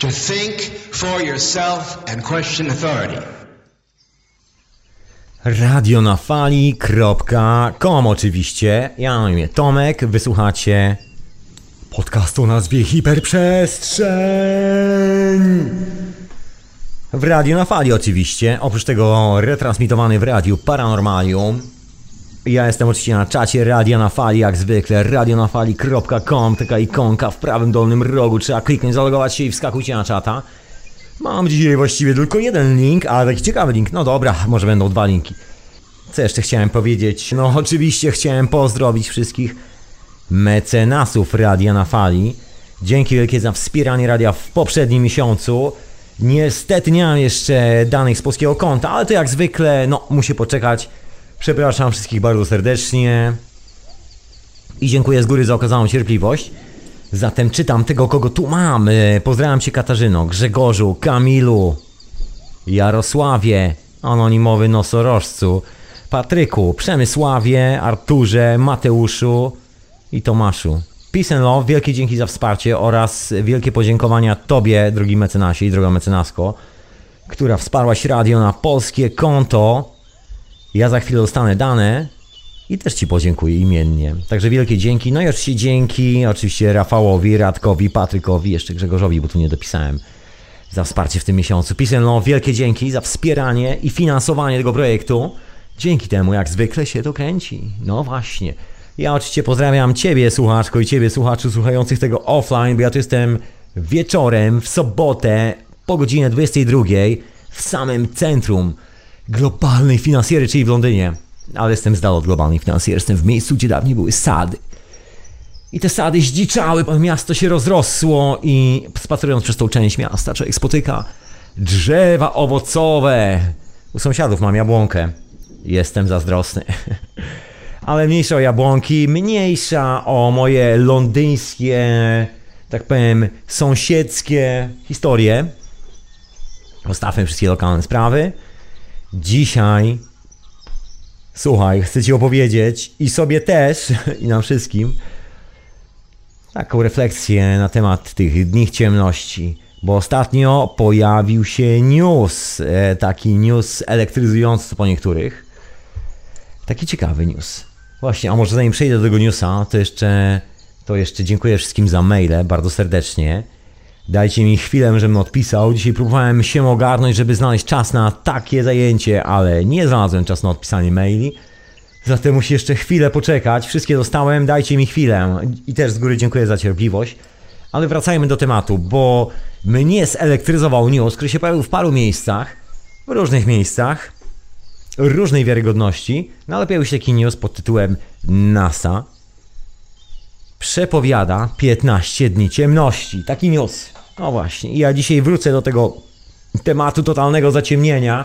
To think for yourself and question authority. radionafali.com oczywiście. Ja mam imię Tomek, wysłuchacie podcastu o nazwie Hiperprzestrzeń. W Radio na Fali oczywiście, oprócz tego retransmitowany w Radiu Paranormalium. Ja jestem oczywiście na czacie Radia na Fali, jak zwykle, radionafali.com, taka ikonka w prawym dolnym rogu, trzeba kliknąć, zalogować się i wskakujcie na czata. Mam dzisiaj właściwie tylko jeden link, ale taki ciekawy link. No dobra, może będą dwa linki. Co jeszcze chciałem powiedzieć? No oczywiście chciałem pozdrowić wszystkich mecenasów Radia na Fali. Dzięki wielkie za wspieranie radia w poprzednim miesiącu. Niestety nie mam jeszcze danych z polskiego konta, ale to jak zwykle, no musi poczekać. Przepraszam wszystkich bardzo serdecznie. I dziękuję z góry za okazaną cierpliwość. Zatem czytam tego, kogo tu mam. Pozdrawiam Cię Katarzyno, Grzegorzu, Kamilu, Jarosławie, anonimowy nosorożcu, Patryku, Przemysławie, Arturze, Mateuszu i Tomaszu. Peace and love, wielkie dzięki za wsparcie oraz wielkie podziękowania Tobie, drogi mecenasie i droga mecenasko, która wsparłaś radio na polskie konto. Ja za chwilę dostanę dane i też Ci podziękuję imiennie. Także wielkie dzięki. No i oczywiście dzięki oczywiście Rafałowi, Radkowi, Patrykowi, jeszcze Grzegorzowi, bo tu nie dopisałem, za wsparcie w tym miesiącu. Pisem, no wielkie dzięki za wspieranie i finansowanie tego projektu. Dzięki temu, jak zwykle się to kręci. No właśnie. Ja oczywiście pozdrawiam Ciebie, słuchaczko, i Ciebie, słuchaczu, słuchających tego offline, bo ja tu jestem wieczorem, w sobotę, po godzinie 22, w samym centrum globalnej finansjery, czyli w Londynie. Ale jestem z dala od globalnej finansjery, jestem w miejscu, gdzie dawniej były sady. I te sady zdziczały, bo miasto się rozrosło i spacerując przez tą część miasta człowiek spotyka drzewa owocowe. U sąsiadów mam jabłonkę. Jestem zazdrosny. Ale mniejsza o jabłonki, mniejsza o moje londyńskie, tak powiem, sąsiedzkie historie. Zostawmy wszystkie lokalne sprawy. Dzisiaj, słuchaj, chcę Ci opowiedzieć i sobie też, i nam wszystkim, taką refleksję na temat tych dni ciemności. Bo ostatnio pojawił się news, e, taki news elektryzujący po niektórych. Taki ciekawy news. Właśnie, a może zanim przejdę do tego newsa, to jeszcze, to jeszcze dziękuję wszystkim za maile, bardzo serdecznie. Dajcie mi chwilę, żebym odpisał. Dzisiaj próbowałem się ogarnąć, żeby znaleźć czas na takie zajęcie, ale nie znalazłem czasu na odpisanie maili. Zatem musi jeszcze chwilę poczekać. Wszystkie dostałem, dajcie mi chwilę. I też z góry dziękuję za cierpliwość. Ale wracajmy do tematu, bo mnie zelektryzował news, który się pojawił w paru miejscach, w różnych miejscach, różnej wiarygodności, no ale pojawił się taki news pod tytułem NASA przepowiada 15 dni ciemności. Taki news. No właśnie. I ja dzisiaj wrócę do tego tematu totalnego zaciemnienia.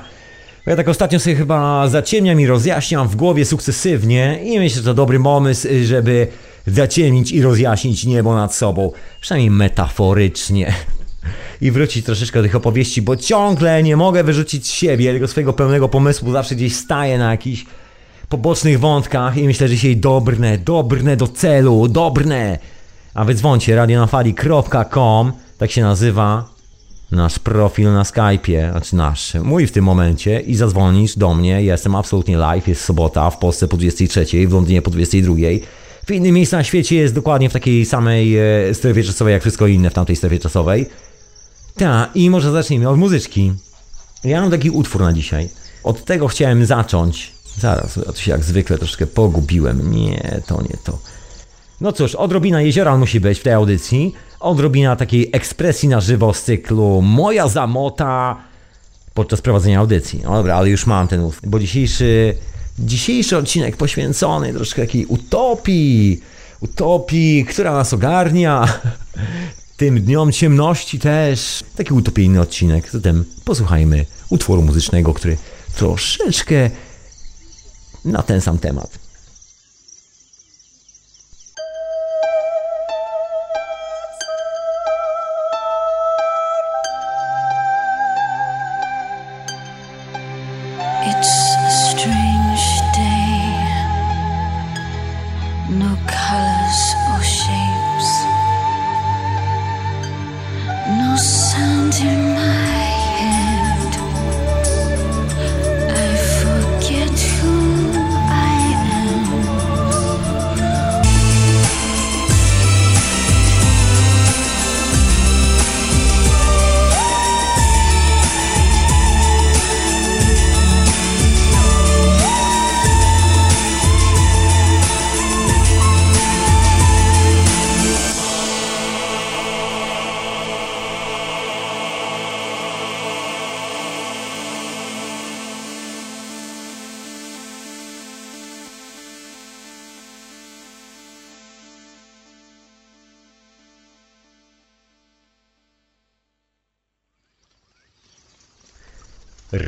Ja tak ostatnio sobie chyba zaciemniam i rozjaśniam w głowie sukcesywnie i myślę, że to dobry pomysł, żeby zaciemnić i rozjaśnić niebo nad sobą. Przynajmniej metaforycznie. I wrócić troszeczkę do tych opowieści, bo ciągle nie mogę wyrzucić z siebie tego swojego pełnego pomysłu. Zawsze gdzieś staję na jakichś pobocznych wątkach i myślę, że dzisiaj dobrne, dobrne do celu, dobrne. A wy dzwoncie radionafali.com, tak się nazywa nasz profil na Skype'ie, znaczy nasz, mój w tym momencie i zadzwonisz do mnie, ja jestem absolutnie live, jest sobota, w Polsce po 23, w Londynie po 22. W innym miejscu na świecie jest dokładnie w takiej samej e, strefie czasowej, jak wszystko inne w tamtej strefie czasowej. Ta, i może zacznijmy od muzyczki. Ja mam taki utwór na dzisiaj. Od tego chciałem zacząć. Zaraz, ja tu się jak zwykle troszkę pogubiłem. Nie, to nie to. No cóż, odrobina jeziora musi być w tej audycji. Odrobina takiej ekspresji na żywo z cyklu Moja zamota podczas prowadzenia audycji. No dobra, ale już mam ten utwór, bo dzisiejszy, dzisiejszy odcinek poświęcony troszkę takiej utopii. Utopii, która nas ogarnia. Tym dniom ciemności też. Taki utopijny odcinek. Zatem posłuchajmy utworu muzycznego, który troszeczkę na ten sam temat.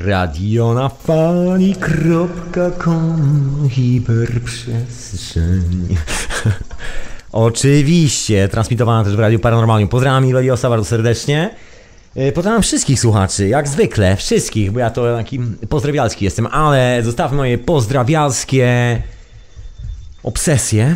Radionafali.com Hiperprzestrzeń Oczywiście, transmitowana też w Radiu Paranormalium. Pozdrawiam Meliosa bardzo serdecznie. E, Pozdrawiam wszystkich słuchaczy, jak zwykle, wszystkich, bo ja to taki pozdrawialski jestem, ale zostawmy moje pozdrawialskie obsesje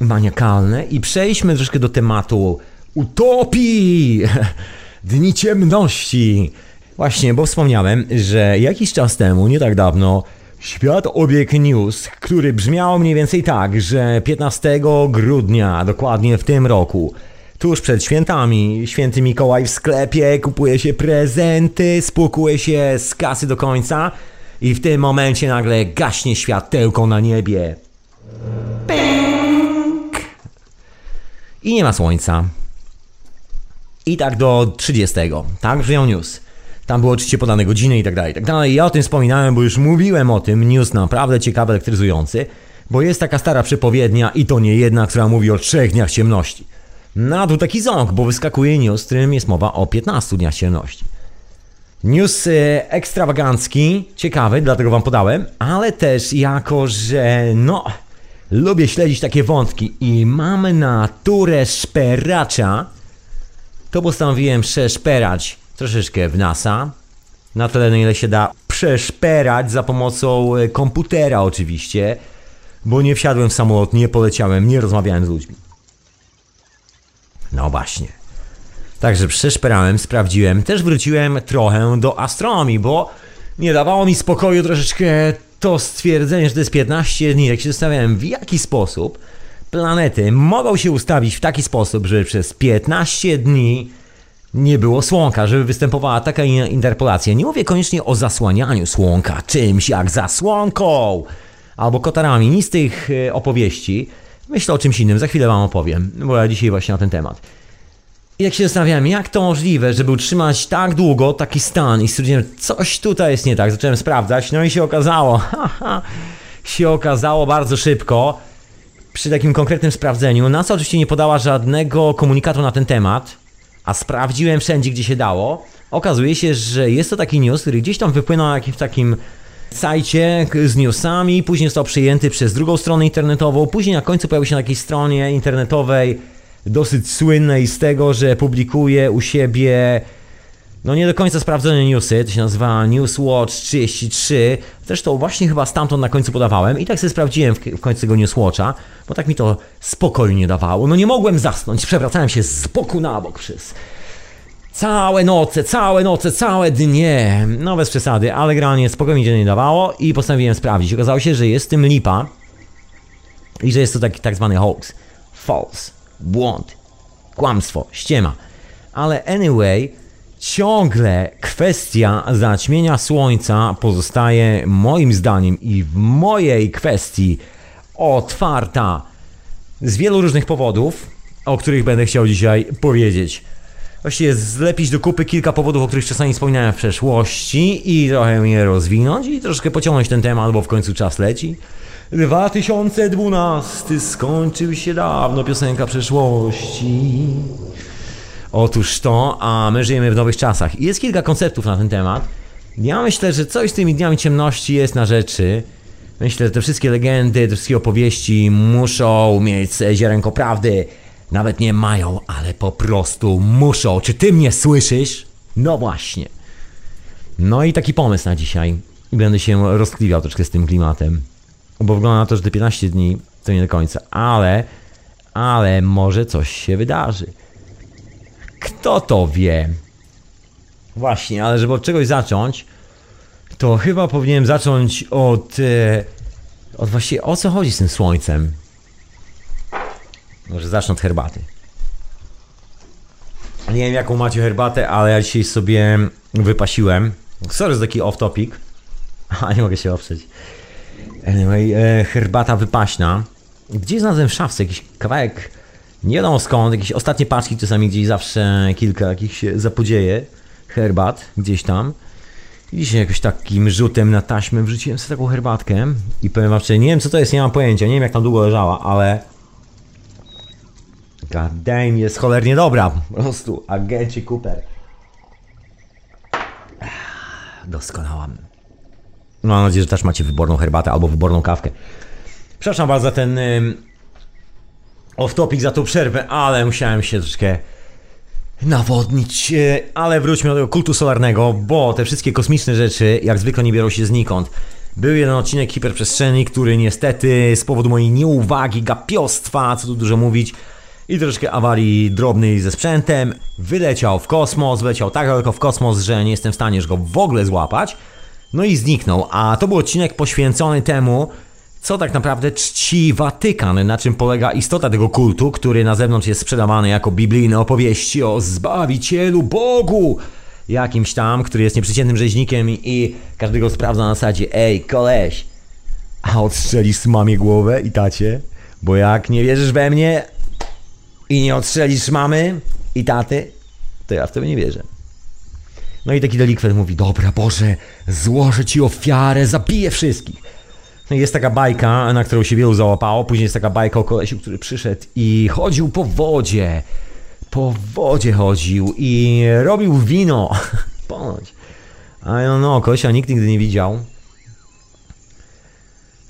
maniakalne i przejdźmy troszkę do tematu utopii, dni ciemności. Właśnie, bo wspomniałem, że jakiś czas temu, nie tak dawno, świat obiegł news, który brzmiał mniej więcej tak, że 15 grudnia, dokładnie w tym roku, tuż przed świętami, święty Mikołaj w sklepie, kupuje się prezenty, spłukuje się z kasy do końca i w tym momencie nagle gaśnie światełko na niebie. Pęk! I nie ma słońca. I tak do 30. Tak brzmiał news. Tam było oczywiście podane godziny i tak dalej, i tak dalej. Ja o tym wspominałem, bo już mówiłem o tym. News naprawdę ciekawy, elektryzujący. Bo jest taka stara przepowiednia i to nie jedna, która mówi o trzech dniach ciemności. No a tu taki ząg, bo wyskakuje news, w którym jest mowa o 15 dniach ciemności. News e, ekstrawagancki, ciekawy, dlatego wam podałem, ale też jako, że no, lubię śledzić takie wątki i mamy naturę szperacza, to postanowiłem przeszperać troszeczkę w NASA. Na tyle, na ile się da przeszperać za pomocą e, komputera oczywiście, bo nie wsiadłem w samolot, nie poleciałem, nie rozmawiałem z ludźmi. No właśnie. Także przeszperałem, sprawdziłem, też wróciłem trochę do astronomii, bo nie dawało mi spokoju troszeczkę to stwierdzenie, że to jest 15 dni. Jak się zastanawiałem, w jaki sposób planety mogą się ustawić w taki sposób, żeby przez 15 dni nie było słonka, żeby występowała taka in- interpolacja. Nie mówię koniecznie o zasłanianiu słonka czymś jak zasłonką albo kotarami, nic z tych e, opowieści. Myślę o czymś innym, za chwilę wam opowiem, bo ja dzisiaj właśnie na ten temat. I jak się zastanawiałem, jak to możliwe, żeby utrzymać tak długo taki stan i stwierdziłem, coś tutaj jest nie tak, zacząłem sprawdzać, no i się okazało, haha, się okazało bardzo szybko, przy takim konkretnym sprawdzeniu, NASA oczywiście nie podała żadnego komunikatu na ten temat, a sprawdziłem wszędzie, gdzie się dało. Okazuje się, że jest to taki news, który gdzieś tam wypłynął na jakimś takim sajcie z newsami, później został przyjęty przez drugą stronę internetową, później na końcu pojawił się na jakiejś stronie internetowej dosyć słynnej z tego, że publikuje u siebie no nie do końca sprawdzone newsy, to się nazywa Newswatch 33. Zresztą właśnie chyba stamtąd na końcu podawałem i tak sobie sprawdziłem w, końcu tego Newswatcha, bo tak mi to spokoju nie dawało. No nie mogłem zasnąć, przewracałem się z boku na bok przez całe noce, całe noce, całe dnie. No bez przesady, ale generalnie spokoju mi się nie dawało i postanowiłem sprawdzić. Okazało się, że jest tym lipa i że jest to taki tak zwany hoax. False, błąd, kłamstwo, ściema. Ale anyway, ciągle kwestia zaćmienia słońca pozostaje moim zdaniem i w mojej kwestii otwarta z wielu różnych powodów, o których będę chciał dzisiaj powiedzieć. Właściwie zlepić do kupy kilka powodów, o których czasami wspominałem w przeszłości i trochę je rozwinąć i troszkę pociągnąć ten temat, bo w końcu czas leci. 2012 skończył się dawno, piosenka przeszłości. Otóż to, a my żyjemy w nowych czasach. I jest kilka konceptów na ten temat. Ja myślę, że coś z tymi dniami ciemności jest na rzeczy. Myślę, że te wszystkie legendy, te wszystkie opowieści muszą mieć ziarenko prawdy. Nawet nie mają, ale po prostu muszą. Czy ty mnie słyszysz? No właśnie. No i taki pomysł na dzisiaj. I będę się rozkliwiał troszkę z tym klimatem. Bo wygląda na to, że te 15 dni to nie do końca. Ale, ale może coś się wydarzy. Kto to wie? Właśnie, ale żeby od czegoś zacząć, to chyba powinienem zacząć od. E, od właściwie o co chodzi z tym słońcem. Może zacznę od herbaty. Nie wiem jaką macie herbatę, ale ja dzisiaj sobie wypasiłem. Sorry za taki off topic. A nie mogę się oprzeć. Anyway, e, herbata wypaśna. Gdzieś znalazłem w szafce jakiś kawałek, nie wiadomo skąd, jakieś ostatnie paczki, czasami gdzieś zawsze kilka jakichś zapodzieje herbat gdzieś tam. I dzisiaj jakoś takim rzutem na taśmę wrzuciłem sobie taką herbatkę i powiem wam, nie wiem co to jest, nie mam pojęcia, nie wiem jak tam długo leżała, ale God damn, jest cholernie dobra, po prostu, agencie Cooper. Doskonała. Mam nadzieję, że też macie wyborną herbatę albo wyborną kawkę. Przepraszam bardzo za ten ym, off-topic, za tą przerwę, ale musiałem się troszkę nawodnić. e, Ale wróćmy do tego kultu solarnego, bo te wszystkie kosmiczne rzeczy jak zwykle nie biorą się znikąd. Był jeden odcinek hiperprzestrzeni, który niestety z powodu mojej nieuwagi, gapiostwa, co tu dużo mówić, i troszkę awarii drobnej ze sprzętem, wyleciał w kosmos, wyleciał tak daleko w kosmos, że nie jestem w stanie już go w ogóle złapać. No i zniknął, a to był odcinek poświęcony temu, co tak naprawdę czci Watykan, na czym polega istota tego kultu, który na zewnątrz jest sprzedawany jako biblijne opowieści o Zbawicielu Bogu, jakimś tam, który jest nieprzeciętnym rzeźnikiem i każdego sprawdza na zasadzie ej, koleś, a odstrzelisz mamie głowę i tacie? Bo jak nie wierzysz we mnie i nie odstrzelisz mamy i taty, to ja w to nie wierzę. No i taki delikwent mówi, dobra Boże, złożę Ci ofiarę, zabiję wszystkich. Jest taka bajka, na którą się wielu załapało. Później jest taka bajka o kolesiu, który przyszedł i chodził po wodzie. Po wodzie chodził i robił wino. Ponoć. A no, kolesia nikt nigdy nie widział.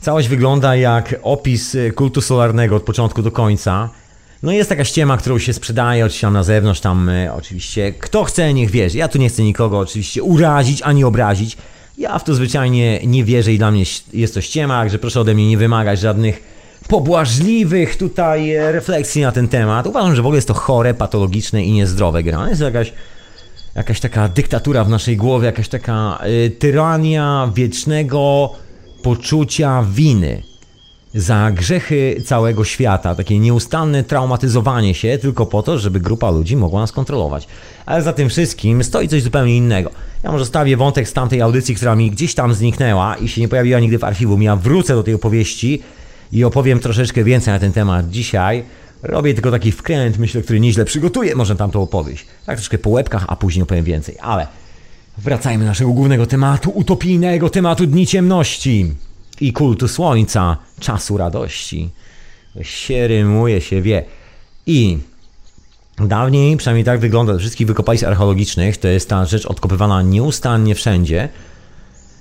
Całość wygląda jak opis kultu solarnego od początku do końca. No jest taka ściema, którą się sprzedaje, oczywiście tam na zewnątrz, tam y, oczywiście kto chce, niech wierzy. Ja tu nie chcę nikogo oczywiście urazić ani obrazić. Ja w to zwyczajnie nie wierzę i dla mnie jest to ściema, także proszę ode mnie nie wymagać żadnych pobłażliwych tutaj e, refleksji na ten temat. Uważam, że w ogóle jest to chore, patologiczne i niezdrowe gra. Jest jakaś, jakaś taka dyktatura w naszej głowie, jakaś taka y, tyrania wiecznego poczucia winy za grzechy całego świata, takie nieustanne traumatyzowanie się tylko po to, żeby grupa ludzi mogła nas kontrolować. Ale za tym wszystkim stoi coś zupełnie innego. Ja może stawię wątek z tamtej audycji, która mi gdzieś tam zniknęła i się nie pojawiła nigdy w archiwum. Ja wrócę do tej opowieści i opowiem troszeczkę więcej na ten temat dzisiaj. Robię tylko taki wkręt, myślę, który nieźle przygotuje może tamtą opowieść. Tak troszkę po łebkach, a później opowiem więcej. Ale wracajmy do naszego głównego tematu, utopijnego tematu Dni Ciemności i kultu słońca, czasu radości. Się rymuje, się wie. I dawniej, przynajmniej tak wygląda, wszystkich wykopalisk archeologicznych, to jest ta rzecz odkopywana nieustannie wszędzie.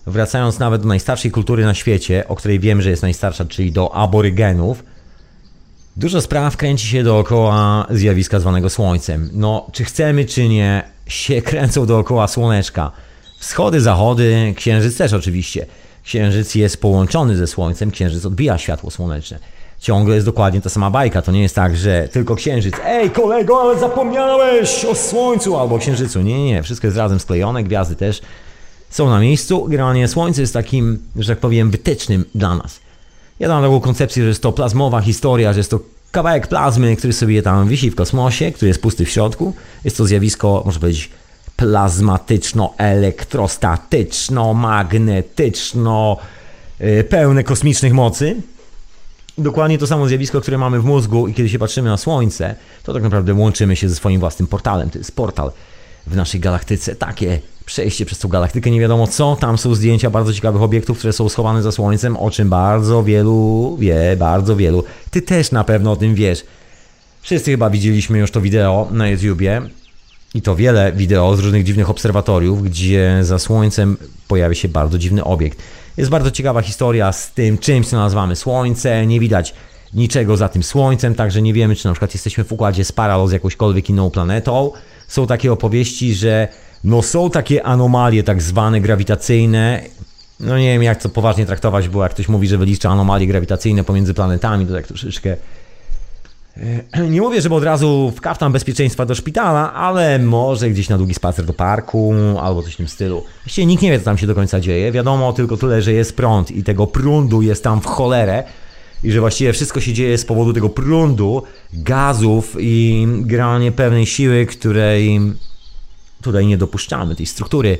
Wracając nawet do najstarszej kultury na świecie, o której wiem, że jest najstarsza, czyli do aborygenów, Dużo spraw kręci się dookoła zjawiska zwanego Słońcem. No, czy chcemy, czy nie, się kręcą dookoła Słoneczka. Wschody, zachody, Księżyc też oczywiście. Księżyc jest połączony ze Słońcem, Księżyc odbija światło słoneczne. Ciągle jest dokładnie ta sama bajka. To nie jest tak, że tylko Księżyc. Ej, kolego, ale zapomniałeś o Słońcu albo Księżycu. Nie, nie, nie. Wszystko jest razem sklejone, gwiazdy też są na miejscu. Generalnie Słońce jest takim, że tak powiem, wytycznym dla nas. Ja dam taką koncepcję, że jest to plazmowa historia, że jest to kawałek plazmy, który sobie tam wisi w kosmosie, który jest pusty w środku. Jest to zjawisko, można powiedzieć, plazmatyczno-elektrostatyczno-magnetyczno, yy, pełne kosmicznych mocy. Dokładnie to samo zjawisko, które mamy w mózgu i kiedy się patrzymy na Słońce, to tak naprawdę łączymy się ze swoim własnym portalem. To jest portal w naszej galaktyce. Takie przejście przez tą galaktykę, nie wiadomo co. Tam są zdjęcia bardzo ciekawych obiektów, które są schowane za Słońcem, o czym bardzo wielu wie, bardzo wielu. Ty też na pewno o tym wiesz. Wszyscy chyba widzieliśmy już to wideo na YouTubie. I to wiele wideo z różnych dziwnych obserwatoriów, gdzie za Słońcem pojawia się bardzo dziwny obiekt. Jest bardzo ciekawa historia z tym czymś, co nazywamy Słońce. Nie widać niczego za tym Słońcem, także nie wiemy, czy na przykład jesteśmy w układzie spiralo z jakąśkolwiek inną planetą. Są takie opowieści, że no są takie anomalie tak zwane grawitacyjne. No nie wiem jak to poważnie traktować, bo jak ktoś mówi, że wylicza anomalie grawitacyjne pomiędzy planetami, to tak troszeczkę Nie mówię, żeby od razu w kaftan bezpieczeństwa do szpitala, ale może gdzieś na długi spacer do parku albo coś w tym stylu. Właściwie nikt nie wie, co tam się do końca dzieje. Wiadomo tylko tyle, że jest prąd i tego prądu jest tam w cholerę i że właściwie wszystko się dzieje z powodu tego prądu, gazów i generalnie pewnej siły, której tutaj nie dopuszczamy, tej struktury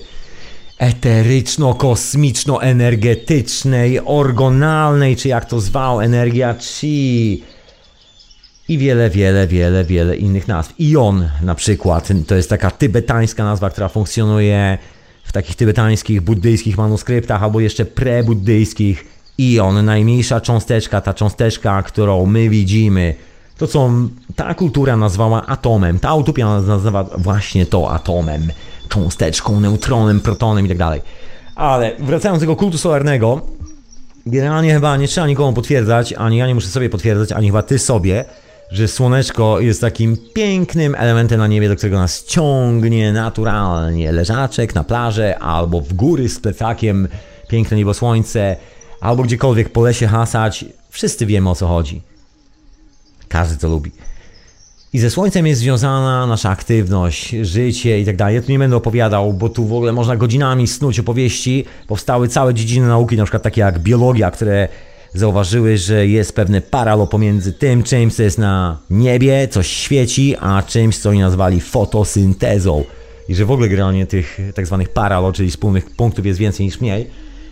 eteryczno-kosmiczno-energetycznej, orgonalnej, czy jak to zwał, energia chi i wiele, wiele, wiele, wiele innych nazw. Ion na przykład, to jest taka tybetańska nazwa, która funkcjonuje w takich tybetańskich, buddyjskich manuskryptach, albo jeszcze prebuddyjskich. Ion, najmniejsza cząsteczka, ta cząsteczka, którą my widzimy, to co ta kultura nazwała atomem, ta utopia nazywa właśnie to atomem, cząsteczką, neutronem, protonem i tak dalej. Ale wracając do tego kultu solarnego, generalnie chyba nie trzeba nikomu potwierdzać, ani ja nie muszę sobie potwierdzać, ani chyba ty sobie, że słoneczko jest takim pięknym elementem na niebie, do którego nas ciągnie naturalnie. Leżaczek na plażę, albo w góry z plecakiem, piękne niebo słońce, albo gdziekolwiek po lesie hasać. Wszyscy wiemy o co chodzi. Każdy to lubi. I ze słońcem jest związana nasza aktywność, życie i tak dalej. Ja tu nie będę opowiadał, bo tu w ogóle można godzinami snuć opowieści. Powstały całe dziedziny nauki, na przykład takie jak biologia, które zauważyły, że jest pewne paralo pomiędzy tym czymś, co jest na niebie, coś świeci, a czymś, co oni nazwali fotosyntezą. I że w ogóle generalnie tych tak zwanych paralo, czyli wspólnych punktów jest więcej niż mniej.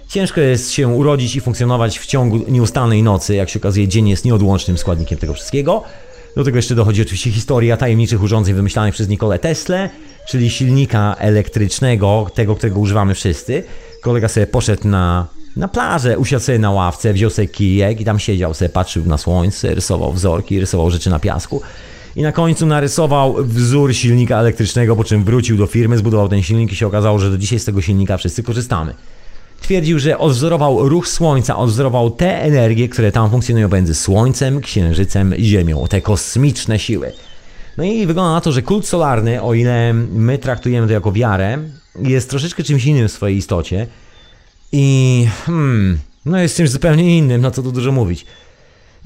Ciężko jest się urodzić i funkcjonować w ciągu nieustannej nocy. Jak się okazuje, dzień jest nieodłącznym składnikiem tego wszystkiego. Do tego jeszcze dochodzi oczywiście historia tajemniczych urządzeń wymyślanych przez Nikolę Tesla, czyli silnika elektrycznego, tego, którego używamy wszyscy. Kolega sobie poszedł na, na plażę, usiadł sobie na ławce, wziął sobie kijek i tam siedział sobie, patrzył na słońce, rysował wzorki, rysował rzeczy na piasku. I na końcu narysował wzór silnika elektrycznego, po czym wrócił do firmy, zbudował ten silnik i się okazało, że do dzisiaj z tego silnika wszyscy korzystamy. Twierdził, że odwzorował ruch Słońca, odwzorował te energie, które tam funkcjonują między Słońcem, Księżycem Ziemią, te kosmiczne siły. No i wygląda na to, że kult solarny, o ile my traktujemy to jako wiarę, jest troszeczkę czymś innym w swojej istocie. I hmm, no jest czymś zupełnie innym, na co tu dużo mówić.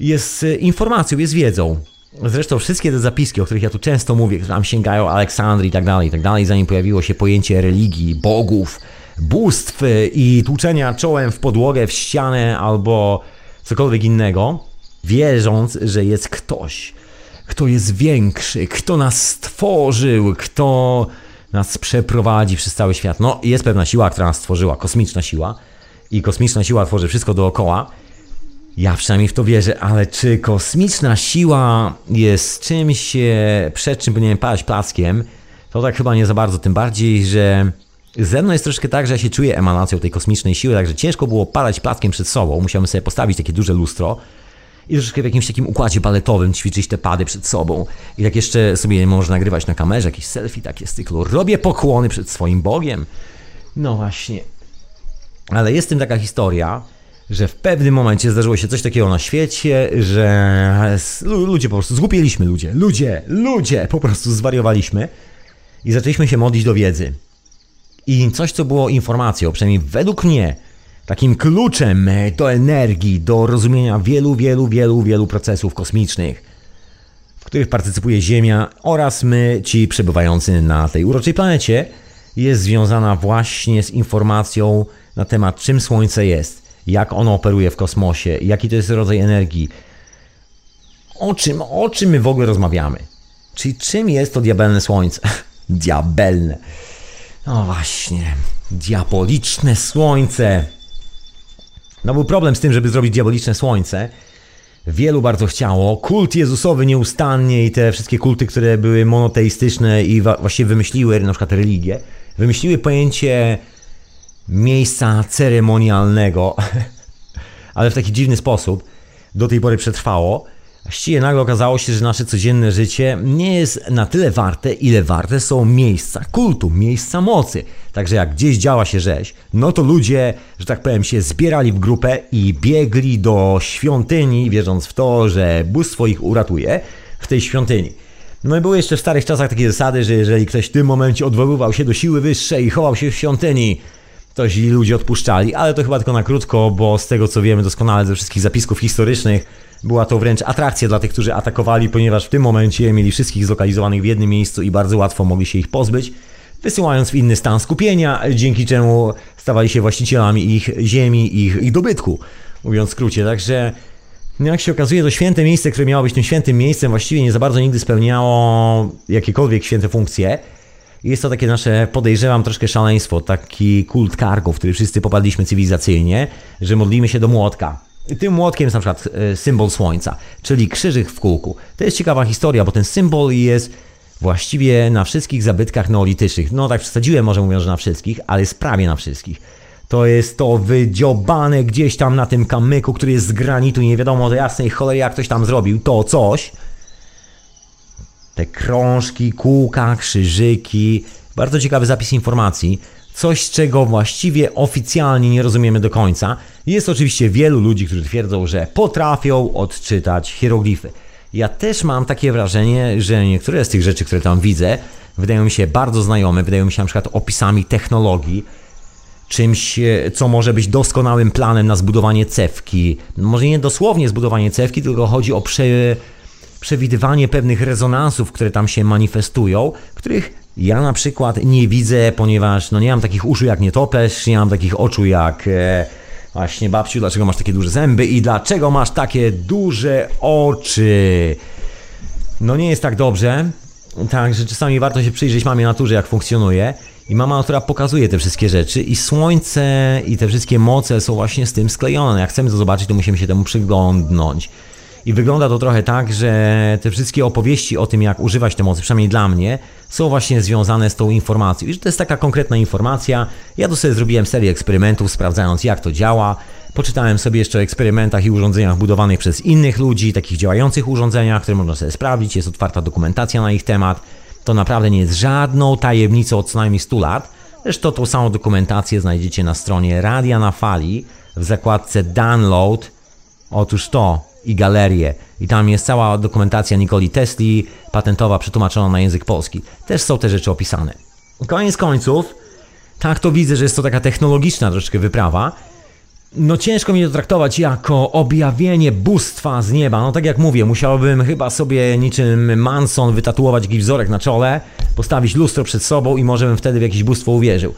Jest e, informacją, jest wiedzą. Zresztą wszystkie te zapiski, o których ja tu często mówię, które tam sięgają Aleksandrii i tak dalej, i tak dalej, zanim pojawiło się pojęcie religii, bogów, bóstw i tłuczenia czołem w podłogę, w ścianę albo cokolwiek innego, wierząc, że jest ktoś, kto jest większy, kto nas stworzył, kto nas przeprowadzi przez cały świat. No, jest pewna siła, która nas stworzyła, kosmiczna siła i kosmiczna siła tworzy wszystko dookoła. Ja przynajmniej w to wierzę, ale czy kosmiczna siła jest czymś, przed czym powinienem padać plackiem, to tak chyba nie za bardzo, tym bardziej, że ze mną jest troszkę tak, że ja się czuję emanacją tej kosmicznej siły, także ciężko było padać plackiem przed sobą. Musiałem sobie postawić takie duże lustro i troszeczkę w jakimś takim układzie baletowym ćwiczyć te pady przed sobą. I tak jeszcze sobie można nagrywać na kamerze jakieś selfie takie z cyklu. Robię pokłony przed swoim Bogiem. No właśnie. Ale jest tym taka historia, że w pewnym momencie zdarzyło się coś takiego na świecie, że lu- ludzie po prostu, zgłupieliśmy ludzie, ludzie, ludzie, po prostu zwariowaliśmy i zaczęliśmy się modlić do wiedzy. I coś, co było informacją, przynajmniej według mnie, takim kluczem do energii, do rozumienia wielu, wielu, wielu, wielu procesów kosmicznych, w których partycypuje Ziemia oraz my, ci przebywający na tej uroczej planecie, jest związana właśnie z informacją na temat, czym Słońce jest, jak ono operuje w kosmosie, jaki to jest rodzaj energii, o czym, o czym my w ogóle rozmawiamy. Czyli czym jest to diabelne Słońce? diabelne. No właśnie, diaboliczne słońce. No był problem z tym, żeby zrobić diaboliczne słońce. Wielu bardzo chciało. Kult Jezusowy nieustannie i te wszystkie kulty, które były monoteistyczne i właściwie wymyśliły na przykład religię, wymyśliły pojęcie miejsca ceremonialnego, ale w taki dziwny sposób. Do tej pory przetrwało. Właściwie nagle okazało się, że nasze codzienne życie nie jest na tyle warte, ile warte są miejsca kultu, miejsca mocy. Także jak gdzieś działa się rzeź, no to ludzie, że tak powiem, się zbierali w grupę i biegli do świątyni, wierząc w to, że bóstwo ich uratuje w tej świątyni. No i były jeszcze w starych czasach takie zasady, że jeżeli ktoś w tym momencie odwoływał się do siły wyższej i chował się w świątyni, to źli ludzie odpuszczali, ale to chyba tylko na krótko, bo z tego co wiemy doskonale ze wszystkich zapisków historycznych, Była to wręcz atrakcja dla tych, którzy atakowali, ponieważ w tym momencie mieli wszystkich zlokalizowanych w jednym miejscu i bardzo łatwo mogli się ich pozbyć, wysyłając w inny stan skupienia, dzięki czemu stawali się właścicielami ich ziemi, ich, ich dobytku, mówiąc w skrócie. Także no jak się okazuje, to święte miejsce, które miało być tym świętym miejscem, właściwie nie za bardzo nigdy spełniało jakiekolwiek święte funkcje. Jest to takie nasze, podejrzewam, troszkę szaleństwo, taki kult kargów, w który wszyscy popadliśmy cywilizacyjnie, że modlimy się do młotka. Tym młotkiem jest na przykład e, symbol słońca, czyli krzyżyk w kółku. To jest ciekawa historia, bo ten symbol jest właściwie na wszystkich zabytkach neolitycznych. No tak przesadziłem może mówiąc, że na wszystkich, ale jest prawie na wszystkich. To jest to wydziobane gdzieś tam na tym kamyku, który jest z granitu i nie wiadomo do jasnej cholery jak ktoś tam zrobił. To coś. Te krążki, kółka, krzyżyki. Bardzo ciekawy zapis informacji. Coś, czego właściwie oficjalnie nie rozumiemy do końca. Jest oczywiście wielu ludzi, którzy twierdzą, że potrafią odczytać hieroglify. Ja też mam takie wrażenie, że niektóre z tych rzeczy, które tam widzę, wydają mi się bardzo znajome, wydają mi się na przykład opisami technologii, czymś, e, co może być doskonałym planem na zbudowanie cewki. Może nie dosłownie zbudowanie cewki, tylko chodzi o prze, przewidywanie pewnych rezonansów, które tam się manifestują, których ja na przykład nie widzę, ponieważ no nie mam takich uszu jak nietoperz, nie mam takich oczu jak e, właśnie babciu, dlaczego masz takie duże zęby i dlaczego masz takie duże oczy. No nie jest tak dobrze, także czasami warto się przyjrzeć mamie naturze, jak funkcjonuje. I mama natura pokazuje te wszystkie rzeczy i słońce i te wszystkie moce są właśnie z tym sklejone. Jak chcemy to zobaczyć, to musimy się temu przyglądnąć. I wygląda to trochę tak, że te wszystkie opowieści o tym, jak używać te mocy, przynajmniej dla mnie, są właśnie związane z tą informacją. I że to jest taka konkretna informacja. Ja tu sobie zrobiłem serię eksperymentów, sprawdzając jak to działa. Poczytałem sobie jeszcze o eksperymentach i urządzeniach budowanych przez innych ludzi, takich działających urządzeniach, które można sobie sprawdzić. Jest otwarta dokumentacja na ich temat. To naprawdę nie jest żadną tajemnicą od co najmniej 100 lat. Zresztą tą samą dokumentację znajdziecie na stronie Radia na Fali w zakładce Download. Otóż to i galerię. I tam jest cała dokumentacja Nikoli Tesli, patentowa, przetłumaczona na język polski. Też są te rzeczy opisane. Koniec końców, tak to widzę, że jest to taka technologiczna troszeczkę wyprawa. No ciężko mi to traktować jako objawienie bóstwa z nieba. No tak jak mówię, musiałbym chyba sobie niczym Manson wytatuować jakiś wzorek na czole, postawić lustro przed sobą i może bym wtedy w jakieś bóstwo uwierzył.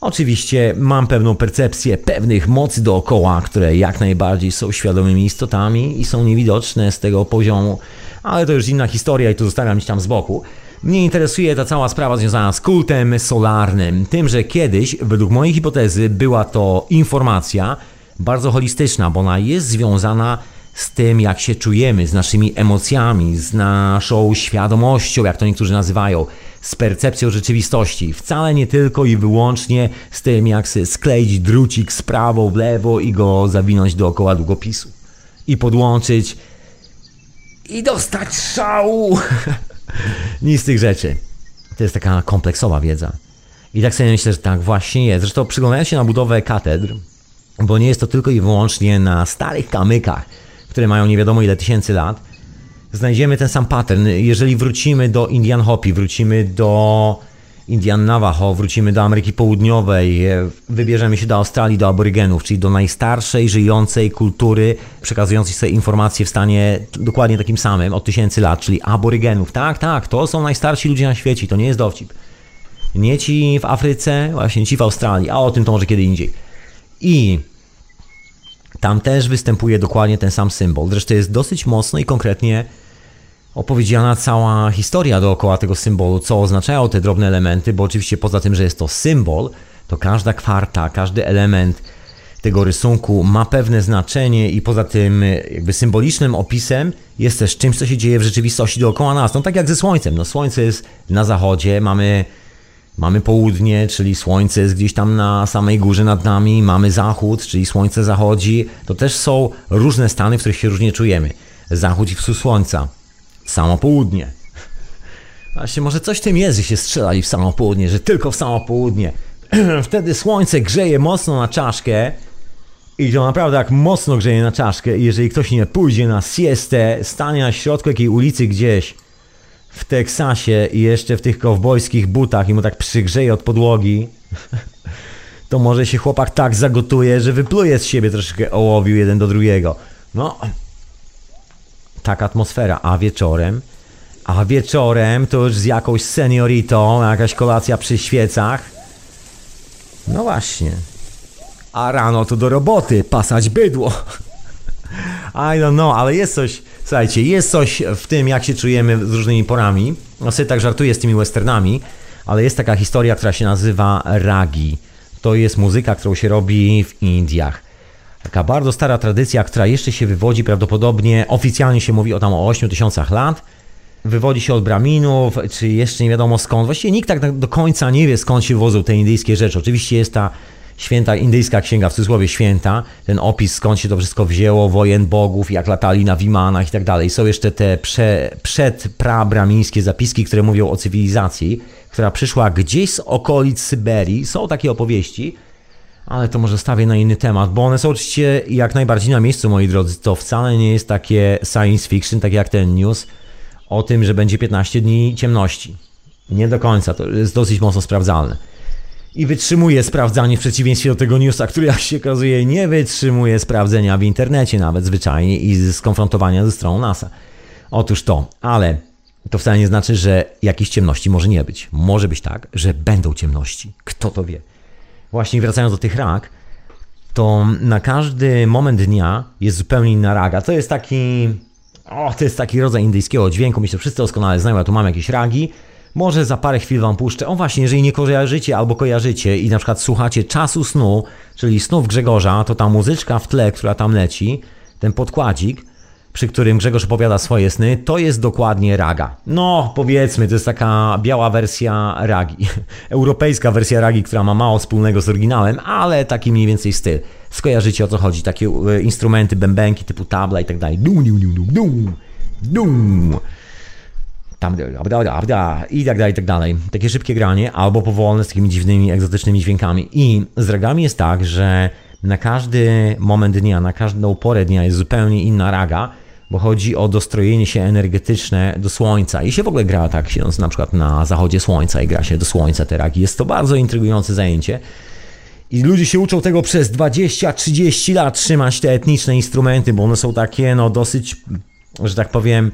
Oczywiście mam pewną percepcję pewnych mocy dookoła, które jak najbardziej są świadomymi istotami i są niewidoczne z tego poziomu, ale to już inna historia i to zostawiam gdzieś tam z boku. Mnie interesuje ta cała sprawa związana z kultem solarnym. Tym, że kiedyś, według mojej hipotezy, była to informacja bardzo holistyczna, bo ona jest związana z tym, jak się czujemy, z naszymi emocjami, z naszą świadomością, jak to niektórzy nazywają, z percepcją rzeczywistości. Wcale nie tylko i wyłącznie z tym, jak skleić drucik z prawo w lewo i go zawinąć dookoła długopisu. I podłączyć i dostać szału. Nic z tych rzeczy. To jest taka kompleksowa wiedza. I tak sobie myślę, że tak właśnie jest. Zresztą przyglądając się na budowę katedr, bo nie jest to tylko i wyłącznie na starych kamykach, które mają nie wiadomo ile tysięcy lat, znajdziemy ten sam pattern. Jeżeli wrócimy do Indian Hopi, wrócimy do Indian Navajo, wrócimy do Ameryki Południowej, e, wybierzemy się do Australii, do aborygenów, czyli do najstarszej żyjącej kultury, przekazującej sobie informacje w stanie dokładnie takim samym od tysięcy lat, czyli aborygenów. Tak, tak, to są najstarsi ludzie na świecie, to nie jest dowcip. Nie ci w Afryce, właśnie ci w Australii, a o tym to może kiedy indziej. I tam też występuje dokładnie ten sam symbol. Zresztą jest dosyć mocno i konkretnie opowiedziana cała historia dookoła tego symbolu, co oznaczają te drobne elementy, bo oczywiście poza tym, że jest to symbol, to każda kwarta, każdy element tego rysunku ma pewne znaczenie i poza tym jakby symbolicznym opisem jest też czymś, co się dzieje w rzeczywistości dookoła nas. No tak jak ze Słońcem. No Słońce jest na zachodzie, mamy Mamy południe, czyli słońce jest gdzieś tam na samej górze nad nami, mamy zachód, czyli słońce zachodzi. To też są różne stany, w których się różnie czujemy. Zachód i wschód słońca. Samo południe. Właśnie może coś w tym jest, że się strzelali w samo południe, że tylko w samo południe. Wtedy słońce grzeje mocno na czaszkę i to naprawdę jak mocno grzeje na czaszkę i jeżeli ktoś nie pójdzie na siestę, stanie na środku jakiej ulicy gdzieś w Teksasie i jeszcze w tych kowbojskich butach i mu tak przygrzeje od podłogi, to może się chłopak tak zagotuje, że wypluje z siebie troszkę ołowiu jeden do drugiego. No, taka atmosfera, a wieczorem, a wieczorem to już z jakąś senioritą, jakaś kolacja przy świecach. No właśnie. A rano to do roboty, pasać bydło. I don't know, ale jest coś, słuchajcie, jest coś w tym, jak się czujemy z różnymi porami. No sobie tak żartuję z tymi westernami, ale jest taka historia, która się nazywa ragi. To jest muzyka, którą się robi w Indiach. Taka bardzo stara tradycja, która jeszcze się wywodzi prawdopodobnie, oficjalnie się mówi o tam o 8 tysiącach lat. Wywodzi się od Braminów, czy jeszcze nie wiadomo skąd. Właściwie nikt tak do końca nie wie skąd się wodzą te indyjskie rzeczy. Oczywiście jest ta święta indyjska księga, w cudzysłowie święta, ten opis skąd się to wszystko wzięło, wojen bogów, jak latali na wimanach i tak dalej. Są jeszcze te prze, przed prabramińskie zapiski, które mówią o cywilizacji, która przyszła gdzieś z okolic Syberii. Są takie opowieści, ale to może stawię na inny temat, bo one są oczywiście jak najbardziej na miejscu, moi drodzy. To wcale nie jest takie science fiction, tak jak ten news o tym, że będzie 15 dni ciemności. Nie do końca, to jest dosyć mocno sprawdzalne. I wytrzymuje sprawdzanie w przeciwieństwie do tego newsa, który jak się okazuje nie wytrzymuje sprawdzenia w internecie nawet zwyczajnie i skonfrontowania ze stroną NASA. Otóż to, ale to wcale nie znaczy, że jakiejś ciemności może nie być. Może być tak, że będą ciemności. Kto to wie? Właśnie wracając do tych rag, to na każdy moment dnia jest zupełnie inna raga. To jest taki. O, to jest taki rodzaj indyjskiego dźwięku. Myślę, że wszyscy doskonale znają. Ja tu mam jakieś ragi. Może za parę chwil wam puszczę. O właśnie, jeżeli nie kojarzycie albo kojarzycie i na przykład słuchacie czasu snu, czyli snów Grzegorza, to ta muzyczka w tle, która tam leci, ten podkładzik, przy którym Grzegorz opowiada swoje sny, to jest dokładnie raga. No, powiedzmy, to jest taka biała wersja ragi. Europejska wersja ragi, która ma mało wspólnego z oryginałem, ale taki mniej więcej styl. Skojarzycie o co chodzi. Takie e, instrumenty, bębenki typu tabla i tak dalej. Dum, dum, dum, dum, dum, Tam, i tak dalej, i tak dalej. Takie szybkie granie, albo powolne z takimi dziwnymi, egzotycznymi dźwiękami. I z ragami jest tak, że na każdy moment dnia, na każdą porę dnia jest zupełnie inna raga, bo chodzi o dostrojenie się energetyczne do słońca. I się w ogóle gra tak, siedząc na przykład na zachodzie słońca i gra się do słońca te ragi. Jest to bardzo intrygujące zajęcie. I ludzie się uczą tego przez 20-30 lat trzymać te etniczne instrumenty, bo one są takie, no dosyć, że tak powiem,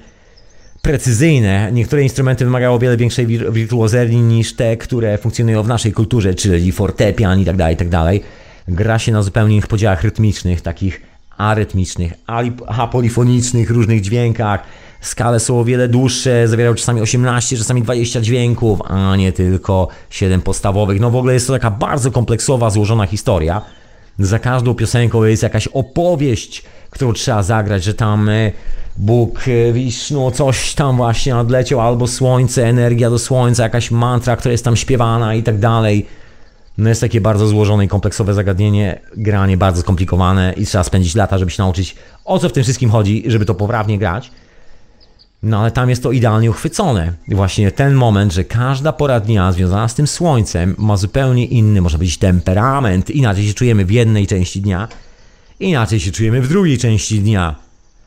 precyzyjne. Niektóre instrumenty wymagają o wiele większej wir- wirtuozerii niż te, które funkcjonują w naszej kulturze, czyli fortepian i tak dalej, i tak dalej. Gra się na zupełnie innych podziałach rytmicznych, takich arytmicznych, apolifonicznych, różnych dźwiękach. Skale są o wiele dłuższe, zawierają czasami 18, czasami 20 dźwięków, a nie tylko 7 podstawowych. No w ogóle jest to taka bardzo kompleksowa, złożona historia. Za każdą piosenką jest jakaś opowieść, którą trzeba zagrać, że tam e, Bóg, e, Wisznu, coś tam właśnie odleciał, albo słońce, energia do słońca, jakaś mantra, która jest tam śpiewana i tak dalej. No jest takie bardzo złożone i kompleksowe zagadnienie, granie bardzo skomplikowane i trzeba spędzić lata, żeby się nauczyć o co w tym wszystkim chodzi, żeby to poprawnie grać. No ale tam jest to idealnie uchwycone. Właśnie ten moment, że każda pora dnia związana z tym słońcem ma zupełnie inny, można powiedzieć, temperament. Inaczej się czujemy w jednej części dnia, inaczej się czujemy w drugiej części dnia.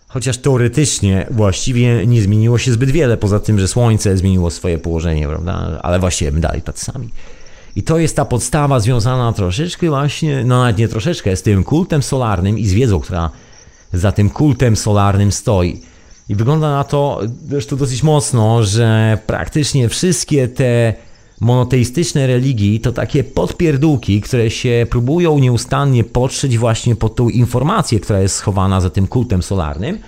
Chociaż teoretycznie właściwie nie zmieniło się zbyt wiele, poza tym, że słońce zmieniło swoje położenie, prawda? Ale właściwie my dalej tacy sami. I to jest ta podstawa związana troszeczkę właśnie, no nawet nie troszeczkę, z tym kultem solarnym i z wiedzą, która za tym kultem solarnym stoi. I wygląda na to zresztą dosyć mocno, że praktycznie wszystkie te monoteistyczne religii to takie podpierdółki, które się próbują nieustannie podszyć właśnie pod tą informację, która jest schowana za tym kultem solarnym.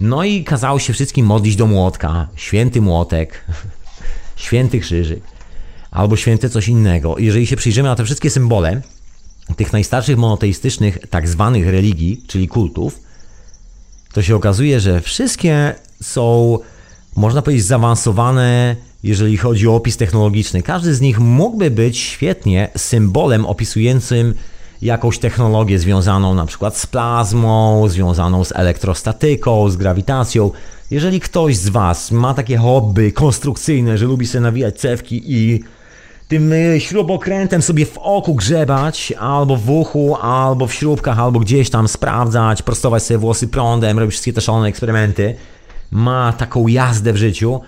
No i kazało się wszystkim modlić do młotka. Święty młotek, święty krzyżyk albo święte coś innego. Jeżeli się przyjrzymy na te wszystkie symbole tych najstarszych monoteistycznych tak zwanych religii, czyli kultów, to się okazuje, że wszystkie są, można powiedzieć, zaawansowane, jeżeli chodzi o opis technologiczny. Każdy z nich mógłby być świetnie symbolem opisującym jakąś technologię związaną na przykład z plazmą, związaną z elektrostatyką, z grawitacją. Jeżeli ktoś z Was ma takie hobby konstrukcyjne, że lubi sobie nawijać cewki i tym y, śrubokrętem sobie w oku grzebać, albo w uchu, albo w śrubkach, albo gdzieś tam sprawdzać, prostować sobie włosy prądem, robić wszystkie te szalone eksperymenty, ma taką jazdę w życiu,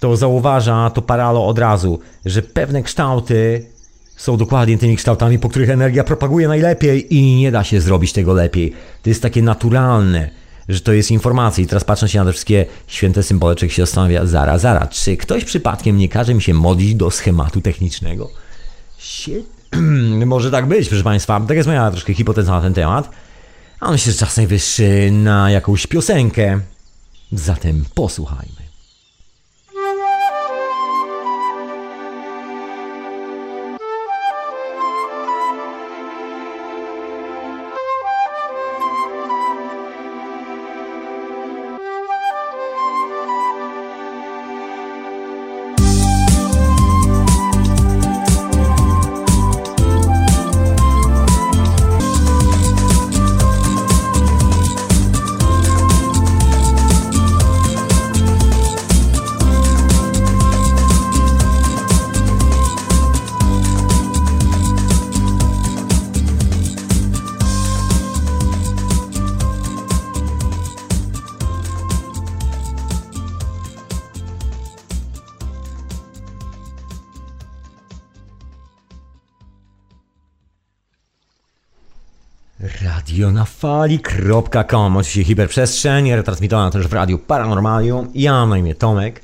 to zauważa to paralo od razu, że pewne kształty są dokładnie tymi kształtami, po których energia propaguje najlepiej i nie da się zrobić tego lepiej. To jest takie naturalne, że to jest informacja. I teraz patrząc się na te wszystkie święte symbole, człowiek się zastanawia, zara, zara, czy ktoś przypadkiem nie każe mi się modlić do schematu technicznego? Sie... Może tak być, proszę Państwa. Tak jest moja troszkę hipoteza na ten temat. A myślę, że czas najwyższy na jakąś piosenkę. Zatem posłuchajmy. Radionafali.com Oczywiście hiperprzestrzeń, retransmitowana też w radiu Paranormalium. Ja mam na imię Tomek.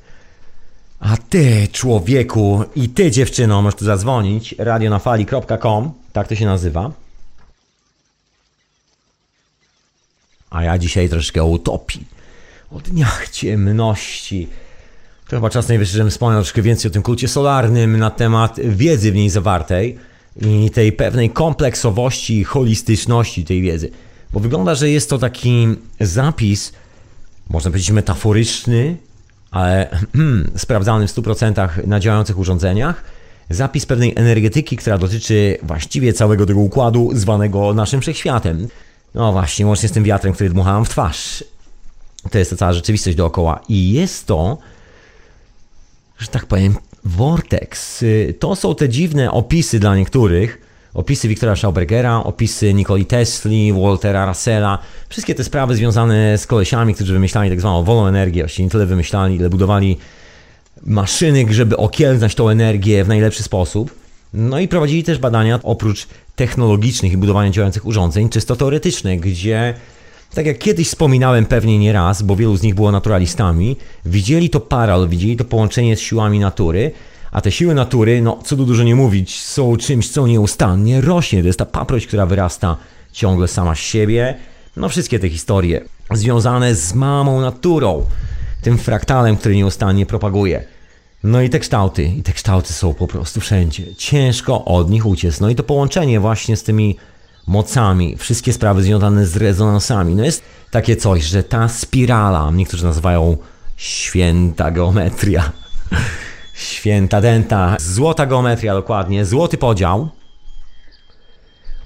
A ty, człowieku, i ty, dziewczyno, możesz tu zadzwonić. radionafali.com, tak to się nazywa. A ja dzisiaj troszkę o utopii, o dniach ciemności. To chyba czas najwyższy, żebym wspomniał troszkę więcej o tym kulcie solarnym na temat wiedzy w niej zawartej i tej pewnej kompleksowości i holistyczności tej wiedzy. Bo wygląda, że jest to taki zapis, można powiedzieć metaforyczny, ale sprawdzany w 100% na działających urządzeniach. Zapis pewnej energetyki, która dotyczy właściwie całego tego układu zwanego naszym wszechświatem. No właśnie, łącznie z tym wiatrem, który dmuchałem w twarz. To jest ta cała rzeczywistość dookoła. I jest to, że tak powiem, Vortex. Y, To są te dziwne opisy dla niektórych. Opisy Wiktora Schaubergera, opisy Nikoli Tesli, Waltera Russella. Wszystkie te sprawy związane z kolesiami, którzy wymyślali tak zwaną wolną energię. Właściwie nie tyle wymyślali, ile budowali maszyny, żeby okiełznać tą energię w najlepszy sposób. No i prowadzili też badania oprócz technologicznych i budowania działających urządzeń, czysto teoretyczne, gdzie tak jak kiedyś wspominałem pewnie nie raz, bo wielu z nich było naturalistami, widzieli to paralel, widzieli to połączenie z siłami natury, a te siły natury, no co tu dużo nie mówić, są czymś, co nieustannie rośnie. To jest ta paproć, która wyrasta ciągle sama z siebie. No wszystkie te historie związane z mamą naturą, tym fraktalem, który nieustannie propaguje. No i te kształty, i te kształty są po prostu wszędzie. Ciężko od nich uciec. No i to połączenie właśnie z tymi mocami, wszystkie sprawy związane z rezonansami. No jest takie coś, że ta spirala, niektórzy nazywają święta geometria, święta denta, złota geometria dokładnie, złoty podział,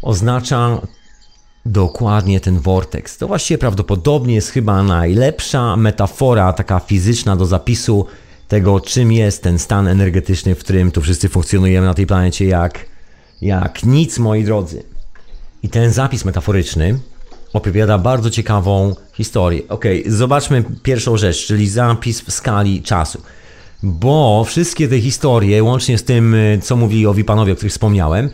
oznacza dokładnie ten vortex. To właściwie prawdopodobnie jest chyba najlepsza metafora taka fizyczna do zapisu tego, czym jest ten stan energetyczny, w którym tu wszyscy funkcjonujemy na tej planecie jak, jak nic, moi drodzy. I ten zapis metaforyczny opowiada bardzo ciekawą historię. Ok, zobaczmy pierwszą rzecz, czyli zapis w skali czasu. Bo wszystkie te historie, łącznie z tym, y, co mówili owi panowie, o których wspomniałem,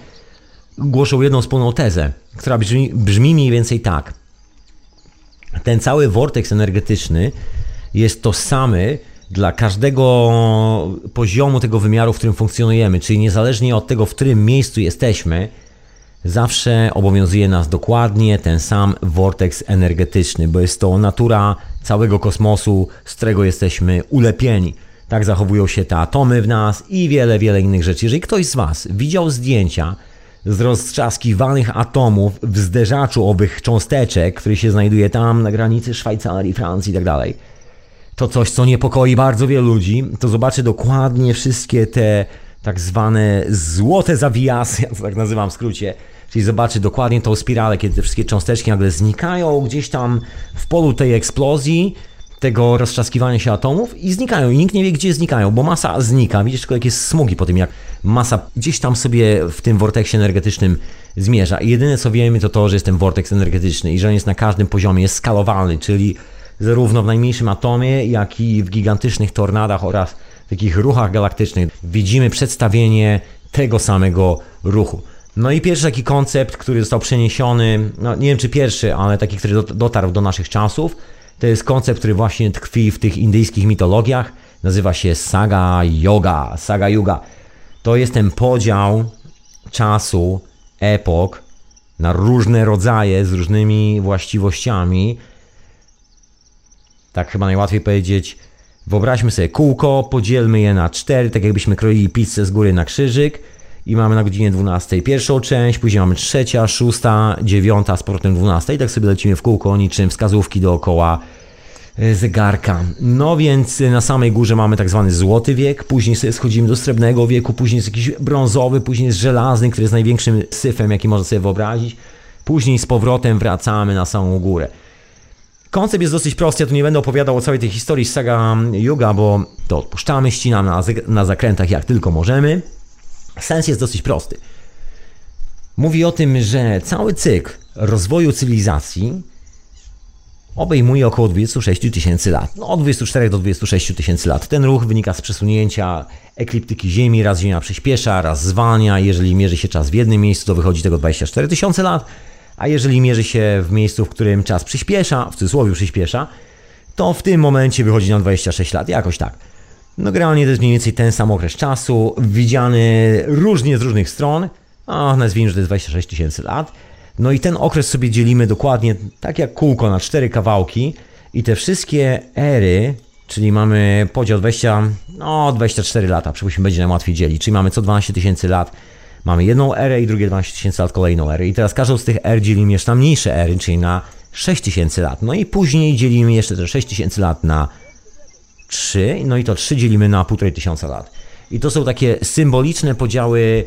głoszą jedną wspólną tezę, która brzmi, brzmi mniej więcej tak. Ten cały vortex energetyczny jest tożsamy dla każdego poziomu tego wymiaru, w którym funkcjonujemy, czyli niezależnie od tego, w którym miejscu jesteśmy, zawsze obowiązuje nas dokładnie ten sam vortex energetyczny, bo jest to natura całego kosmosu, z którego jesteśmy ulepieni. Tak zachowują się te atomy w nas i wiele, wiele innych rzeczy. Jeżeli ktoś z Was widział zdjęcia z roztrzaskiwanych atomów w zderzaczu owych cząsteczek, który się znajduje tam na granicy Szwajcarii, Francji i tak dalej, to coś, co niepokoi bardzo wielu ludzi, to zobaczy dokładnie wszystkie te tak zwane złote zawijasy, ja to tak nazywam w skrócie, czyli zobaczy dokładnie tą spiralę, kiedy te wszystkie cząsteczki nagle znikają gdzieś tam w polu tej eksplozji, tego roztrzaskiwania się atomów i znikają. I nikt nie wie, gdzie znikają, bo masa znika. Widzisz tylko, jakieś smugi po tym, jak masa gdzieś tam sobie w tym vorteksie energetycznym zmierza. I jedyne, co wiemy, to to, że jest ten vorteks energetyczny i że on jest na każdym poziomie, jest skalowalny, czyli zarówno w najmniejszym atomie, jak i w gigantycznych tornadach oraz w takich ruchach galaktycznych widzimy przedstawienie tego samego ruchu. No i pierwszy taki koncept, który został przeniesiony, no nie wiem czy pierwszy, ale taki, który dot- dotarł do naszych czasów, to jest koncept, który właśnie tkwi w tych indyjskich mitologiach. Nazywa się Saga Yoga. Saga Yuga. To jest ten podział czasu, epok na różne rodzaje z różnymi właściwościami. Tak chyba najłatwiej powiedzieć. Wyobraźmy sobie kółko, podzielmy je na cztery, tak jakbyśmy kroili pizzę z góry na krzyżyk i mamy na godzinie 12 pierwszą część, później mamy trzecia, szósta, dziewiąta, z powrotem 12 i tak sobie lecimy w kółko, niczym wskazówki dookoła e, zegarka. No więc e, na samej górze mamy tak zwany złoty wiek, później sobie schodzimy do srebrnego wieku, później jest jakiś brązowy, później jest żelazny, który jest największym syfem, jaki można sobie wyobrazić. Później z powrotem wracamy na samą górę. Koncept jest dosyć prosty, ja tu nie będę opowiadał o całej tej historii z Saga Yuga, bo to odpuszczamy, ścinamy na, na zakrętach jak tylko możemy. Sens jest dosyć prosty. Mówi o tym, że cały cykl rozwoju cywilizacji obejmuje około 26 tysięcy lat. No, od 24 do 26 tysięcy lat. Ten ruch wynika z przesunięcia ekliptyki Ziemi. Raz Ziemia przyspiesza, raz zwalnia. Jeżeli mierzy się czas w jednym miejscu, to wychodzi tego 24 tysiące lat. A jeżeli mierzy się w miejscu, w którym czas przyspiesza, w cudzysłowie przyspiesza, to w tym momencie wychodzi na 26 lat. Jakoś tak. No generalnie to jest mniej więcej ten sam okres czasu, widziany różnie z różnych stron. A nazwijmy, że to jest 26 tysięcy lat. No i ten okres sobie dzielimy dokładnie tak jak kółko na cztery kawałki i te wszystkie ery, czyli mamy podział 20, no 24 lata, przypuśćmy będzie nam łatwiej dzielić, czyli mamy co 12 tysięcy lat, mamy jedną erę i drugie 12 tysięcy lat kolejną erę i teraz każdą z tych er dzielimy jeszcze na mniejsze ery, czyli na 6 tysięcy lat, no i później dzielimy jeszcze te 6 tysięcy lat na 3, no i to 3 dzielimy na 1,5 tysiąca lat. I to są takie symboliczne podziały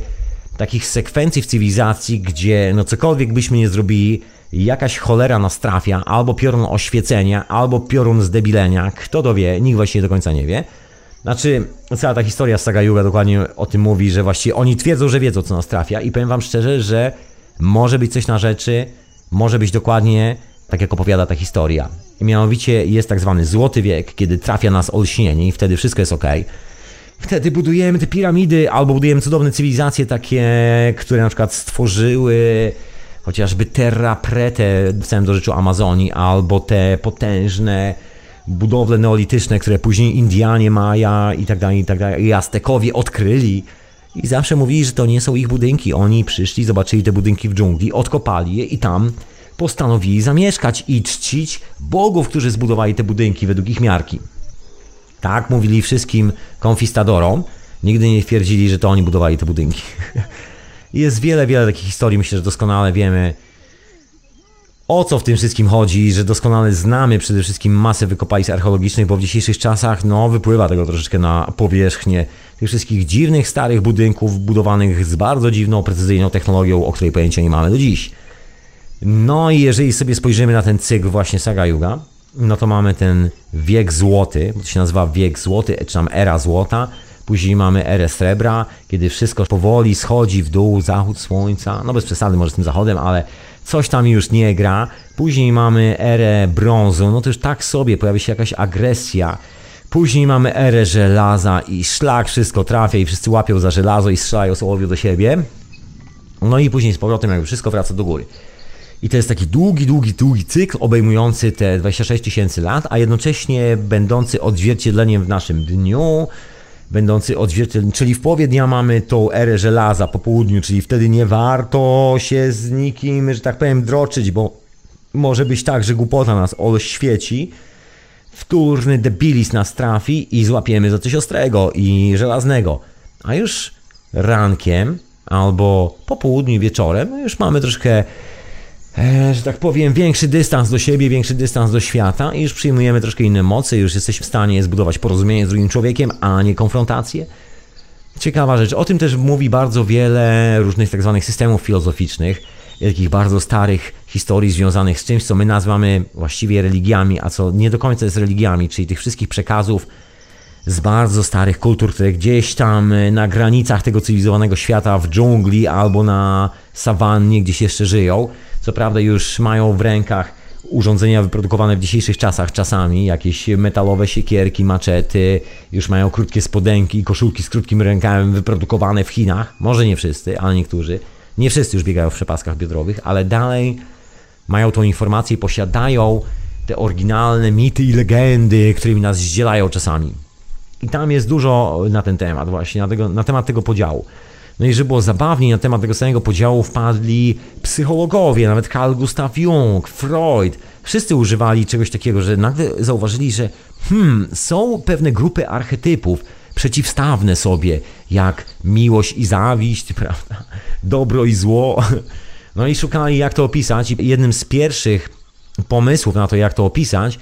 takich sekwencji w cywilizacji, gdzie no cokolwiek byśmy nie zrobili, jakaś cholera nas trafia, albo piorun oświecenia, albo piorun zdebilenia, kto to wie, nikt właściwie do końca nie wie. Znaczy, cała ta historia z Saga Yuga dokładnie o tym mówi, że właściwie oni twierdzą, że wiedzą, co nas trafia i powiem wam szczerze, że może być coś na rzeczy, może być dokładnie tak, jak opowiada ta historia. Mianowicie jest tak zwany złoty wiek, kiedy trafia nas olśnienie i wtedy wszystko jest ok. Wtedy budujemy te piramidy, albo budujemy cudowne cywilizacje takie, które na przykład stworzyły chociażby Terra Prete w całym dorzeczu Amazonii, albo te potężne budowle neolityczne, które później Indianie, Maja i tak dalej, i tak dalej, i Aztekowie odkryli. I zawsze mówili, że to nie są ich budynki. Oni przyszli, zobaczyli te budynki w dżungli, odkopali je i tam postanowili zamieszkać i czcić bogów, którzy zbudowali te budynki według ich miarki. Tak mówili wszystkim konfistadorom. Nigdy nie twierdzili, że to oni budowali te budynki. Jest wiele, wiele takich historii. Myślę, że doskonale wiemy, o co w tym wszystkim chodzi, że doskonale znamy przede wszystkim masę wykopalisk archeologicznych, bo w dzisiejszych czasach no, wypływa tego troszeczkę na powierzchnię tych wszystkich dziwnych, starych budynków budowanych z bardzo dziwną, precyzyjną technologią, o której pojęcia nie mamy do dziś. No i jeżeli sobie spojrzymy na ten cykl właśnie Saga Yuga, no to mamy ten wiek złoty, bo to się nazywa wiek złoty, czy tam era złota. Później mamy erę srebra, kiedy wszystko powoli schodzi w dół, zachód słońca. No bez przesady może z tym zachodem, ale coś tam już nie gra. Później mamy erę brązu, no to już tak sobie pojawia się jakaś agresja. Później mamy erę żelaza i szlak wszystko trafia i wszyscy łapią za żelazo i strzelają słowiu do siebie. No i później z powrotem jakby wszystko wraca do góry. I to jest taki długi, długi, długi cykl obejmujący te 26 tysięcy lat, a jednocześnie będący odzwierciedleniem w naszym dniu, będący odzwierciedleniem, czyli w połowie dnia mamy tą erę żelaza po południu, czyli wtedy nie warto się z nikim, że tak powiem, droczyć, bo może być tak, że głupota nas oświeci, wtórny debilizm nas trafi i złapiemy za coś ostrego i żelaznego. A już rankiem albo po południu wieczorem no już mamy troszkę że tak powiem, większy dystans do siebie, większy dystans do świata i już przyjmujemy troszkę inne mocy, już jesteśmy w stanie zbudować porozumienie z drugim człowiekiem, a nie konfrontację. Ciekawa rzecz. O tym też mówi bardzo wiele różnych tak zwanych systemów filozoficznych, takich bardzo starych historii związanych z czymś, co my nazywamy właściwie religiami, a co nie do końca jest religiami, czyli tych wszystkich przekazów z bardzo starych kultur, które gdzieś tam e, na granicach tego cywilizowanego świata, w dżungli albo na sawannie gdzieś jeszcze żyją. Co prawda już mają w rękach urządzenia wyprodukowane w dzisiejszych czasach czasami, jakieś metalowe siekierki, maczety, już mają krótkie spodenki i koszulki z krótkim rękawem wyprodukowane w Chinach. Może nie wszyscy, ale niektórzy. Nie wszyscy już biegają w przepaskach biodrowych, ale dalej mają tą informację i posiadają te oryginalne mity i legendy, którymi nas zdzielają czasami. I tam jest dużo na ten temat, właśnie na, tego, na temat tego podziału. No i żeby było zabawniej, na temat tego samego podziału wpadli psychologowie, nawet Carl Gustav Jung, Freud. Wszyscy używali czegoś takiego, że nagle zauważyli, że hmm, są pewne grupy archetypów przeciwstawne sobie, jak miłość i zawiść, prawda? dobro i zło. No i szukali, jak to opisać. I jednym z pierwszych pomysłów na to, jak to opisać,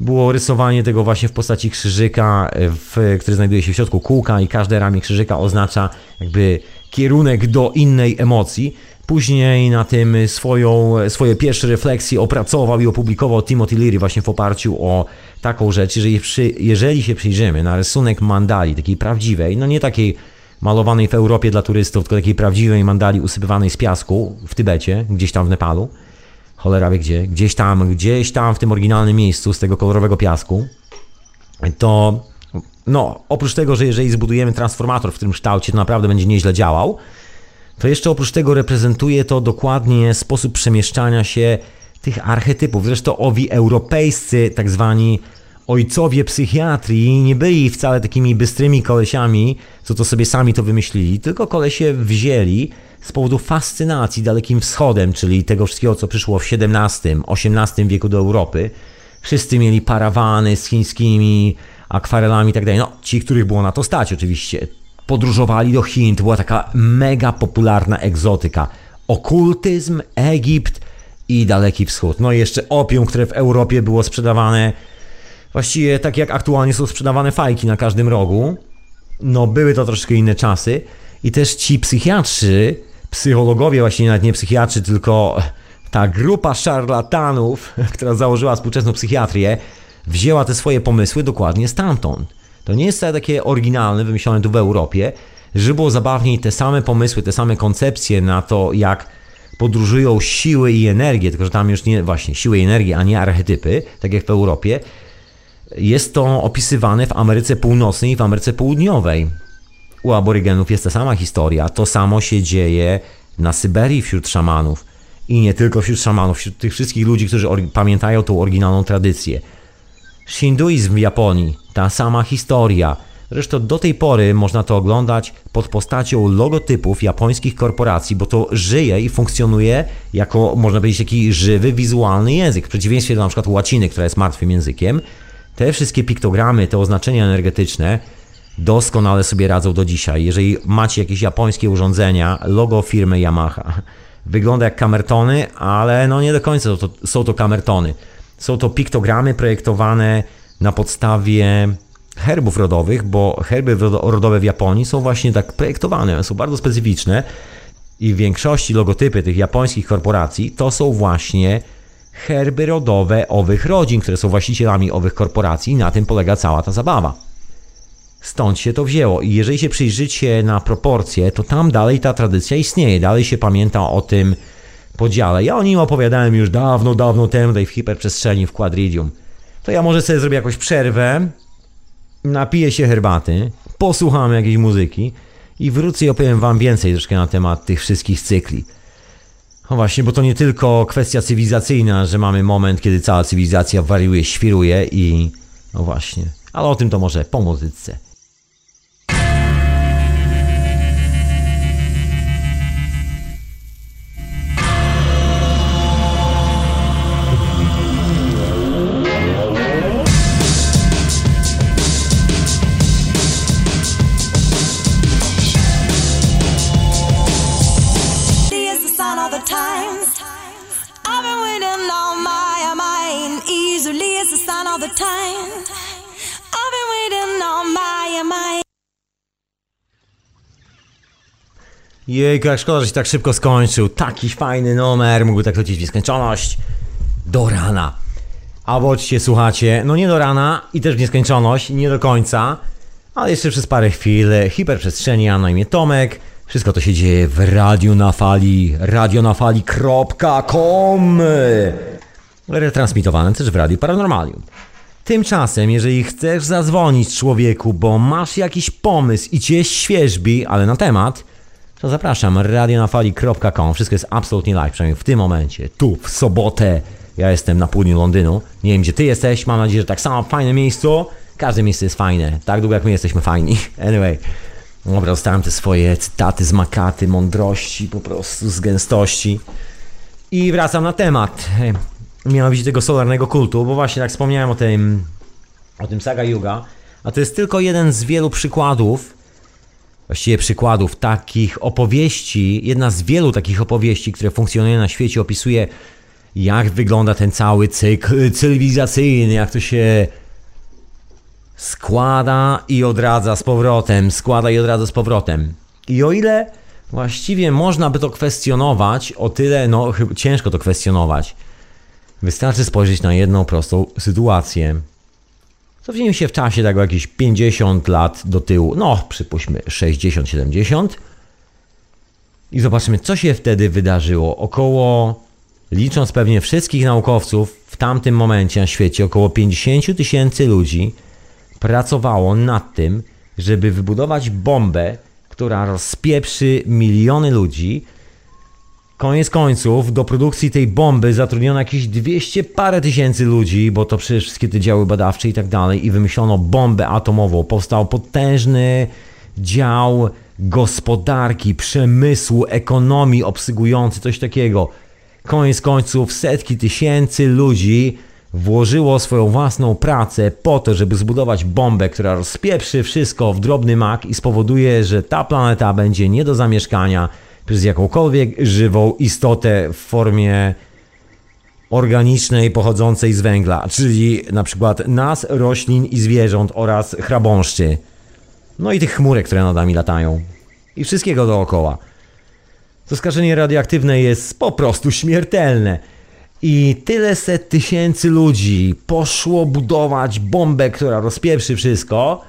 było rysowanie tego właśnie w postaci krzyżyka, w, który znajduje się w środku kółka i każde ramię krzyżyka oznacza jakby kierunek do innej emocji. Później na tym swoją, swoje pierwsze refleksje opracował i opublikował Timothy Leary właśnie w oparciu o taką rzecz, przy, jeżeli się przyjrzymy na rysunek mandali, takiej prawdziwej, no nie takiej malowanej w Europie dla turystów, tylko takiej prawdziwej mandali usypywanej z piasku w Tybecie, gdzieś tam w Nepalu, cholera wie gdzie, gdzieś tam, gdzieś tam w tym oryginalnym miejscu z tego kolorowego piasku, to no, oprócz tego, że jeżeli zbudujemy transformator w tym kształcie, to naprawdę będzie nieźle działał, to jeszcze oprócz tego reprezentuje to dokładnie sposób przemieszczania się tych archetypów. Zresztą owi europejscy, tak zwani ojcowie psychiatrii, nie byli wcale takimi bystrymi kolesiami, co to sobie sami to wymyślili, tylko kolesie wzięli z powodu fascynacji Dalekim Wschodem, czyli tego wszystkiego, co przyszło w XVII, XVIII wieku do Europy. Wszyscy mieli parawany z chińskimi akwarelami i tak dalej. No, ci, których było na to stać oczywiście. Podróżowali do Chin, to była taka mega popularna egzotyka. Okultyzm, Egipt i Daleki Wschód. No i jeszcze opium, które w Europie było sprzedawane właściwie tak jak aktualnie są sprzedawane fajki na każdym rogu. No, były to troszkę inne czasy. I też ci psychiatrzy, psychologowie, właśnie nawet nie psychiatrzy, tylko ta grupa szarlatanów, która założyła współczesną psychiatrię, wzięła te swoje pomysły dokładnie stamtąd. To nie jest takie oryginalne, wymyślone tu w Europie, żeby było zabawniej te same pomysły, te same koncepcje na to, jak podróżują siły i energie, tylko że tam już nie właśnie siły i energie, a nie archetypy, tak jak w Europie, jest to opisywane w Ameryce Północnej i w Ameryce Południowej. U aborygenów jest ta sama historia. To samo się dzieje na Syberii wśród szamanów. I nie tylko wśród szamanów, wśród tych wszystkich ludzi, którzy pamiętają tą oryginalną tradycję. Shinduizm w Japonii, ta sama historia. Zresztą do tej pory można to oglądać pod postacią logotypów japońskich korporacji, bo to żyje i funkcjonuje jako, można powiedzieć, taki żywy, wizualny język. W przeciwieństwie do na przykład łaciny, która jest martwym językiem, te wszystkie piktogramy, te oznaczenia energetyczne doskonale sobie radzą do dzisiaj. Jeżeli macie jakieś japońskie urządzenia, logo firmy Yamaha, wygląda jak kamertony, ale no nie do końca to, są to kamertony. Są to piktogramy projektowane na podstawie herbów rodowych, bo herby rodowe w Japonii są właśnie tak projektowane, są bardzo specyficzne i w większości logotypy tych japońskich korporacji to są właśnie herby rodowe owych rodzin, które są właścicielami owych korporacji i na tym polega cała ta zabawa. Stąd się to wzięło i jeżeli się przyjrzycie na proporcje, to tam dalej ta tradycja istnieje, dalej się pamięta o tym podziale. Ja o nim opowiadałem już dawno, dawno temu tutaj w hiperprzestrzeni w Quadridium. To ja może sobie zrobię jakąś przerwę, napiję się herbaty, posłucham jakiejś muzyki i wrócę i opowiem wam więcej troszkę na temat tych wszystkich cykli. No właśnie, bo to nie tylko kwestia cywilizacyjna, że mamy moment, kiedy cała cywilizacja wariuje, świruje i... No właśnie, ale o tym to może po muzyce. Jejku, jak szkoda, że się tak szybko skończył. Taki fajny numer, mógł tak lecieć w nieskończoność. Do rana. A bądźcie, słuchacie, no nie do rana i też w nieskończoność, nie do końca, ale jeszcze przez parę chwil. Hiperprzestrzeni, ja na imię Tomek. Wszystko to się dzieje w Radiu na Fali, radionafali.com Retransmitowane też w Radiu Paranormalium. Tymczasem, jeżeli chcesz zadzwonić człowieku, bo masz jakiś pomysł i cię świeżbi, ale na temat, to zapraszam, radionafali.com. Wszystko jest absolutnie live, przynajmniej w tym momencie, tu, w sobotę. Ja jestem na południu Londynu. Nie wiem, gdzie ty jesteś, mam nadzieję, że tak samo fajne miejsce. Każde miejsce jest fajne, tak długo jak my jesteśmy fajni. Anyway, dobra, dostałem te swoje cytaty z makaty, mądrości, po prostu z gęstości. I wracam na temat. Mianowicie tego solarnego kultu, bo właśnie tak wspomniałem o tym, o tym Saga Yuga, a to jest tylko jeden z wielu przykładów, właściwie przykładów takich opowieści, jedna z wielu takich opowieści, które funkcjonuje na świecie, opisuje jak wygląda ten cały cykl cywilizacyjny, jak to się składa i odradza z powrotem, składa i odradza z powrotem. I o ile właściwie można by to kwestionować, o tyle no ciężko to kwestionować. Wystarczy spojrzeć na jedną prostą sytuację. Cofnijmy się w czasie tak jakieś 50 lat do tyłu, no przypuśćmy 60-70 i zobaczymy co się wtedy wydarzyło. Około, licząc pewnie wszystkich naukowców w tamtym momencie na świecie, około 50 tysięcy ludzi pracowało nad tym, żeby wybudować bombę, która rozpieprzy miliony ludzi. Koniec końców, do produkcji tej bomby zatrudniono jakieś 200 parę tysięcy ludzi, bo to przecież wszystkie te działy badawcze i tak dalej, i wymyślono bombę atomową. Powstał potężny dział gospodarki, przemysłu, ekonomii obsługujący coś takiego. Koniec końców, setki tysięcy ludzi włożyło swoją własną pracę po to, żeby zbudować bombę, która rozpieprzy wszystko w drobny mak i spowoduje, że ta planeta będzie nie do zamieszkania przez jakąkolwiek żywą istotę w formie organicznej pochodzącej z węgla, czyli na przykład nas, roślin i zwierząt oraz chrabąszczy. No i tych chmurek, które nad nami latają. I wszystkiego dookoła. To skażenie radioaktywne jest po prostu śmiertelne. I tyle set tysięcy ludzi poszło budować bombę, która rozpieprzy wszystko.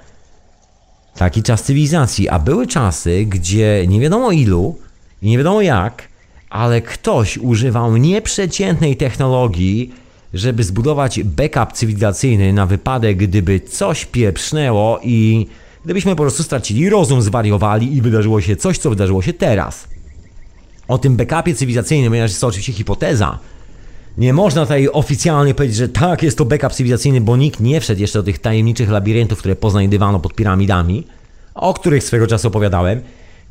Taki czas cywilizacji. A były czasy, gdzie nie wiadomo ilu i nie wiadomo jak, ale ktoś używał nieprzeciętnej technologii, żeby zbudować backup cywilizacyjny na wypadek, gdyby coś pieprznęło i gdybyśmy po prostu stracili rozum, zwariowali i wydarzyło się coś, co wydarzyło się teraz. O tym backupie cywilizacyjnym, ponieważ jest to oczywiście hipoteza, nie można tutaj oficjalnie powiedzieć, że tak, jest to backup cywilizacyjny, bo nikt nie wszedł jeszcze do tych tajemniczych labiryntów, które poznajdywano pod piramidami, o których swego czasu opowiadałem.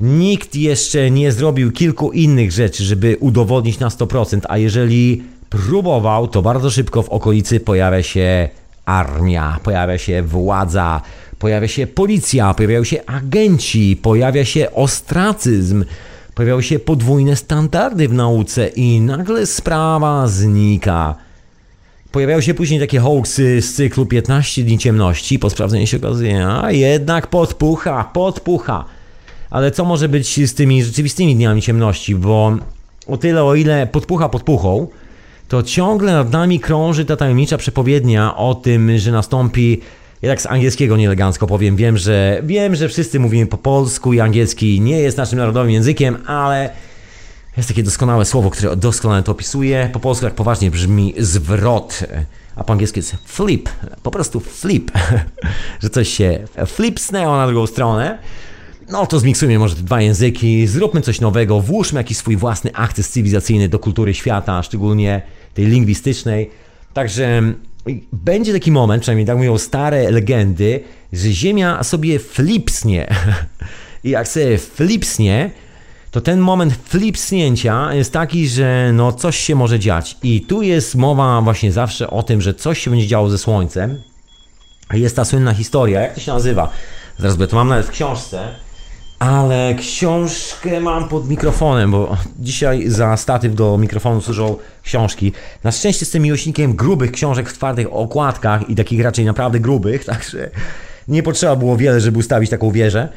Nikt jeszcze nie zrobił kilku innych rzeczy, żeby udowodnić na 100%, a jeżeli próbował, to bardzo szybko w okolicy pojawia się armia, pojawia się władza, pojawia się policja, pojawiają się agenci, pojawia się ostracyzm, pojawiały się podwójne standardy w nauce i nagle sprawa znika. Pojawiały się później takie hoaxy z cyklu 15 dni ciemności, po sprawdzeniu się okazuje, a jednak podpucha, podpucha. Ale co może być z tymi rzeczywistymi dniami ciemności, bo o tyle o ile podpucha podpuchą, to ciągle nad nami krąży ta tajemnicza przepowiednia o tym, że nastąpi ja tak z angielskiego nieelegancko powiem, wiem, że wiem, że wszyscy mówimy po polsku i angielski nie jest naszym narodowym językiem, ale jest takie doskonałe słowo, które doskonale to opisuje. Po polsku tak poważnie brzmi zwrot, a po angielsku jest flip, po prostu flip, że coś się flipsnęło na drugą stronę. No to zmiksujmy może te dwa języki, zróbmy coś nowego, włóżmy jakiś swój własny akces cywilizacyjny do kultury świata, szczególnie tej lingwistycznej. Także będzie taki moment, przynajmniej tak mówią stare legendy, że Ziemia sobie flipsnie. I jak sobie flipsnie, to ten moment flipsnięcia jest taki, że no coś się może dziać. I tu jest mowa właśnie zawsze o tym, że coś się będzie działo ze Słońcem. Jest ta słynna historia, jak to się nazywa? Zaraz, bo to mam nawet w książce. Ale książkę mam pod mikrofonem, bo dzisiaj za statyw do mikrofonu służą książki. Na szczęście jestem miłośnikiem grubych książek w twardych okładkach i takich raczej naprawdę grubych, także nie potrzeba było wiele, żeby ustawić taką wieżę.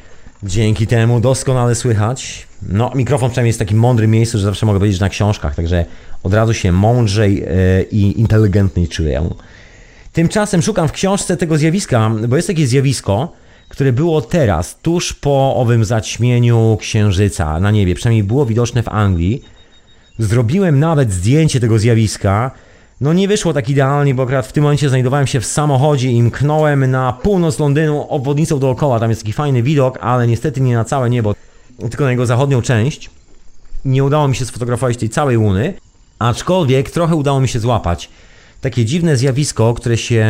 Dzięki temu doskonale słychać. No, mikrofon przynajmniej jest w takim mądrym miejscu, że zawsze mogę powiedzieć na książkach, także od razu się mądrzej yy, i inteligentniej czuję. Tymczasem szukam w książce tego zjawiska, bo jest takie zjawisko, które było teraz, tuż po owym zaćmieniu księżyca na niebie, przynajmniej było widoczne w Anglii. Zrobiłem nawet zdjęcie tego zjawiska. No nie wyszło tak idealnie, bo akurat w tym momencie znajdowałem się w samochodzie i mknąłem na północ Londynu obwodnicą dookoła. Tam jest taki fajny widok, ale niestety nie na całe niebo. tylko na jego zachodnią część. Nie udało mi się sfotografować tej całej łuny, aczkolwiek trochę udało mi się złapać takie dziwne zjawisko, które się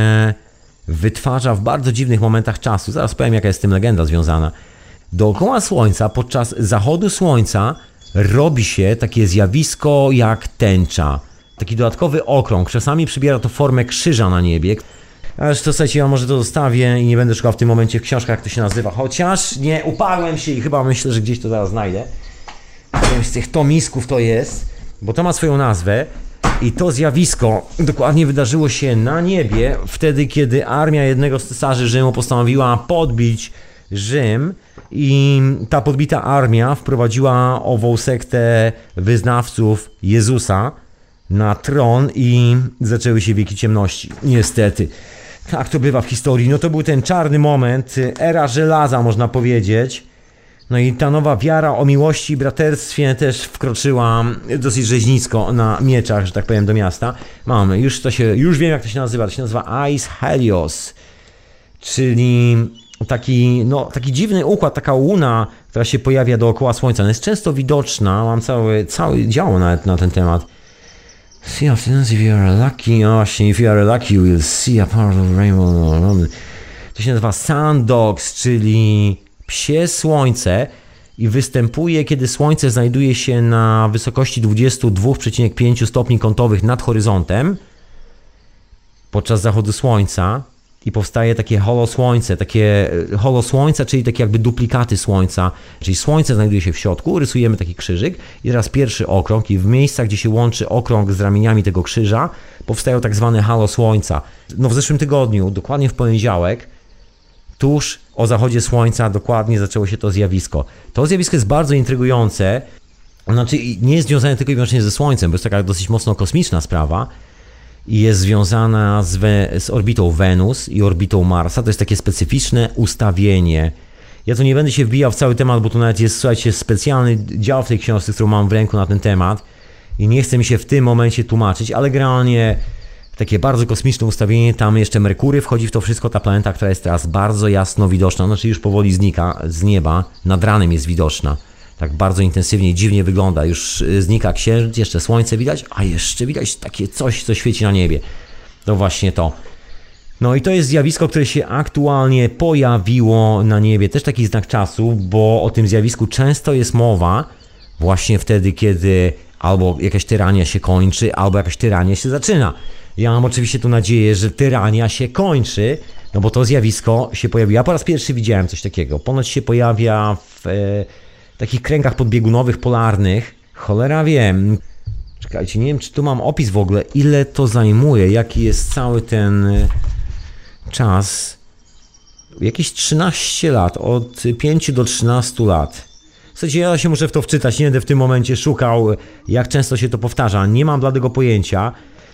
wytwarza w bardzo dziwnych momentach czasu. Zaraz powiem, jaka jest z tym legenda związana. Dookoła Słońca, podczas zachodu Słońca, robi się takie zjawisko jak tęcza. Taki dodatkowy okrąg. Czasami przybiera to formę krzyża na niebie. Aż to słuchajcie, ja może to zostawię i nie będę szukał w tym momencie w książkach, jak to się nazywa. Chociaż nie uparłem się i chyba myślę, że gdzieś to zaraz znajdę. Którymś z tych tomisków to jest, bo to ma swoją nazwę. I to zjawisko dokładnie wydarzyło się na niebie, wtedy kiedy armia jednego z cesarzy Rzymu postanowiła podbić Rzym i ta podbita armia wprowadziła ową sektę wyznawców Jezusa na tron i zaczęły się wieki ciemności. Niestety. Tak to bywa w historii. No to był ten czarny moment, era żelaza można powiedzieć. No i ta nowa wiara o miłości i braterstwie też wkroczyła dosyć rzeźnicko na mieczach, że tak powiem, do miasta. Mamy, już to się, już wiem jak to się nazywa, to się nazywa Ice Helios, czyli taki, no, taki dziwny układ, taka łuna, która się pojawia dookoła Słońca. Ona jest często widoczna, mam cały, cały dział nawet na ten temat. See afternoons if you are lucky, oh, właśnie, if you are lucky you will see a part of rainbow. No, To się nazywa Sun Dogs, czyli psie słońce i występuje, kiedy słońce znajduje się na wysokości 22,5 stopni kątowych nad horyzontem podczas zachodu słońca i powstaje takie holosłońce, takie e, holosłońca, czyli takie jakby duplikaty słońca, czyli słońce znajduje się w środku, rysujemy taki krzyżyk i teraz pierwszy okrąg i w miejscach, gdzie się łączy okrąg z ramieniami tego krzyża, powstają tak zwane halo słońca. No w zeszłym tygodniu, dokładnie w poniedziałek, tuż o zachodzie słońca dokładnie zaczęło się to zjawisko. To zjawisko jest bardzo intrygujące, znaczy nie jest związane tylko i wyłącznie ze słońcem, bo jest taka dosyć mocno kosmiczna sprawa, i jest związana z, we, z orbitą Wenus i orbitą Marsa. To jest takie specyficzne ustawienie. Ja tu nie będę się wbijał w cały temat, bo tu nawet jest, słuchajcie, specjalny dział w tej książce, którą mam w ręku na ten temat i nie chcę mi się w tym momencie tłumaczyć, ale generalnie takie bardzo kosmiczne ustawienie, tam jeszcze Merkury wchodzi w to wszystko, ta planeta, która jest teraz bardzo jasno widoczna, znaczy już powoli znika z nieba, nad ranem jest widoczna tak bardzo intensywnie i dziwnie wygląda. Już y, znika księżyc, jeszcze słońce widać, a jeszcze widać takie coś, co świeci na niebie. To właśnie to. No i to jest zjawisko, które się aktualnie pojawiło na niebie. Też taki znak czasu, bo o tym zjawisku często jest mowa właśnie wtedy, kiedy albo jakaś tyrania się kończy, albo jakaś tyrania się zaczyna. Ja mam oczywiście tu nadzieję, że tyrania się kończy, no bo to zjawisko się pojawiło. Ja po raz pierwszy widziałem coś takiego. Ponoć się pojawia w takich kręgach podbiegunowych, polarnych. Cholera wiem. Czekajcie, nie wiem, czy tu mam opis w ogóle, ile to zajmuje, jaki jest cały ten y, czas. Jakieś 13 lat, od 5 do 13 lat. W sensie ja się muszę w to wczytać, nie będę w tym momencie szukał, jak często się to powtarza, nie mam bladego pojęcia.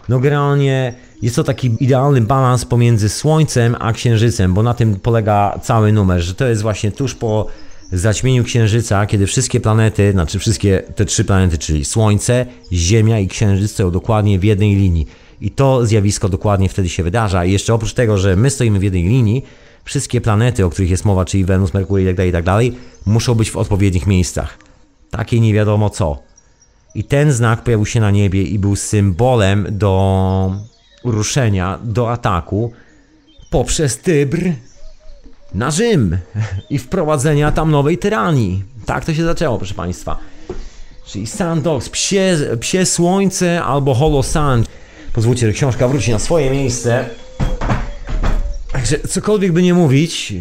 No generalnie jest to taki idealny balans pomiędzy Słońcem a Księżycem, bo na tym polega cały numer, że to jest właśnie tuż po zaćmieniu Księżyca, kiedy wszystkie planety, znaczy wszystkie te trzy planety, czyli Słońce, Ziemia i Księżyc stoją dokładnie w jednej linii. I to zjawisko dokładnie wtedy się wydarza. I jeszcze oprócz tego, że my stoimy w jednej linii, wszystkie planety, o których jest mowa, czyli Wenus, Merkury itd., tak itd., tak muszą być w odpowiednich miejscach. Takie nie wiadomo co. I ten znak pojawił się na niebie i był symbolem do ruszenia, do ataku poprzez Tybr na Rzym i wprowadzenia tam nowej tyranii. Tak to się zaczęło, proszę Państwa. Czyli Sandox, psie, psie słońce albo Holo Sand. Pozwólcie, że książka wróci na swoje miejsce. Także cokolwiek by nie mówić,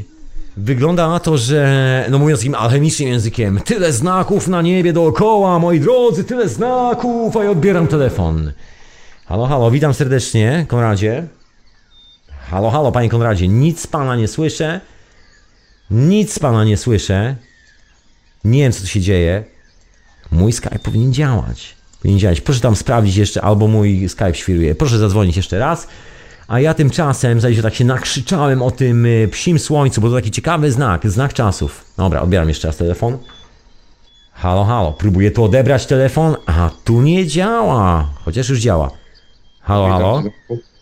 wygląda na to, że, no mówiąc takim alchemicznym językiem, tyle znaków na niebie dookoła, moi drodzy, tyle znaków, a ja odbieram telefon. Halo, halo, witam serdecznie, Konradzie. Halo, halo, panie Konradzie, nic pana nie słyszę. Nic pana nie słyszę. Nie wiem, co tu się dzieje. Mój Skype powinien działać. Powinien działać. Proszę tam sprawdzić jeszcze, albo mój Skype świruje. Proszę zadzwonić jeszcze raz. A ja tymczasem, się tak się nakrzyczałem o tym y, psim słońcu, bo to taki ciekawy znak, znak czasów. Dobra, odbieram jeszcze raz telefon. Halo, halo, próbuję tu odebrać telefon, a tu nie działa. Chociaż już działa. Halo, halo.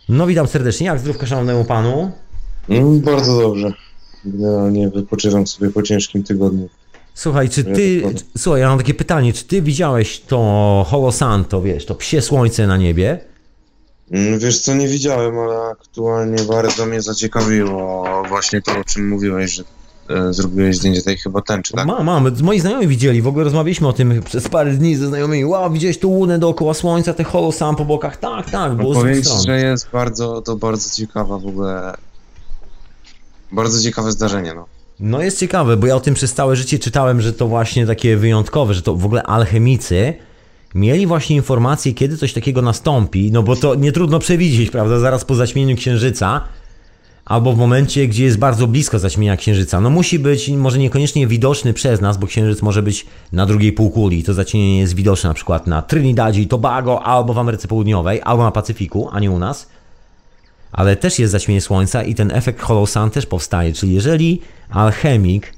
No witam serdecznie, jak zdrówka szanownemu panu? Mm, bardzo dobrze. Generalnie wypoczywam sobie po ciężkim tygodniu. Słuchaj, czy ty, słuchaj, ja mam takie pytanie, czy ty widziałeś to Holosanto, wiesz, to psie słońce na niebie? Mm, Wiesz co, nie widziałem, ale aktualnie bardzo mnie zaciekawiło właśnie to, o czym mówiłeś, że e, zrobiłeś zdjęcie tej chyba tęczy, tak? Mam, mam, moi znajomi widzieli, w ogóle rozmawialiśmy o tym przez parę dni ze znajomymi, wow, widziałeś tu łunę dookoła słońca, te Holosan po bokach, tak, tak, No było z powiem ci, że jest bardzo, to bardzo ciekawa w ogóle, bardzo ciekawe zdarzenie, no. No jest ciekawe, bo ja o tym przez całe życie czytałem, że to właśnie takie wyjątkowe, że to w ogóle alchemicy mieli właśnie informację, kiedy coś takiego nastąpi, no bo to nie trudno przewidzieć, prawda, zaraz po zaćmieniu księżyca, albo w momencie, gdzie jest bardzo blisko zaćmienia księżyca. No musi być, może niekoniecznie widoczny przez nas, bo księżyc może być na drugiej półkuli i to zaćmienie jest widoczne na przykład na Trinidadzie i Tobago, albo w Ameryce Południowej, albo na Pacyfiku, a nie u nas ale też jest zaćmienie słońca i ten efekt Holosan też powstaje. Czyli jeżeli alchemik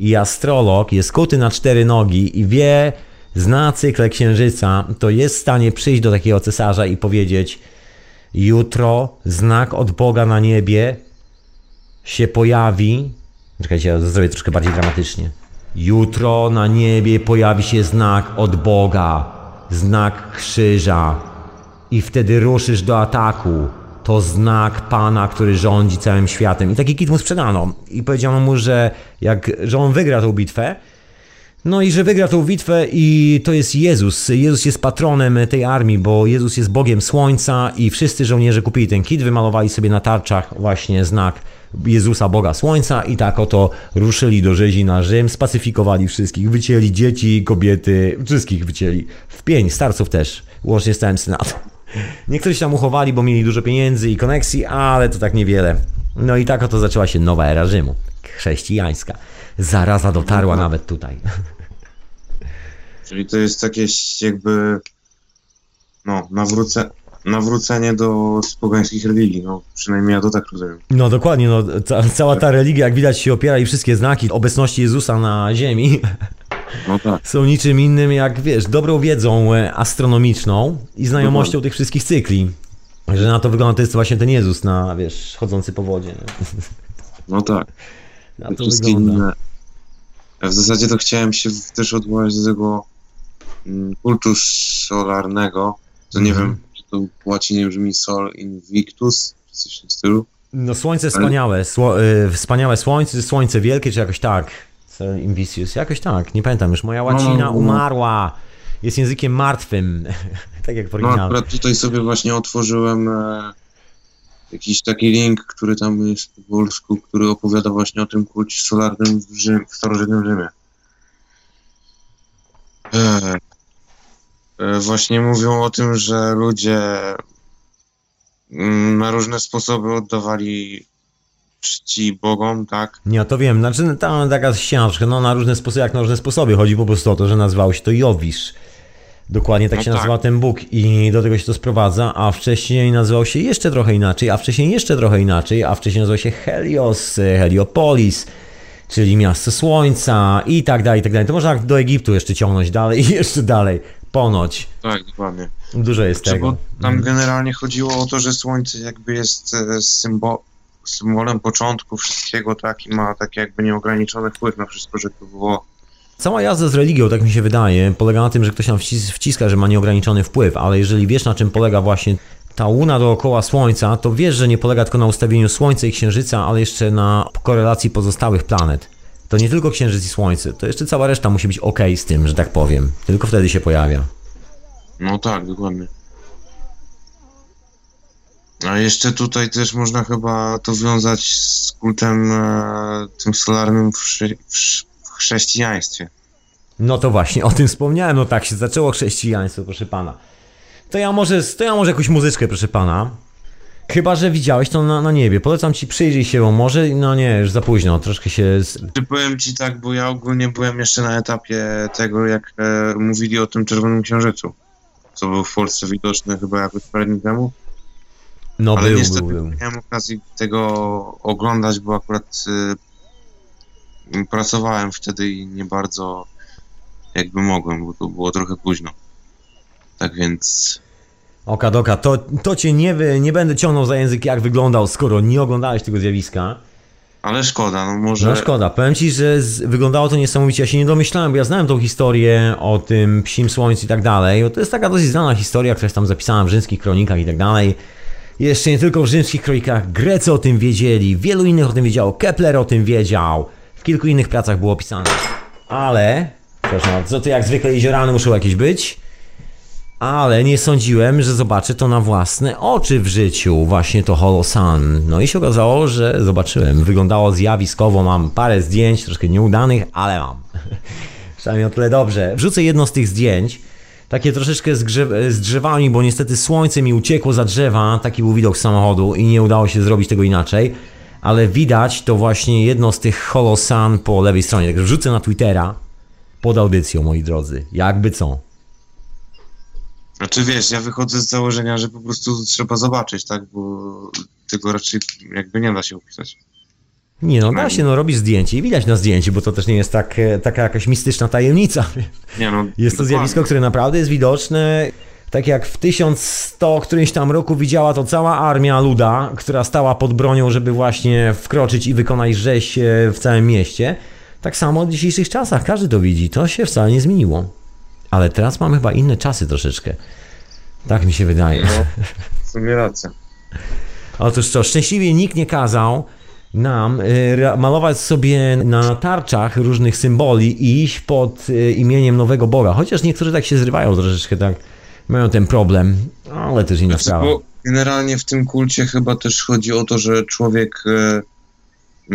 i astrolog jest kuty na cztery nogi i wie, zna cykle księżyca, to jest w stanie przyjść do takiego cesarza i powiedzieć jutro znak od Boga na niebie się pojawi. Czekajcie, ja to zrobię troszkę bardziej dramatycznie. Jutro na niebie pojawi się znak od Boga, znak krzyża i wtedy ruszysz do ataku. To znak Pana, który rządzi całym światem. I taki kit mu sprzedano. I powiedziano mu, że jak, że on wygra tą bitwę, no i że wygra tą bitwę i to jest Jezus. Jezus jest patronem tej armii, bo Jezus jest Bogiem Słońca i wszyscy żołnierze kupili ten kit, wymalowali sobie na tarczach właśnie znak Jezusa Boga Słońca i tak oto ruszyli do rzezi na Rzym, spacyfikowali wszystkich, wycięli dzieci, kobiety, wszystkich wycięli. W pień, starców też, łącznie z całym senatem. Niektórzy się tam uchowali, bo mieli dużo pieniędzy i koneksji, ale to tak niewiele. No i tak oto zaczęła się nowa era Rzymu, chrześcijańska. Zaraza dotarła nawet tutaj. Czyli to jest takie jakby, no, nawróce, nawrócenie do pogańskich religii, no, przynajmniej ja to tak rozumiem. No dokładnie, no, ca cała ta religia, jak widać, się opiera i wszystkie znaki obecności Jezusa na ziemi No tak, są niczym innym jak, wiesz, dobrą wiedzą e, astronomiczną i znajomością tych wszystkich cykli. Że na to wygląda, to jest właśnie ten Jezus na, wiesz, chodzący po wodzie. nie? no tak. Na to Wszystkie wygląda. inne. Ja w zasadzie to chciałem się też odwołać do tego kultu solarnego, to nie Mhm. wiem, czy to po łacinie brzmi Sol Invictus, czy coś w tym stylu. No słońce wspaniałe, sło, y, wspaniałe słońce, słońce wielkie, czy jakoś tak. Cel Invicius, jakoś tak, nie pamiętam już. Moja łacina no, no. umarła. Jest językiem martwym, tak jak w No oryginale. akurat tutaj sobie właśnie otworzyłem e, jakiś taki link, który tam jest po polsku, który opowiada właśnie o tym kulcie solarnym w, Rzym, w starożytnym Rzymie. E, właśnie mówią o tym, że ludzie mm, na różne sposoby oddawali czci bogom, tak? Ja to wiem, znaczy tam taka ścieżka, no na różne sposoby, jak na różne sposoby. Chodzi po prostu o to, że nazywał się to Jowisz. Dokładnie tak No się tak. nazywa ten Bóg i do tego się to sprowadza, a wcześniej nazywał się jeszcze trochę inaczej, a wcześniej jeszcze trochę inaczej, a wcześniej nazywał się Helios, e, Heliopolis, czyli miasto słońca i tak dalej, i tak dalej. To można do Egiptu jeszcze ciągnąć dalej i jeszcze dalej, ponoć. Tak, dokładnie. Dużo jest Czy tego. tam generalnie chodziło o to, że słońce jakby jest e, symbo symbolem początku wszystkiego, tak, i ma taki jakby nieograniczony wpływ na wszystko, że to było Cała jazda z religią, tak mi się wydaje, polega na tym, że ktoś nam wcis- wciska, że ma nieograniczony wpływ, ale jeżeli wiesz na czym polega właśnie ta łuna dookoła Słońca, to wiesz, że nie polega tylko na ustawieniu Słońca i Księżyca, ale jeszcze na korelacji pozostałych planet. To nie tylko Księżyc i Słońce, to jeszcze cała reszta musi być ok z tym, że tak powiem. Tylko wtedy się pojawia. No tak, dokładnie. A jeszcze tutaj też można chyba to wiązać z kultem e, tym solarnym w, w chrześcijaństwie. No to właśnie, o tym wspomniałem, no tak się zaczęło chrześcijaństwo, proszę pana. To ja może, to ja może jakąś muzyczkę, proszę pana. Chyba, że widziałeś to na, na niebie. Polecam ci przyjrzyj się, bo może, no nie, już za późno, troszkę się... Czy powiem ci tak, bo ja ogólnie byłem jeszcze na etapie tego, jak e, mówili o tym Czerwonym Księżycu, co był w Polsce widoczny chyba jakoś parę dni temu. No Ale był, niestety był, był. nie miałem okazji tego oglądać, bo akurat y, pracowałem wtedy i nie bardzo jakby mogłem, bo to było trochę późno. Tak więc Oka doka, to, to cię nie, wy, nie będę ciągnął za język jak wyglądał, skoro nie oglądałeś tego zjawiska. Ale szkoda, no może... No szkoda, powiem ci, że z, wyglądało to niesamowicie. Ja się nie domyślałem, bo ja znałem tą historię o tym psim słońcu i tak dalej. To jest taka dosyć znana historia, która jest tam zapisana w rzymskich kronikach i tak dalej. Jeszcze nie tylko w rzymskich kronikach, Grecy o tym wiedzieli, wielu innych o tym wiedziało, Kepler o tym wiedział, w kilku innych pracach było opisane. Ale, proszę bardzo, to jak zwykle jeziorany muszą jakieś być. Ale nie sądziłem, że zobaczę to na własne oczy w życiu, właśnie to Holosan. No i się okazało, że zobaczyłem. Wyglądało zjawiskowo, mam parę zdjęć, troszkę nieudanych, ale mam. Przynajmniej o tyle dobrze. Wrzucę jedno z tych zdjęć, takie troszeczkę z, grze- z drzewami, bo niestety słońce mi uciekło za drzewa, taki był widok samochodu i nie udało się zrobić tego inaczej. Ale widać to właśnie jedno z tych Holosan po lewej stronie. Także wrzucę na Twittera pod audycją, moi drodzy. Jakby co. Znaczy wiesz, ja wychodzę z założenia, że po prostu trzeba zobaczyć, tak? Bo tego raczej jakby nie da się opisać. Nie no, da się, no robisz zdjęcie i widać na zdjęciu, bo to też nie jest tak, e, taka jakaś mistyczna tajemnica. Nie no, Jest to zjawisko, które naprawdę jest widoczne. Tak jak w 1100 którymś tam roku widziała to cała armia luda, która stała pod bronią, żeby właśnie wkroczyć i wykonać rzeź e, w całym mieście. Tak samo w dzisiejszych czasach, każdy to widzi. To się wcale nie zmieniło. Ale teraz mamy chyba inne czasy troszeczkę. Tak mi się wydaje. No, w sumie racja. Otóż co, szczęśliwie nikt nie kazał nam y, malować sobie na tarczach różnych symboli i iść pod y, imieniem nowego Boga. Chociaż niektórzy tak się zrywają troszeczkę, tak mają ten problem, ale też inna Znaczy, sprawa. bo generalnie w tym kulcie chyba też chodzi o to, że człowiek e,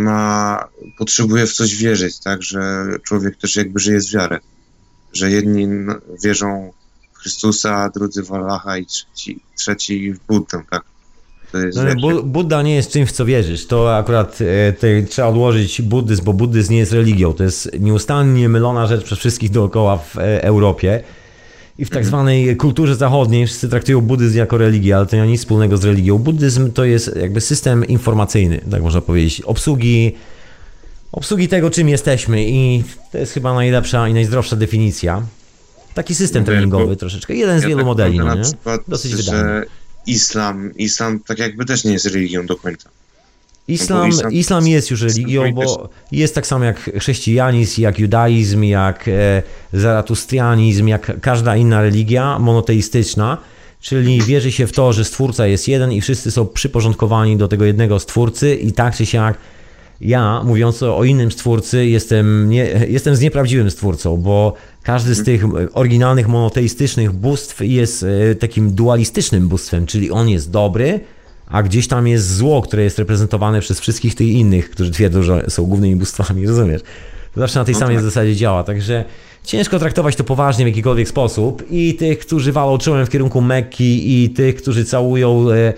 ma, potrzebuje w coś wierzyć, tak? Że człowiek też jakby żyje z wiarę. Że jedni wierzą w Chrystusa, drudzy w Allaha i trzeci, trzeci w Buddę, tak? No, ale Budda nie jest czymś, w co wierzysz. To akurat e, trzeba odłożyć buddyzm, bo buddyzm nie jest religią. To jest nieustannie mylona rzecz przez wszystkich dookoła w e, Europie. I w tak zwanej kulturze zachodniej wszyscy traktują buddyzm jako religię, ale to nie ma nic wspólnego z religią. Buddyzm to jest jakby system informacyjny, tak można powiedzieć. Obsługi, obsługi tego, czym jesteśmy i to jest chyba najlepsza i najzdrowsza definicja. Taki system bo treningowy troszeczkę. Jeden z ja wielu tak modeli, no na nie? przykład, Dosyć wydajny. że islam, islam tak jakby też nie jest religią do końca. Islam, islam- islam jest już religią, bo jest tak samo jak chrześcijanizm, jak judaizm, jak e, zaratustrianizm, jak każda inna religia monoteistyczna, czyli wierzy się w to, że Stwórca jest jeden i wszyscy są przyporządkowani do tego jednego Stwórcy i tak czy siak ja, mówiąc o innym Stwórcy, jestem, nie, jestem z nieprawdziwym Stwórcą, bo każdy z tych oryginalnych monoteistycznych bóstw jest e, takim dualistycznym bóstwem, czyli on jest dobry, a gdzieś tam jest zło, które jest reprezentowane przez wszystkich tych innych, którzy twierdzą, że są głównymi bóstwami, rozumiesz? To zawsze na tej No samej tak. zasadzie działa, także ciężko traktować to poważnie w jakikolwiek sposób i tych, którzy walą czołem w kierunku Mekki i tych, którzy całują e,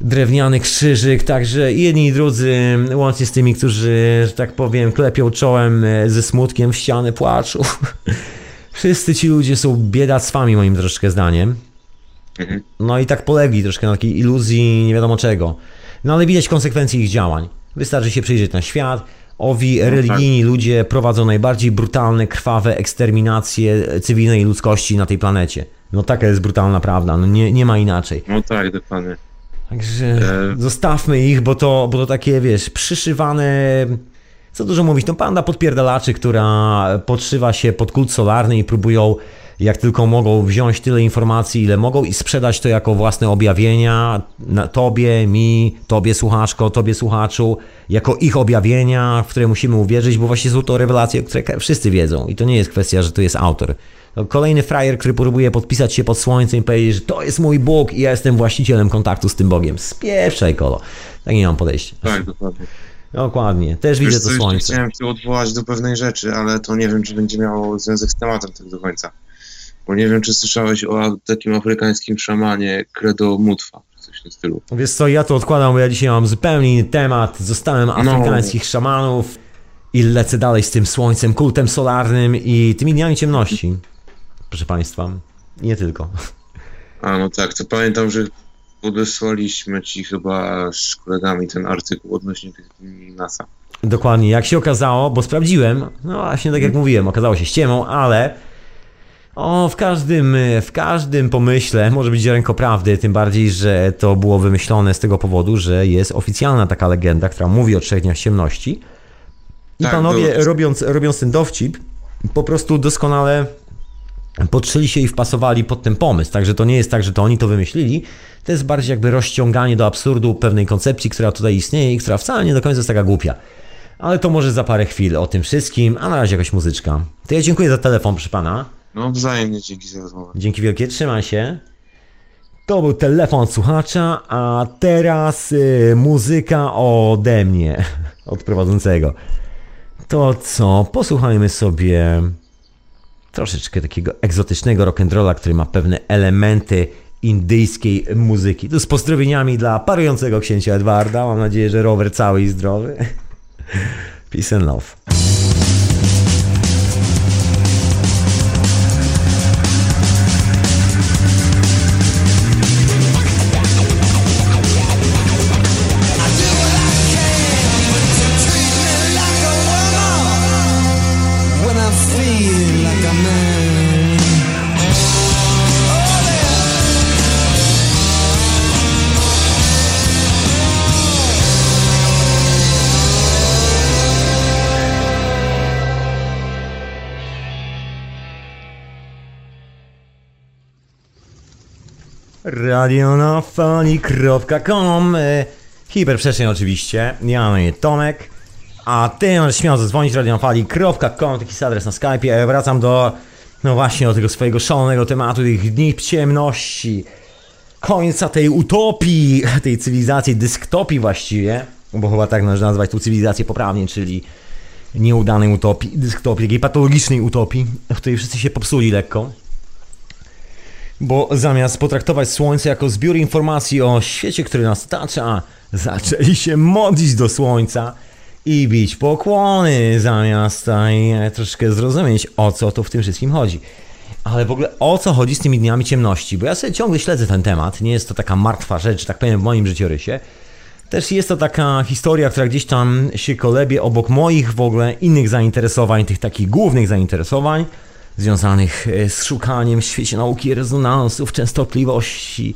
drewniany krzyżyk, także jedni i drudzy, łącznie z tymi, którzy, że tak powiem, klepią czołem e, ze smutkiem w ścianę płaczu. Wszyscy ci ludzie są biedactwami moim troszkę zdaniem. Mhm. No i tak polegli troszkę na takiej iluzji nie wiadomo czego. No ale widać konsekwencje ich działań. Wystarczy się przyjrzeć na świat. Owi religijni ludzie prowadzą najbardziej brutalne, krwawe eksterminacje cywilnej ludzkości na tej planecie. No taka jest brutalna prawda, no nie, nie ma inaczej. No tak, dokładnie. Także E. zostawmy ich, bo to, bo to takie, wiesz, przyszywane... Co dużo mówić, to panda podpierdalaczy, która podszywa się pod kult solarny i próbują jak tylko mogą wziąć tyle informacji, ile mogą i sprzedać to jako własne objawienia na tobie, mi, tobie słuchaczko, tobie słuchaczu, jako ich objawienia, w które musimy uwierzyć, bo właśnie są to rewelacje, które wszyscy wiedzą i to nie jest kwestia, że to jest autor. To kolejny frajer, który próbuje podpisać się pod słońcem i powiedzieć, że to jest mój Bóg i ja jestem właścicielem kontaktu z tym Bogiem. Spieprzaj kolo. Tak nie mam podejścia. Tak, dokładnie. Dokładnie. Też widzę Wiesz to co, jeszcze słońce. Chciałem się odwołać do pewnej rzeczy, ale to nie wiem, czy będzie miało związek z tematem tak do końca. Bo nie wiem, czy słyszałeś o takim afrykańskim szamanie Credo Mutwa, czy coś w tym stylu. Wiesz co, ja to odkładam, bo ja dzisiaj mam zupełnie inny temat. Zostałem afrykańskich szamanów i lecę dalej z tym słońcem, kultem solarnym i tymi dniami ciemności. Proszę Państwa, nie tylko. A no tak, to pamiętam, że podesłaliśmy ci chyba z kolegami ten artykuł odnośnie tych NASA. Dokładnie, jak się okazało, bo sprawdziłem, no właśnie tak jak mówiłem, okazało się ściemą, ale O, w każdym, w każdym pomyśle może być ziarenko prawdy, tym bardziej, że to było wymyślone z tego powodu, że jest oficjalna taka legenda, która mówi o trzech dniach ciemności. I Tak, panowie, było. robiąc, robiąc ten dowcip, po prostu doskonale podszyli się i wpasowali pod ten pomysł. Także to nie jest tak, że to oni to wymyślili. To jest bardziej jakby rozciąganie do absurdu pewnej koncepcji, która tutaj istnieje i która wcale nie do końca jest taka głupia. Ale to może za parę chwil o tym wszystkim, a na razie jakaś muzyczka. To ja dziękuję za telefon, proszę pana. No wzajemnie dzięki za rozmowę. Dzięki wielkie, trzymaj się. To był telefon słuchacza, a teraz y, muzyka ode mnie, od prowadzącego. To co, posłuchajmy sobie troszeczkę takiego egzotycznego rock'n'rolla, który ma pewne elementy indyjskiej muzyki. To z pozdrowieniami dla parującego księcia Edwarda. Mam nadzieję, że rower cały i zdrowy. Peace and love. Feel like a man. radionafali.com e, Hiperprzestrzeń oczywiście, ja mam Tomek, a ty możesz śmiało zadzwonić radionafali.com, taki jest adres na Skype'ie, ja wracam do, no właśnie, do tego swojego szalonego tematu, tych dni ciemności, końca tej utopii, tej cywilizacji, dysktopii właściwie, bo chyba tak należy nazwać tą cywilizację poprawnie, czyli nieudanej utopii, dysktopii, takiej patologicznej utopii, w której wszyscy się popsuli lekko. Bo zamiast potraktować Słońce jako zbiór informacji o świecie, który nas otacza, zaczęli się modlić do Słońca i bić pokłony, zamiast troszkę zrozumieć, o co to w tym wszystkim chodzi. Ale w ogóle o co chodzi z tymi dniami ciemności? Bo ja sobie ciągle śledzę ten temat, nie jest to taka martwa rzecz, że tak powiem, w moim życiorysie. Też jest to taka historia, która gdzieś tam się kolebie obok moich w ogóle innych zainteresowań, tych takich głównych zainteresowań, związanych e, z szukaniem w świecie nauki rezonansów, częstotliwości,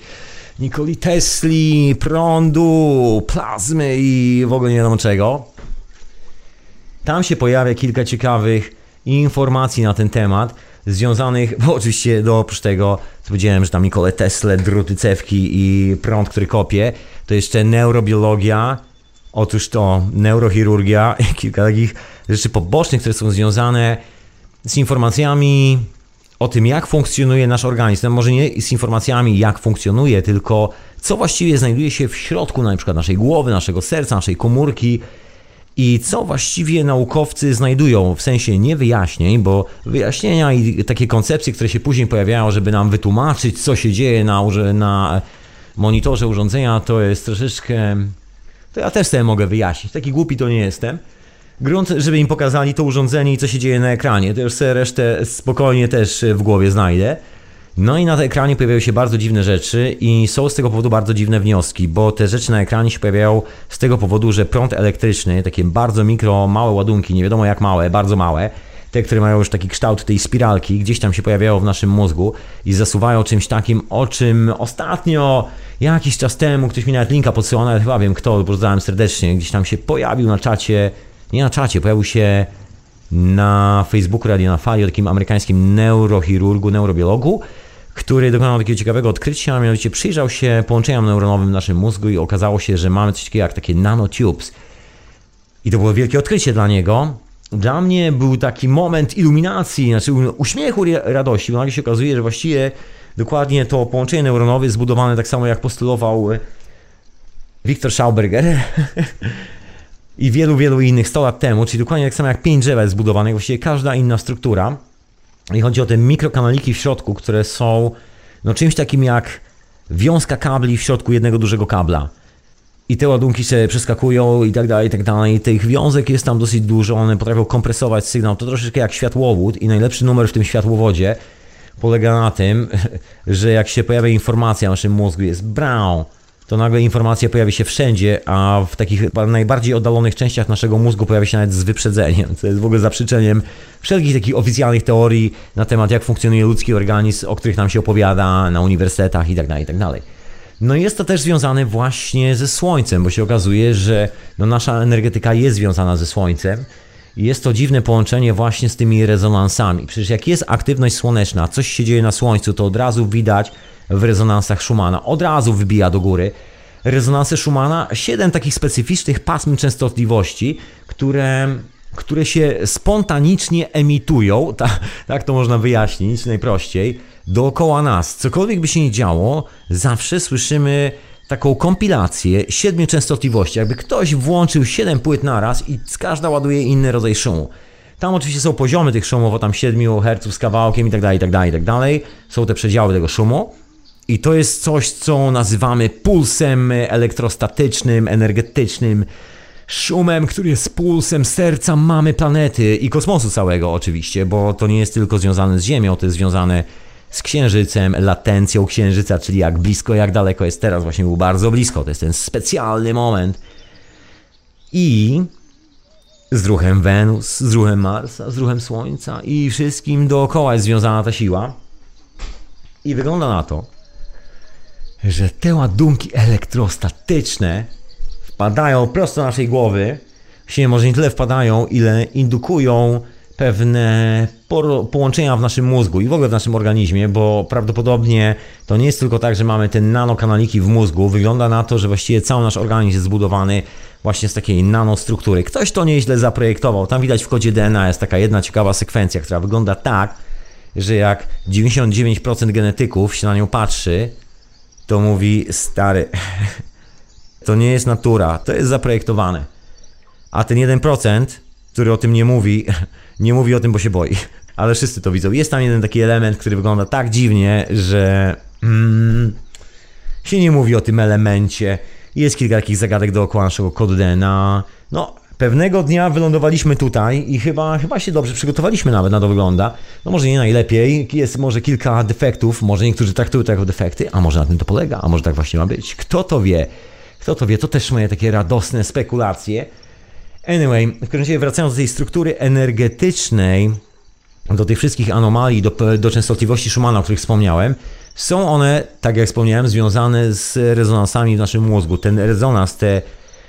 Nikoli Tesli, prądu, plazmy i w ogóle nie wiadomo czego. Tam się pojawia kilka ciekawych informacji na ten temat, związanych, bo oczywiście do oprócz tego, co powiedziałem, że tam Nikole Tesla, druty cewki i prąd, który kopie, to jeszcze neurobiologia, otóż to neurochirurgia kilka takich rzeczy pobocznych, które są związane z informacjami o tym, jak funkcjonuje nasz organizm. No może nie z informacjami, jak funkcjonuje, tylko co właściwie znajduje się w środku na przykład naszej głowy, naszego serca, naszej komórki i co właściwie naukowcy znajdują, w sensie nie wyjaśnień, bo wyjaśnienia i takie koncepcje, które się później pojawiają, żeby nam wytłumaczyć, co się dzieje na, na monitorze urządzenia, to jest troszeczkę... To ja też sobie mogę wyjaśnić, taki głupi to nie jestem. Grunt, żeby im pokazali to urządzenie i co się dzieje na ekranie, to już sobie resztę spokojnie też w głowie znajdę. No i na ekranie pojawiają się bardzo dziwne rzeczy i są z tego powodu bardzo dziwne wnioski, bo te rzeczy na ekranie się pojawiają z tego powodu, że prąd elektryczny, takie bardzo mikro, małe ładunki, nie wiadomo jak małe, bardzo małe, te, które mają już taki kształt tej spiralki, gdzieś tam się pojawiają w naszym mózgu i zasuwają czymś takim, o czym ostatnio, jakiś czas temu, ktoś mi nawet linka podsyłał, nawet chyba wiem kto, poznałem serdecznie, gdzieś tam się pojawił na czacie, nie na czacie, pojawił się na Facebooku Radio na Fali o takim amerykańskim neurochirurgu, neurobiologu, który dokonał takiego ciekawego odkrycia, a mianowicie przyjrzał się połączeniom neuronowym w naszym mózgu i okazało się, że mamy coś takiego jak takie nanotubes. I to było wielkie odkrycie dla niego. Dla mnie był taki moment iluminacji, znaczy uśmiechu radości, bo nagle się okazuje, że właściwie dokładnie to połączenie neuronowe jest zbudowane tak samo jak postulował Wiktor Schauberger i wielu, wielu innych 100 lat temu, czyli dokładnie tak samo jak pięć drzewa jest zbudowane, jak właściwie każda inna struktura. I chodzi o te mikrokanaliki w środku, które są no, czymś takim jak wiązka kabli w środku jednego dużego kabla. I te ładunki się przeskakują i tak dalej, i tak dalej. Tych wiązek jest tam dosyć dużo, one potrafią kompresować sygnał. To troszeczkę jak światłowód i najlepszy numer w tym światłowodzie polega na tym, że jak się pojawia informacja w naszym mózgu jest brown, to nagle informacja pojawi się wszędzie, a w takich najbardziej oddalonych częściach naszego mózgu pojawi się nawet z wyprzedzeniem, co jest w ogóle zaprzeczeniem wszelkich takich oficjalnych teorii na temat, jak funkcjonuje ludzki organizm, o których nam się opowiada na uniwersytetach itd. itd. No i jest to też związane właśnie ze Słońcem, bo się okazuje, że no nasza energetyka jest związana ze Słońcem. Jest to dziwne połączenie właśnie z tymi rezonansami. Przecież jak jest aktywność słoneczna, coś się dzieje na Słońcu, to od razu widać w rezonansach Schumana. Od razu wybija do góry. Rezonanse Schumana, siedem takich specyficznych pasm częstotliwości, które, które się spontanicznie emitują, tak, tak to można wyjaśnić najprościej, dookoła nas. Cokolwiek by się nie działo, zawsze słyszymy taką kompilację siedmiu częstotliwości. Jakby ktoś włączył siedem płyt naraz i każda ładuje inny rodzaj szumu. Tam oczywiście są poziomy tych szumów, o tam 7 Hz z kawałkiem i tak dalej, i tak dalej, i tak dalej. Są te przedziały tego szumu. I to jest coś, co nazywamy pulsem elektrostatycznym, energetycznym, szumem, który jest pulsem serca mamy planety i kosmosu całego oczywiście, bo to nie jest tylko związane z Ziemią, to jest związane z Księżycem, latencją Księżyca, czyli jak blisko, jak daleko jest teraz, właśnie był bardzo blisko, to jest ten specjalny moment. I z ruchem Wenus, z ruchem Marsa, z ruchem Słońca i wszystkim dookoła jest związana ta siła. I wygląda na to, że te ładunki elektrostatyczne wpadają prosto do naszej głowy. Właściwie może nie tyle wpadają, ile indukują pewne połączenia w naszym mózgu i w ogóle w naszym organizmie, bo prawdopodobnie to nie jest tylko tak, że mamy te nanokanaliki w mózgu. Wygląda na to, że właściwie cały nasz organizm jest zbudowany właśnie z takiej nanostruktury. Ktoś to nieźle zaprojektował. Tam widać w kodzie DNA jest taka jedna ciekawa sekwencja, która wygląda tak, że jak 99% genetyków się na nią patrzy, to mówi stary, to nie jest natura, to jest zaprojektowane. A ten 1%, który o tym nie mówi, nie mówi o tym, bo się boi. Ale wszyscy to widzą. Jest tam jeden taki element, który wygląda tak dziwnie, że mm, się nie mówi o tym elemencie. Jest kilka takich zagadek dookoła naszego kodu. No, pewnego dnia wylądowaliśmy tutaj i chyba, chyba się dobrze przygotowaliśmy nawet na to wygląda. No może nie najlepiej, jest może kilka defektów, może niektórzy traktują to jako defekty, a może na tym to polega, a może tak właśnie ma być. Kto to wie? Kto to wie? To też moje takie radosne spekulacje. Anyway, w każdym razie wracając do tej struktury energetycznej, do tych wszystkich anomalii, do, do częstotliwości Schumana, o których wspomniałem, są one, tak jak wspomniałem, związane z rezonansami w naszym mózgu. Ten rezonans, te,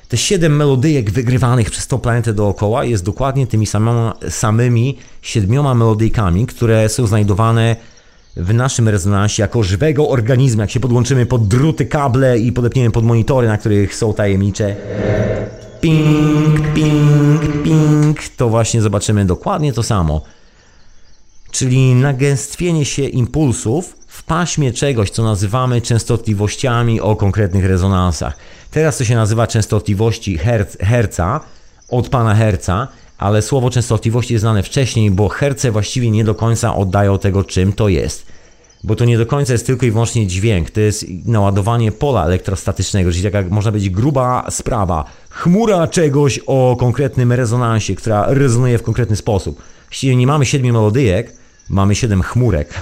te siedem melodyjek wygrywanych przez tą planetę dookoła jest dokładnie tymi samymi, samymi siedmioma melodyjkami, które są znajdowane w naszym rezonansie jako żywego organizmu. Jak się podłączymy pod druty, kable i podepniemy pod monitory, na których są tajemnicze ping, ping, ping, to właśnie zobaczymy dokładnie to samo. Czyli nagęstwienie się impulsów w paśmie czegoś, co nazywamy częstotliwościami o konkretnych rezonansach. Teraz to się nazywa częstotliwości herc, herca, od pana herca, ale słowo częstotliwości jest znane wcześniej, bo herce właściwie nie do końca oddają tego, czym to jest. Bo to nie do końca jest tylko i wyłącznie dźwięk, to jest naładowanie pola elektrostatycznego, czyli taka można być gruba sprawa. Chmura czegoś o konkretnym rezonansie, która rezonuje w konkretny sposób. Właściwie nie mamy siedmiu melodyjek, mamy siedem chmurek.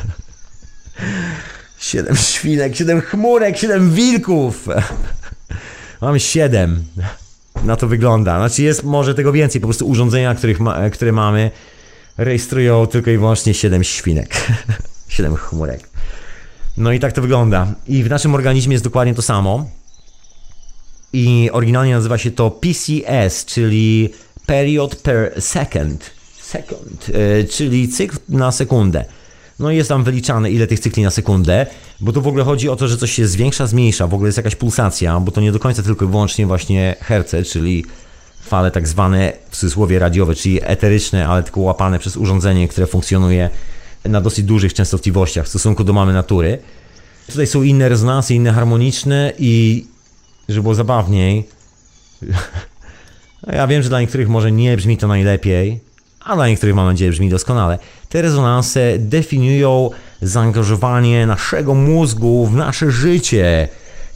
Siedem świnek, siedem chmurek, siedem wilków. Mamy siedem. Na to wygląda. Znaczy jest może tego więcej, po prostu urządzenia, których ma, które mamy rejestrują tylko i wyłącznie siedem świnek. Siedem chmurek. No i tak to wygląda. I w naszym organizmie jest dokładnie to samo. I oryginalnie nazywa się to PCS, czyli Period per Second. Second, e, czyli cykl na sekundę. No i jest tam wyliczane, ile tych cykli na sekundę, bo tu w ogóle chodzi o to, że coś się zwiększa, zmniejsza, w ogóle jest jakaś pulsacja, bo to nie do końca tylko i wyłącznie właśnie herce, czyli fale tak zwane w cudzysłowie radiowe, czyli eteryczne, ale tylko łapane przez urządzenie, które funkcjonuje na dosyć dużych częstotliwościach w stosunku do mamy natury. Tutaj są inne rezonanse, inne harmoniczne i żeby było zabawniej, ja wiem, że dla niektórych może nie brzmi to najlepiej, a dla niektórych mam nadzieję brzmi doskonale. Te rezonanse definiują zaangażowanie naszego mózgu w nasze życie.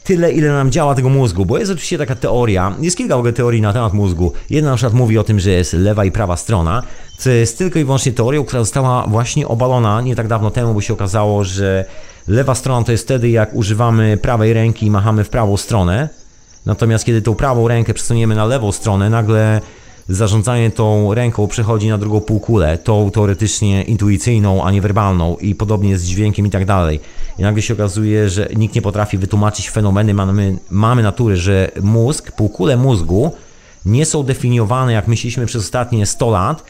Tyle, ile nam działa tego mózgu, bo jest oczywiście taka teoria, jest kilka w teorii na temat mózgu. Jedna na przykład mówi o tym, że jest lewa i prawa strona, co jest tylko i wyłącznie teorią, która została właśnie obalona nie tak dawno temu, bo się okazało, że lewa strona to jest wtedy, jak używamy prawej ręki i machamy w prawą stronę, natomiast kiedy tą prawą rękę przesuniemy na lewą stronę, nagle zarządzanie tą ręką przechodzi na drugą półkulę, tą teoretycznie intuicyjną, a nie werbalną i podobnie z dźwiękiem i tak dalej. I nagle się okazuje, że nikt nie potrafi wytłumaczyć fenomeny mamy, mamy natury, że mózg, półkule mózgu nie są definiowane jak myśleliśmy przez ostatnie 100 lat,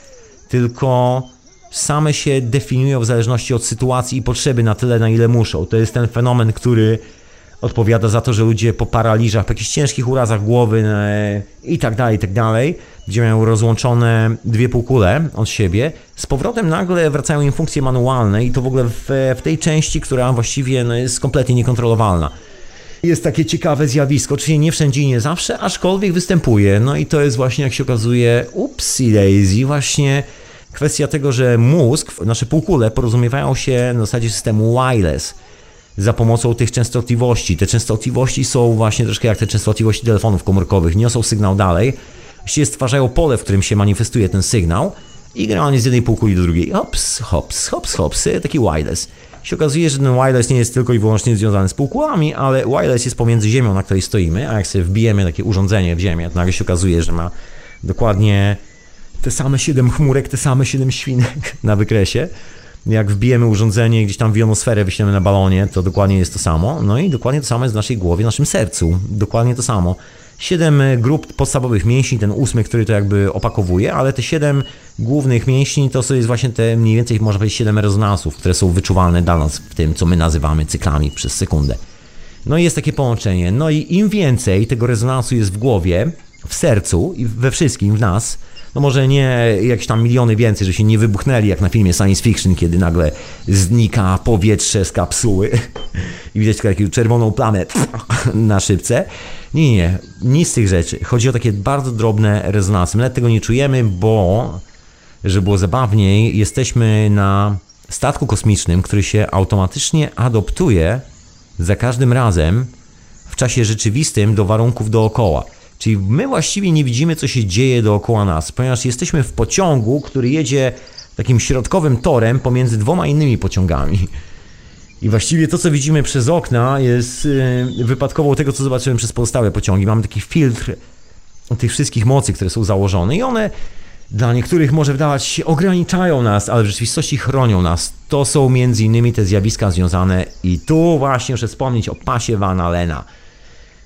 tylko same się definiują w zależności od sytuacji i potrzeby na tyle, na ile muszą. To jest ten fenomen, który odpowiada za to, że ludzie po paraliżach, po jakichś ciężkich urazach głowy e, i tak dalej, i tak dalej, gdzie mają rozłączone dwie półkule od siebie, z powrotem nagle wracają im funkcje manualne i to w ogóle w, w tej części, która właściwie no, jest kompletnie niekontrolowalna. Jest takie ciekawe zjawisko, czyli nie wszędzie i nie zawsze, aczkolwiek występuje. No i to jest właśnie, jak się okazuje, upsi daisy, właśnie kwestia tego, że mózg, nasze półkule porozumiewają się na zasadzie systemu wireless za pomocą tych częstotliwości. Te częstotliwości są właśnie troszkę jak te częstotliwości telefonów komórkowych, niosą sygnał dalej, właściwie stwarzają pole, w którym się manifestuje ten sygnał i generalnie z jednej półkuli do drugiej. Hops, hops, hops, hops, taki wireless. Się okazuje, że ten wireless nie jest tylko i wyłącznie związany z półkulami, ale wireless jest pomiędzy ziemią, na której stoimy, a jak sobie wbijemy takie urządzenie w ziemię, to nagle się okazuje, że ma dokładnie te same 7 chmurek, te same 7 świnek na wykresie. Jak wbijemy urządzenie gdzieś tam w jonosferę, wyślemy na balonie, to dokładnie jest to samo. No i dokładnie to samo jest w naszej głowie, w naszym sercu. Dokładnie to samo. Siedem grup podstawowych mięśni, ten ósmy, który to jakby opakowuje, ale te siedem głównych mięśni to są jest właśnie te mniej więcej, można powiedzieć, siedem rezonansów, które są wyczuwalne dla nas w tym, co my nazywamy cyklami przez sekundę. No i jest takie połączenie. No i im więcej tego rezonansu jest w głowie, w sercu i we wszystkim, w nas, no może nie jakieś tam miliony więcej, że się nie wybuchnęli jak na filmie science fiction, kiedy nagle znika powietrze z kapsuły i widać taką czerwoną plamę na szybce. Nie, nie, nie, nic z tych rzeczy. Chodzi o takie bardzo drobne rezonansy. My nawet tego nie czujemy, bo, żeby było zabawniej, jesteśmy na statku kosmicznym, który się automatycznie adoptuje za każdym razem w czasie rzeczywistym do warunków dookoła. Czyli my właściwie nie widzimy, co się dzieje dookoła nas, ponieważ jesteśmy w pociągu, który jedzie takim środkowym torem pomiędzy dwoma innymi pociągami. I właściwie to, co widzimy przez okna, jest yy, wypadkową tego, co zobaczymy przez pozostałe pociągi. Mamy taki filtr tych wszystkich mocy, które są założone, i one dla niektórych może wydawać się ograniczają nas, ale w rzeczywistości chronią nas. To są między innymi te zjawiska związane, i tu właśnie muszę wspomnieć o pasie Van Allena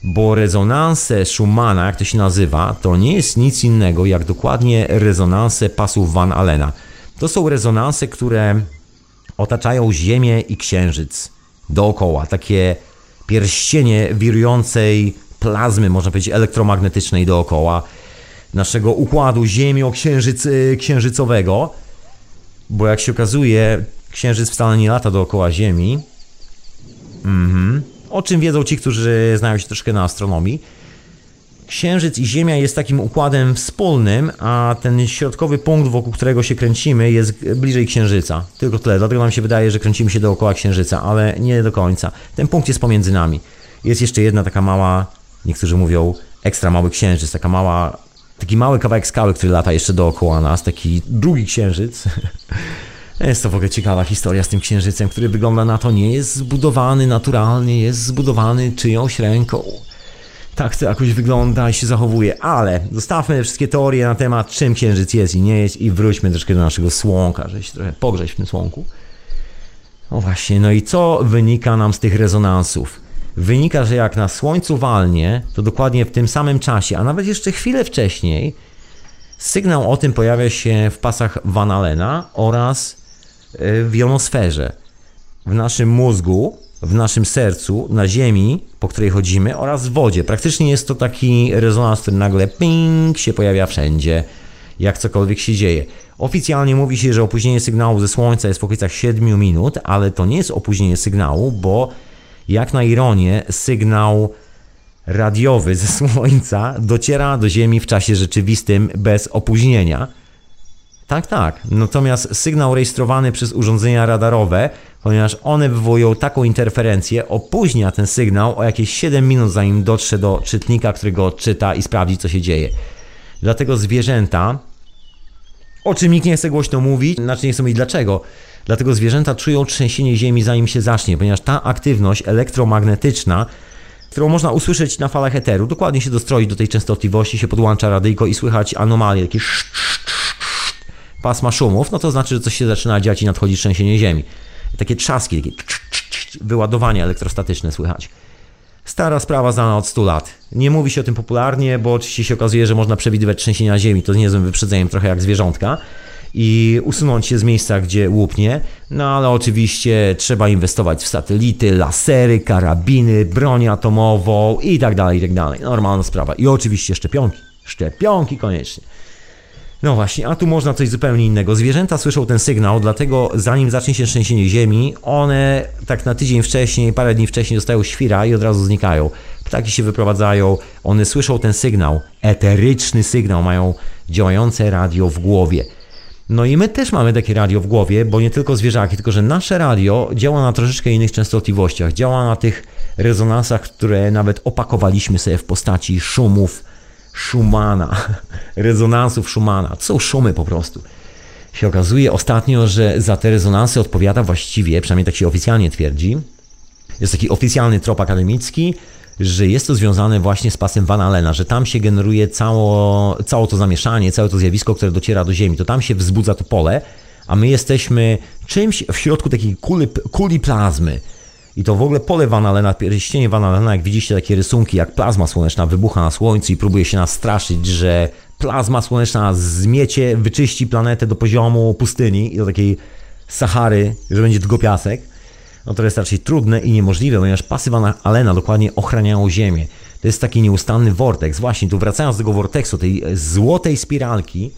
bo rezonanse Schumana, jak to się nazywa, to nie jest nic innego jak dokładnie rezonanse pasów Van Allena. To są rezonanse, które otaczają Ziemię i Księżyc dookoła, takie pierścienie wirującej plazmy, można powiedzieć, elektromagnetycznej dookoła naszego układu ziemio-księżycowego, bo jak się okazuje, Księżyc wcale nie lata dookoła Ziemi. Mhm o czym wiedzą ci, którzy znają się troszkę na astronomii. Księżyc i Ziemia jest takim układem wspólnym, a ten środkowy punkt, wokół którego się kręcimy, jest bliżej Księżyca. Tylko tyle. Dlatego nam się wydaje, że kręcimy się dookoła Księżyca, ale nie do końca. Ten punkt jest pomiędzy nami. Jest jeszcze jedna taka mała, niektórzy mówią, ekstra mały księżyc, taka mała, taki mały kawałek skały, który lata jeszcze dookoła nas, taki drugi księżyc. Jest to w ogóle ciekawa historia z tym księżycem, który wygląda na to nie jest zbudowany naturalnie, jest zbudowany czyjąś ręką. Tak to jakoś wygląda i się zachowuje, ale zostawmy wszystkie teorie na temat czym księżyc jest i nie jest i wróćmy troszkę do naszego słonka, żeby się trochę pogrzeć w tym słonku. No właśnie, no i co wynika nam z tych rezonansów? Wynika, że jak na słońcu walnie, to dokładnie w tym samym czasie, a nawet jeszcze chwilę wcześniej, sygnał o tym pojawia się w pasach Van Allena oraz w jonosferze, w naszym mózgu, w naszym sercu, na Ziemi, po której chodzimy oraz w wodzie. Praktycznie jest to taki rezonans, który nagle ping się pojawia wszędzie, jak cokolwiek się dzieje. Oficjalnie mówi się, że opóźnienie sygnału ze Słońca jest w okolicach 7 minut, ale to nie jest opóźnienie sygnału, bo jak na ironię, sygnał radiowy ze Słońca dociera do Ziemi w czasie rzeczywistym bez opóźnienia Tak, tak. Natomiast sygnał rejestrowany przez urządzenia radarowe, ponieważ one wywołują taką interferencję, opóźnia ten sygnał o jakieś 7 minut, zanim dotrze do czytnika, który go odczyta i sprawdzi, co się dzieje. Dlatego zwierzęta, o czym nikt nie chce głośno mówić, znaczy nie chcę mówić dlaczego, dlatego zwierzęta czują trzęsienie ziemi zanim się zacznie, ponieważ ta aktywność elektromagnetyczna, którą można usłyszeć na falach eteru, dokładnie się dostroić do tej częstotliwości, się podłącza radyjko i słychać anomalie, sz, sz, pasma szumów, no to znaczy, że coś się zaczyna dziać i nadchodzi trzęsienie ziemi. Takie trzaski, takie wyładowania elektrostatyczne słychać. Stara sprawa znana od 100 lat. Nie mówi się o tym popularnie, bo oczywiście się okazuje, że można przewidywać trzęsienia ziemi, to z niezłym wyprzedzeniem, trochę jak zwierzątka i usunąć się z miejsca, gdzie łupnie. No ale oczywiście trzeba inwestować w satelity, lasery, karabiny, broń atomową i tak dalej, i tak dalej. Normalna sprawa. I oczywiście szczepionki. Szczepionki koniecznie. No właśnie, a tu można coś zupełnie innego. Zwierzęta słyszą ten sygnał, dlatego zanim zacznie się trzęsienie ziemi, one tak na tydzień wcześniej, parę dni wcześniej dostają świra i od razu znikają. Ptaki się wyprowadzają, one słyszą ten sygnał, eteryczny sygnał, mają działające radio w głowie. No i my też mamy takie radio w głowie, bo nie tylko zwierzaki, tylko że nasze radio działa na troszeczkę innych częstotliwościach. Działa na tych rezonansach, które nawet opakowaliśmy sobie w postaci szumów Schumana, rezonansów Schumana. To są szumy po prostu. Się okazuje ostatnio, że za te rezonansy odpowiada właściwie, przynajmniej tak się oficjalnie twierdzi, jest taki oficjalny trop akademicki, że jest to związane właśnie z pasem Van Allena, że tam się generuje cało, całe to zamieszanie, całe to zjawisko, które dociera do Ziemi, to tam się wzbudza to pole, a my jesteśmy czymś w środku takiej kuli, kuli plazmy. I to w ogóle pole Van Allena, pierścienie Van Allena, jak widzicie takie rysunki, jak plazma słoneczna wybucha na Słońcu i próbuje się nas straszyć, że plazma słoneczna zmiecie, wyczyści planetę do poziomu pustyni i do takiej Sahary, że będzie tylko piasek no to jest raczej trudne i niemożliwe, ponieważ pasy Van Allena dokładnie ochraniają Ziemię. To jest taki nieustanny vortex. Właśnie, tu wracając do tego vortexu, tej złotej spiralki,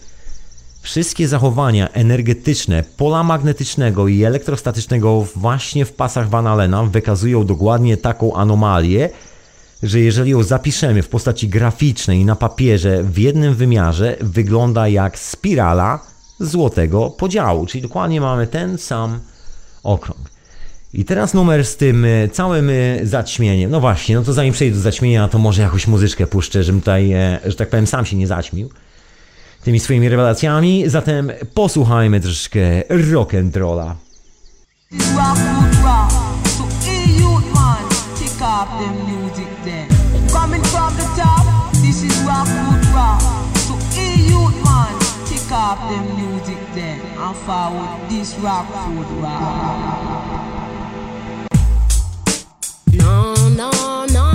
wszystkie zachowania energetyczne, pola magnetycznego i elektrostatycznego właśnie w pasach Van Allena wykazują dokładnie taką anomalię, że jeżeli ją zapiszemy w postaci graficznej na papierze w jednym wymiarze, wygląda jak spirala złotego podziału, czyli dokładnie mamy ten sam okrąg. I teraz numer z tym e, całym e, zaćmieniem. No właśnie, no to zanim przejdę do zaćmienia, to może jakąś muzyczkę puszczę, żebym tutaj, e, że tak powiem, sam się nie zaćmił tymi swoimi rewelacjami. Zatem posłuchajmy troszkę rock'n'rolla. Rock. And forward. Non, non, non.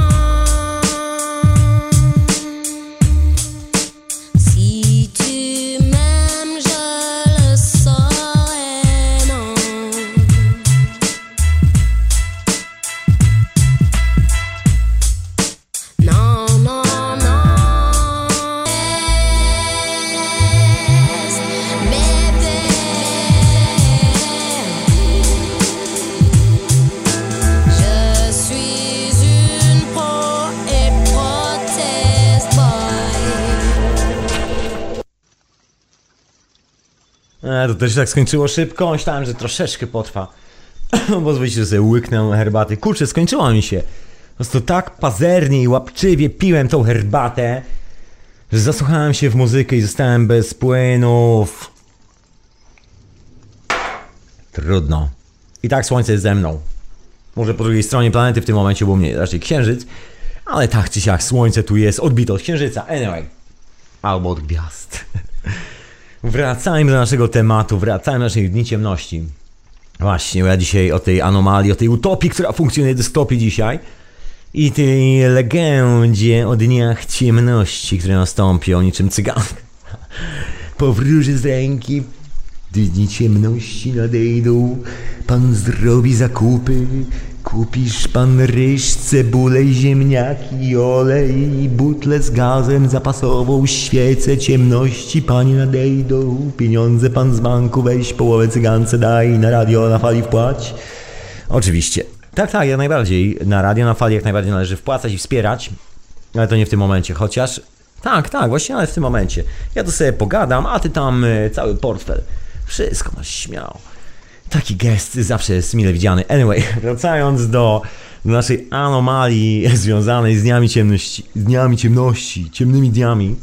E, to też tak skończyło szybko. Myślałem, że troszeczkę potrwa. Pozwólcie, że sobie łyknę herbaty. Kurczę, skończyła mi się. Po prostu tak pazernie i łapczywie piłem tą herbatę, że zasłuchałem się w muzykę i zostałem bez płynów. Trudno. I tak słońce jest ze mną. Może po drugiej stronie planety w tym momencie był mnie raczej księżyc, ale tak czy siak słońce tu jest odbite od księżyca. Anyway. Albo od gwiazd. Wracajmy do naszego tematu, wracajmy do naszej dni ciemności. Właśnie, ja dzisiaj o tej anomalii, o tej utopii, która funkcjonuje w dystopii dzisiaj i tej legendzie o dniach ciemności, które nastąpią niczym cyganka. Powróży z ręki, dni ciemności nadejdą, pan zrobi zakupy, kupisz pan ryż, cebulę, i ziemniaki, olej, i butlę z gazem zapasową, świece ciemności panie nadejdą, pieniądze pan z banku weź, połowę cygance daj, na radio na fali wpłać. Oczywiście. Tak, tak, jak najbardziej. Na radio na fali jak najbardziej należy wpłacać i wspierać, ale to nie w tym momencie, chociaż Tak, tak, właśnie ale w tym momencie. Ja tu sobie pogadam, a ty tam y, cały portfel. Wszystko masz śmiało. Taki gest zawsze jest mile widziany. Anyway, wracając do, do naszej anomalii związanej z dniami ciemności, dniami ciemności, ciemnymi dniami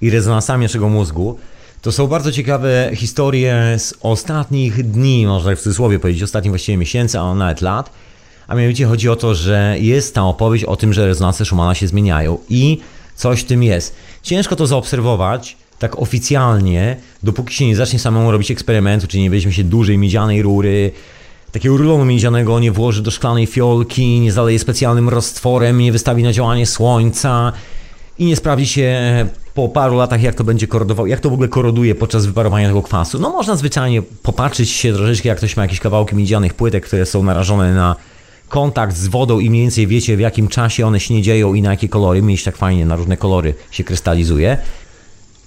i rezonansami naszego mózgu, to są bardzo ciekawe historie z ostatnich dni, można w cudzysłowie powiedzieć, ostatnich właściwie miesięcy, a nawet lat. A mianowicie chodzi o to, że jest ta opowieść o tym, że rezonanse Schumana się zmieniają i coś w tym jest. Ciężko to zaobserwować tak oficjalnie, dopóki się nie zacznie samemu robić eksperymentu, czyli nie weźmie się dużej miedzianej rury, takiego rulonu miedzianego nie włoży do szklanej fiolki, nie zaleje specjalnym roztworem, nie wystawi na działanie słońca i nie sprawdzi się po paru latach, jak to będzie korodowało, jak to w ogóle koroduje podczas wyparowania tego kwasu. No można zwyczajnie popatrzeć się troszeczkę, jak ktoś ma jakieś kawałki miedzianych płytek, które są narażone na kontakt z wodą i mniej więcej wiecie, w jakim czasie one się nie dzieją i na jakie kolory. Mieć tak fajnie, na różne kolory się krystalizuje.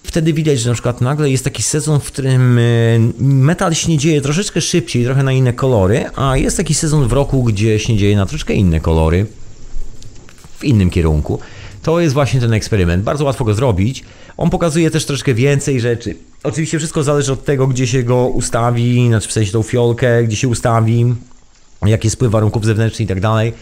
Wtedy widać, że na przykład nagle jest taki sezon, w którym y, metal śniedzieje troszeczkę szybciej, trochę na inne kolory, a jest taki sezon w roku, gdzie śniedzieje na troszeczkę inne kolory, w innym kierunku. To jest właśnie ten eksperyment. Bardzo łatwo go zrobić. On pokazuje też troszkę więcej rzeczy. Oczywiście wszystko zależy od tego, gdzie się go ustawi, znaczy w sensie tą fiolkę, gdzie się ustawi, jaki jest wpływ warunków zewnętrznych i tak dalej.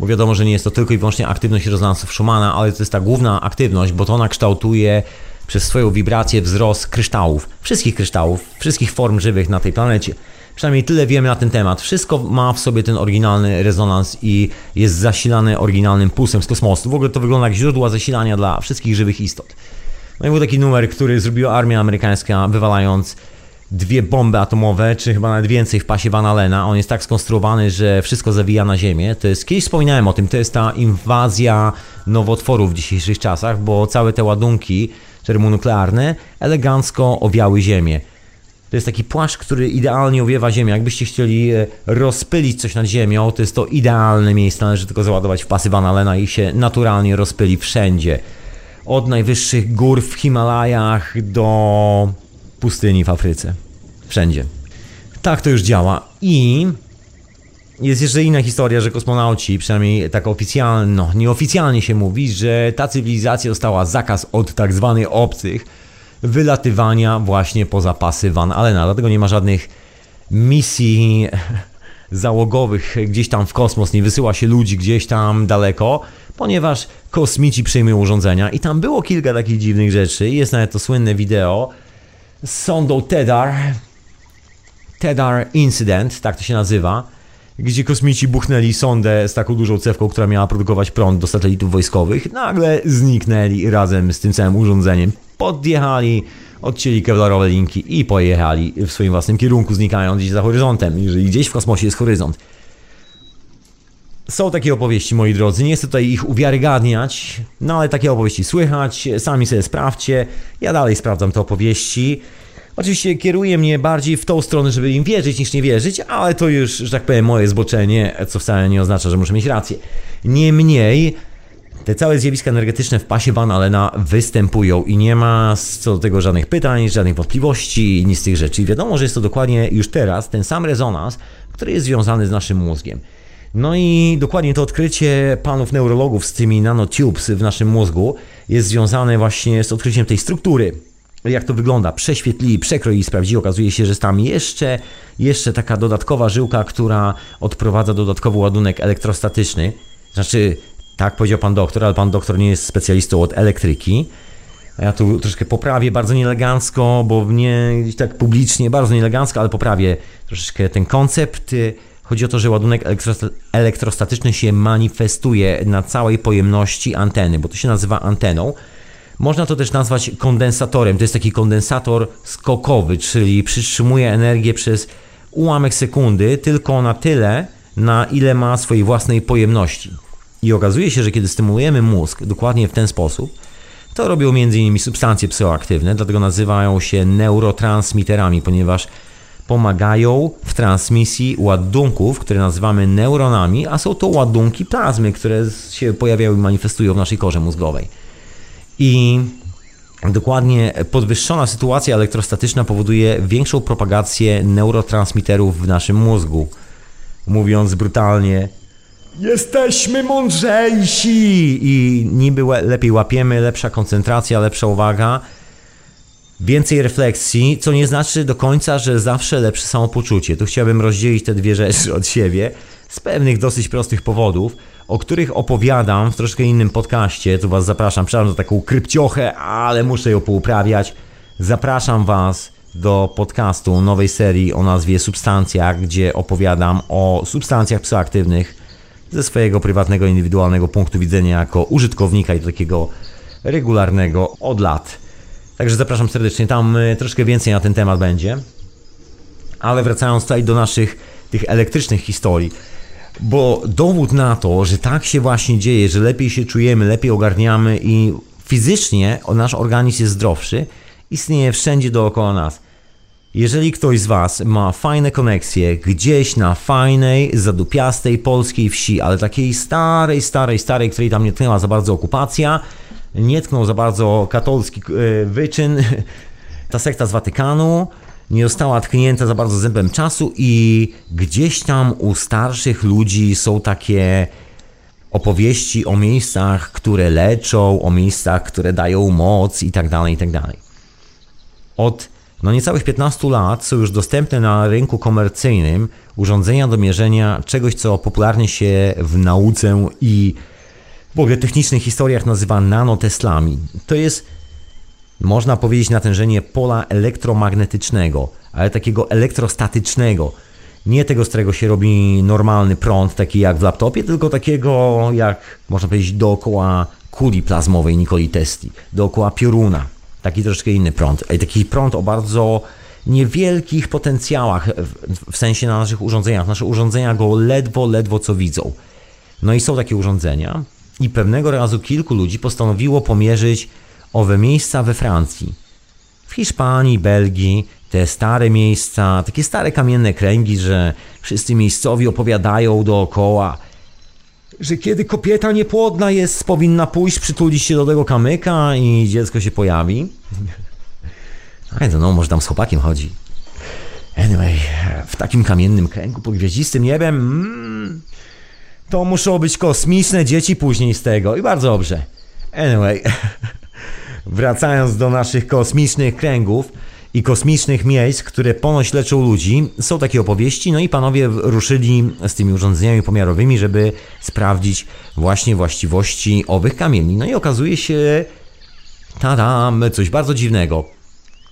Bo wiadomo, że nie jest to tylko i wyłącznie aktywność rezonansów Schumana, ale to jest ta główna aktywność, bo to ona kształtuje przez swoją wibrację wzrost kryształów. Wszystkich kryształów, wszystkich form żywych na tej planecie. Przynajmniej tyle wiemy na ten temat. Wszystko ma w sobie ten oryginalny rezonans i jest zasilane oryginalnym pulsem z kosmosu. W ogóle to wygląda jak źródło zasilania dla wszystkich żywych istot. No i był taki numer, który zrobiła armia amerykańska, wywalając dwie bomby atomowe, czy chyba nawet więcej w pasie Van Allena. On jest tak skonstruowany, że wszystko zawija na ziemię. To jest, kiedyś wspominałem o tym, to jest ta inwazja nowotworów w dzisiejszych czasach, bo całe te ładunki termonuklearne elegancko owiały ziemię. To jest taki płaszcz, który idealnie owiewa ziemię. Jakbyście chcieli e, rozpylić coś nad ziemią, to jest to idealne miejsce. Należy tylko załadować w pasy Van i się naturalnie rozpyli wszędzie. Od najwyższych gór w Himalajach do pustyni w Afryce. Wszędzie. Tak to już działa. I jest jeszcze inna historia, że kosmonauci, przynajmniej tak oficjalnie, no nieoficjalnie się mówi, że ta cywilizacja dostała zakaz od tak zwanych obcych wylatywania właśnie poza pasy Van Allena. Dlatego nie ma żadnych misji załogowych gdzieś tam w kosmos, nie wysyła się ludzi gdzieś tam daleko, ponieważ kosmici przejmują urządzenia i tam było kilka takich dziwnych rzeczy. Jest nawet to słynne wideo z sondą TEDAR, TEDAR Incident, tak to się nazywa, gdzie kosmici buchnęli sondę z taką dużą cewką, która miała produkować prąd do satelitów wojskowych. Nagle zniknęli razem z tym całym urządzeniem. Podjechali, odcięli kevlarowe linki i pojechali w swoim własnym kierunku, znikając gdzieś za horyzontem, jeżeli gdzieś w kosmosie jest horyzont. Są takie opowieści, moi drodzy, nie chcę tutaj ich uwiarygadniać, no ale takie opowieści słychać, sami sobie sprawdźcie, ja dalej sprawdzam te opowieści. Oczywiście kieruje mnie bardziej w tą stronę, żeby im wierzyć niż nie wierzyć, ale to już, że tak powiem, moje zboczenie, co wcale nie oznacza, że muszę mieć rację. Niemniej, te całe zjawiska energetyczne w pasie Van Allena występują i nie ma co do tego żadnych pytań, żadnych wątpliwości nic z tych rzeczy. Wiadomo, że jest to dokładnie już teraz ten sam rezonans, który jest związany z naszym mózgiem. No i dokładnie to odkrycie panów neurologów z tymi nanotubes w naszym mózgu jest związane właśnie z odkryciem tej struktury. Jak to wygląda? Prześwietlili, przekroili, sprawdzili. Okazuje się, że jest tam jeszcze, jeszcze taka dodatkowa żyłka, która odprowadza dodatkowy ładunek elektrostatyczny. Znaczy, tak powiedział pan doktor, ale pan doktor nie jest specjalistą od elektryki. Ja tu troszkę poprawię bardzo nieelegancko, bo nie tak publicznie, bardzo nieelegancko, ale poprawię troszeczkę ten koncept. Chodzi o to, że ładunek elektro- elektrostatyczny się manifestuje na całej pojemności anteny, bo to się nazywa anteną. Można to też nazwać kondensatorem. To jest taki kondensator skokowy, czyli przytrzymuje energię przez ułamek sekundy tylko na tyle, na ile ma swojej własnej pojemności. I okazuje się, że kiedy stymulujemy mózg dokładnie w ten sposób, to robią m.in. substancje psychoaktywne, dlatego nazywają się neurotransmiterami, ponieważ pomagają w transmisji ładunków, które nazywamy neuronami, a są to ładunki plazmy, które się pojawiają i manifestują w naszej korze mózgowej. I dokładnie podwyższona sytuacja elektrostatyczna powoduje większą propagację neurotransmiterów w naszym mózgu. Mówiąc brutalnie, Jesteśmy mądrzejsi! I niby lepiej łapiemy, lepsza koncentracja, lepsza uwaga, więcej refleksji, co nie znaczy do końca, że zawsze lepsze samopoczucie. Tu chciałbym rozdzielić te dwie rzeczy od siebie z pewnych dosyć prostych powodów, o których opowiadam w troszkę innym podcaście. Tu Was zapraszam, przepraszam za taką krypciochę, ale muszę ją pouprawiać. Zapraszam Was do podcastu nowej serii o nazwie Substancja, gdzie opowiadam o substancjach psychoaktywnych ze swojego prywatnego, indywidualnego punktu widzenia jako użytkownika i takiego regularnego od lat. Także zapraszam serdecznie, tam y, troszkę więcej na ten temat będzie. Ale wracając tutaj do naszych tych elektrycznych historii, bo dowód na to, że tak się właśnie dzieje, że lepiej się czujemy, lepiej ogarniamy i fizycznie nasz organizm jest zdrowszy, istnieje wszędzie dookoła nas. Jeżeli ktoś z Was ma fajne koneksje gdzieś na fajnej, zadupiastej polskiej wsi, ale takiej starej, starej, starej, której tam nie tknęła za bardzo okupacja, nie tknął za bardzo katolski e, wyczyn, ta sekta z Watykanu, nie została tknięta za bardzo zębem czasu i gdzieś tam u starszych ludzi są takie opowieści o miejscach, które leczą, o miejscach, które dają moc i tak dalej, i tak dalej. Od no niecałych 15 lat są już dostępne na rynku komercyjnym urządzenia do mierzenia czegoś, co popularnie się w nauce i w ogóle technicznych historiach nazywa nanoteslami. To jest, można powiedzieć, natężenie pola elektromagnetycznego, ale takiego elektrostatycznego. Nie tego, z którego się robi normalny prąd, taki jak w laptopie, tylko takiego, jak można powiedzieć, dookoła kuli plazmowej Nikoli Tesli, dookoła pioruna. Taki troszkę inny prąd. Taki prąd o bardzo niewielkich potencjałach, w sensie na naszych urządzeniach. Nasze urządzenia go ledwo, ledwo co widzą. No i są takie urządzenia i pewnego razu kilku ludzi postanowiło pomierzyć owe miejsca we Francji. W Hiszpanii, Belgii, te stare miejsca, takie stare kamienne kręgi, że wszyscy miejscowi opowiadają dookoła, że kiedy kobieta niepłodna jest, powinna pójść, przytulić się do tego kamyka i dziecko się pojawi. I don't know, może tam z chłopakiem chodzi. Anyway, w takim kamiennym kręgu pod gwieździstym niebem, mm, to muszą być kosmiczne dzieci później z tego i bardzo dobrze. Anyway, wracając do naszych kosmicznych kręgów i kosmicznych miejsc, które ponoć leczą ludzi, są takie opowieści, no i panowie ruszyli z tymi urządzeniami pomiarowymi, żeby sprawdzić właśnie właściwości owych kamieni. No i okazuje się, tadam, coś bardzo dziwnego.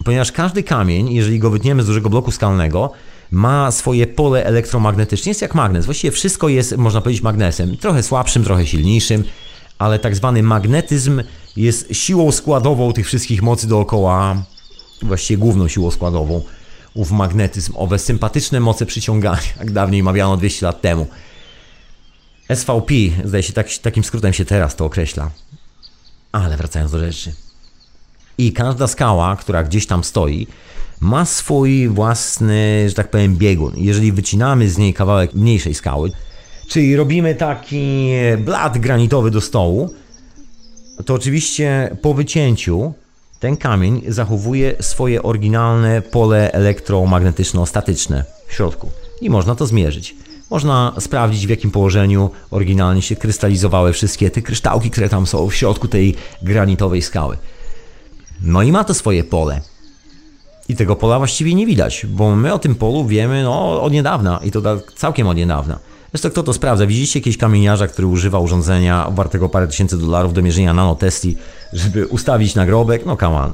Ponieważ każdy kamień, jeżeli go wytniemy z dużego bloku skalnego, ma swoje pole elektromagnetyczne. Jest jak magnes. Właściwie wszystko jest, można powiedzieć, magnesem. Trochę słabszym, trochę silniejszym, ale tak zwany magnetyzm jest siłą składową tych wszystkich mocy dookoła, właściwie główną siłą składową. Ów magnetyzm, owe sympatyczne moce przyciągania, jak dawniej mawiano 200 lat temu. SVP, zdaje się, tak, takim skrótem się teraz to określa. Ale wracając do rzeczy. I każda skała, która gdzieś tam stoi, ma swój własny, że tak powiem, biegun. Jeżeli wycinamy z niej kawałek mniejszej skały, czyli robimy taki blat granitowy do stołu, to oczywiście po wycięciu ten kamień zachowuje swoje oryginalne pole elektromagnetyczno-statyczne w środku. I można to zmierzyć. Można sprawdzić, w jakim położeniu oryginalnie się krystalizowały wszystkie te kryształki, które tam są w środku tej granitowej skały. No i ma to swoje pole. I tego pola właściwie nie widać, bo my o tym polu wiemy no, od niedawna i to tak całkiem od niedawna. Zresztą kto to sprawdza? Widzicie jakiegoś kamieniarza, który używa urządzenia wartego parę tysięcy dolarów do mierzenia nanotesti, żeby ustawić nagrobek? No come on.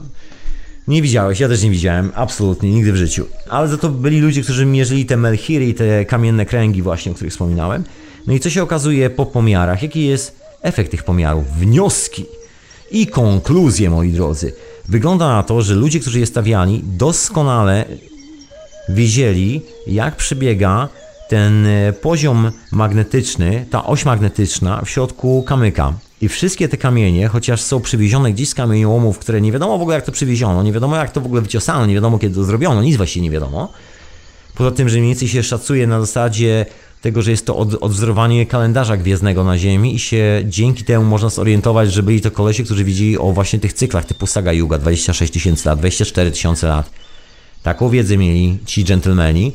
Nie widziałeś, ja też nie widziałem, absolutnie, nigdy w życiu. Ale za to byli ludzie, którzy mierzyli te melchiry i te kamienne kręgi właśnie, o których wspominałem. No i co się okazuje po pomiarach? Jaki jest efekt tych pomiarów? Wnioski i konkluzje, moi drodzy. Wygląda na to, że ludzie, którzy je stawiali, doskonale wiedzieli, jak przebiega ten e, poziom magnetyczny, ta oś magnetyczna w środku kamyka. I wszystkie te kamienie, chociaż są przywiezione gdzieś z kamieniołomów, które nie wiadomo w ogóle jak to przywieziono, nie wiadomo jak to w ogóle wyciosano, nie wiadomo kiedy to zrobiono, nic właściwie nie wiadomo. Poza tym, że mniej więcej się szacuje na zasadzie tego, że jest to od, odwzorowanie kalendarza gwiezdnego na Ziemi i się dzięki temu można zorientować, że byli to kolesie, którzy widzieli o właśnie tych cyklach typu Saga Yuga 26 tysięcy lat, 24 tysiące lat. Taką wiedzę mieli ci dżentelmeni.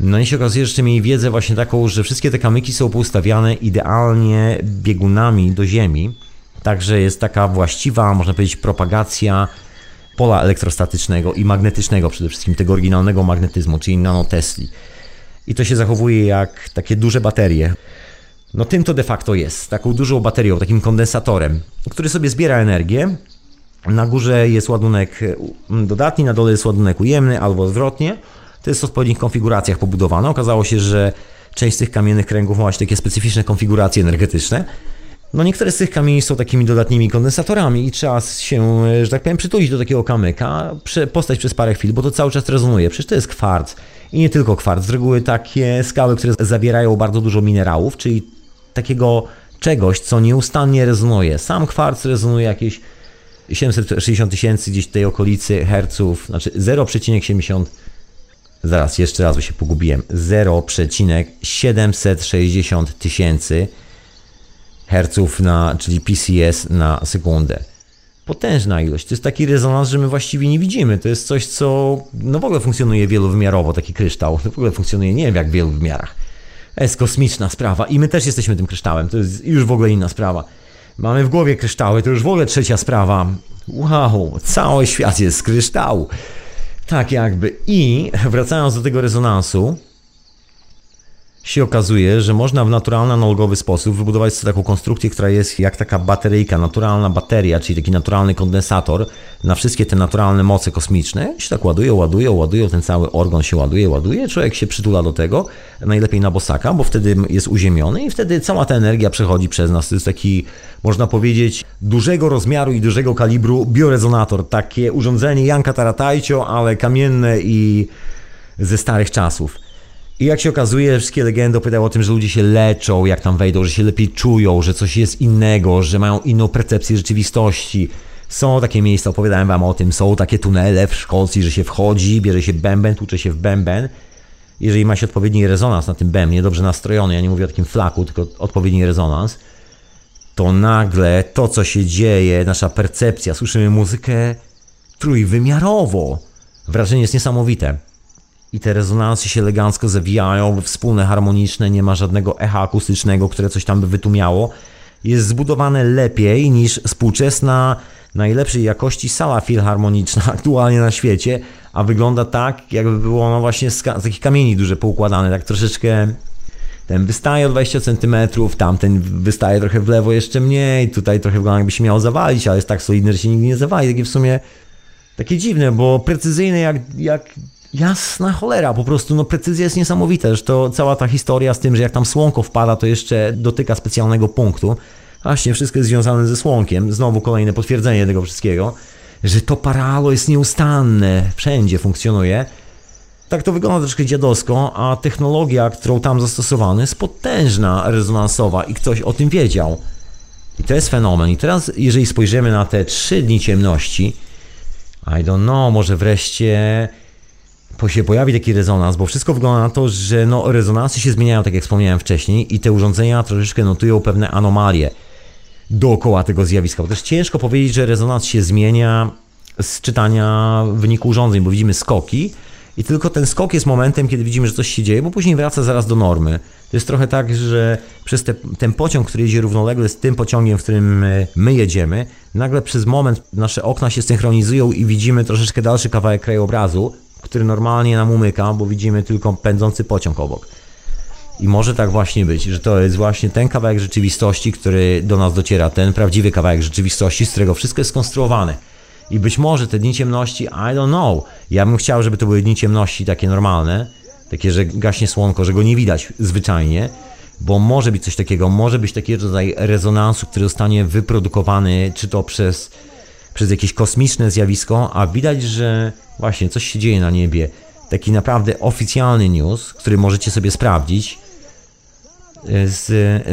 No i się okazuje, że jeszcze mieli wiedzę właśnie taką, że wszystkie te kamyki są poustawiane idealnie biegunami do Ziemi. Także jest taka właściwa, można powiedzieć, propagacja pola elektrostatycznego i magnetycznego przede wszystkim, tego oryginalnego magnetyzmu, czyli nanotesli. I to się zachowuje jak takie duże baterie. No tym to de facto jest, taką dużą baterią, takim kondensatorem, który sobie zbiera energię. Na górze jest ładunek mm, dodatni, na dole jest ładunek ujemny albo odwrotnie. To jest w odpowiednich konfiguracjach pobudowane. Okazało się, że część z tych kamiennych kręgów ma właśnie takie specyficzne konfiguracje energetyczne. No niektóre z tych kamieni są takimi dodatnimi kondensatorami i trzeba się, że tak powiem, przytulić do takiego kamyka, postać przez parę chwil, bo to cały czas rezonuje. Przecież to jest kwarc i nie tylko kwarc. Z reguły takie skały, które zawierają bardzo dużo minerałów, czyli takiego czegoś, co nieustannie rezonuje. Sam kwarc rezonuje jakieś 760 tysięcy gdzieś w tej okolicy herców, znaczy 0,70 Zaraz, jeszcze raz, bo się pogubiłem. 0,760 tysięcy herców na, czyli PCS na sekundę. Potężna ilość. To jest taki rezonans, że my właściwie nie widzimy. To jest coś, co no w ogóle funkcjonuje wielowymiarowo, taki kryształ. To w ogóle funkcjonuje nie wiem jak w wielu wymiarach. To jest kosmiczna sprawa i my też jesteśmy tym kryształem. To jest już w ogóle inna sprawa. Mamy w głowie kryształy, to już w ogóle trzecia sprawa. Wow, cały świat jest z kryształu. Tak jakby. I wracając do tego rezonansu, się okazuje, że można w naturalny, analogowy sposób wybudować sobie taką konstrukcję, która jest jak taka bateryjka, naturalna bateria, czyli taki naturalny kondensator na wszystkie te naturalne moce kosmiczne. Się tak ładuje, ładuje, ładuje, ten cały organ się ładuje, ładuje, człowiek się przytula do tego, najlepiej na bosaka, bo wtedy jest uziemiony i wtedy cała ta energia przechodzi przez nas. To jest taki, można powiedzieć, dużego rozmiaru i dużego kalibru biorezonator, takie urządzenie Janka Taratajcio, ale kamienne i ze starych czasów. I jak się okazuje, wszystkie legendy opowiadały o tym, że ludzie się leczą, jak tam wejdą, że się lepiej czują, że coś jest innego, że mają inną percepcję rzeczywistości. Są takie miejsca, opowiadałem wam o tym, są takie tunele w Szkocji, że się wchodzi, bierze się bęben, tłucze się w bęben. Jeżeli ma się odpowiedni rezonans na tym bębnie, dobrze nastrojony, ja nie mówię o takim flaku, tylko odpowiedni rezonans, to nagle to, co się dzieje, nasza percepcja, słyszymy muzykę trójwymiarowo. Wrażenie jest niesamowite i te rezonansy się elegancko zawijają, wspólne, harmoniczne, nie ma żadnego echa akustycznego, które coś tam by wytłumiało. Jest zbudowane lepiej niż współczesna, najlepszej jakości sala filharmoniczna aktualnie na świecie, a wygląda tak, jakby było no właśnie z, z takich kamieni duże poukładane, tak troszeczkę ten wystaje o 20 cm, tamten wystaje trochę w lewo jeszcze mniej, tutaj trochę wygląda jakby się miało zawalić, ale jest tak solidny, że się nigdy nie zawali, takie w sumie takie dziwne, bo precyzyjne jak, jak jasna cholera, po prostu no precyzja jest niesamowita, to cała ta historia z tym, że jak tam słonko wpada, to jeszcze dotyka specjalnego punktu. Właśnie wszystko jest związane ze słonkiem, znowu kolejne potwierdzenie tego wszystkiego, że to paralo jest nieustanne, wszędzie funkcjonuje. Tak to wygląda troszkę dziadowsko, a technologia, którą tam zastosowano jest potężna, rezonansowa i ktoś o tym wiedział. I to jest fenomen. I teraz, jeżeli spojrzymy na te trzy dni ciemności, I don't know, może wreszcie się pojawi taki rezonans, bo wszystko wygląda na to, że no, rezonansy się zmieniają, tak jak wspomniałem wcześniej, i te urządzenia troszeczkę notują pewne anomalie dookoła tego zjawiska. Bo też ciężko powiedzieć, że rezonans się zmienia z czytania wyniku urządzeń, bo widzimy skoki i tylko ten skok jest momentem, kiedy widzimy, że coś się dzieje, bo później wraca zaraz do normy. To jest trochę tak, że przez te, ten pociąg, który jedzie równolegle z tym pociągiem, w którym e, my jedziemy, nagle przez moment nasze okna się synchronizują i widzimy troszeczkę dalszy kawałek krajobrazu, który normalnie nam umyka, bo widzimy tylko pędzący pociąg obok. I może tak właśnie być, że to jest właśnie ten kawałek rzeczywistości, który do nas dociera, ten prawdziwy kawałek rzeczywistości, z którego wszystko jest skonstruowane. I być może te dni ciemności, I don't know. Ja bym chciał, żeby to były dni ciemności takie normalne, takie, że gaśnie słonko, że go nie widać zwyczajnie, bo może być coś takiego, może być taki rodzaj rezonansu, który zostanie wyprodukowany, czy to przez, przez jakieś kosmiczne zjawisko, a widać, że właśnie coś się dzieje na niebie. Taki naprawdę oficjalny news, który możecie sobie sprawdzić e, z,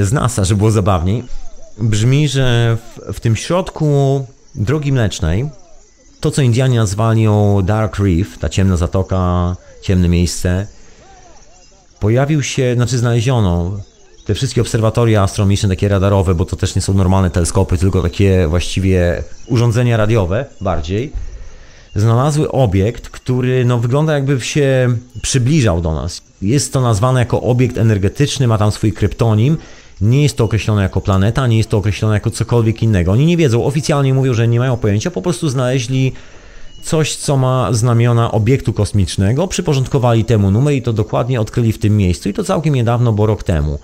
z NASA, żeby było zabawniej, brzmi, że w, w tym środku drogi mlecznej, to co Indianie nazwali ją Dark Reef, ta ciemna zatoka, ciemne miejsce, pojawił się, znaczy znaleziono te wszystkie obserwatoria astronomiczne, takie radarowe, bo to też nie są normalne teleskopy, tylko takie właściwie urządzenia radiowe bardziej, znalazły obiekt, który no, wygląda jakby się przybliżał do nas. Jest to nazwane jako obiekt energetyczny, ma tam swój kryptonim. Nie jest to określone jako planeta, nie jest to określone jako cokolwiek innego. Oni nie wiedzą, oficjalnie mówią, że nie mają pojęcia, po prostu znaleźli coś, co ma znamiona obiektu kosmicznego, przyporządkowali temu numer i to dokładnie odkryli w tym miejscu i to całkiem niedawno, bo rok temu.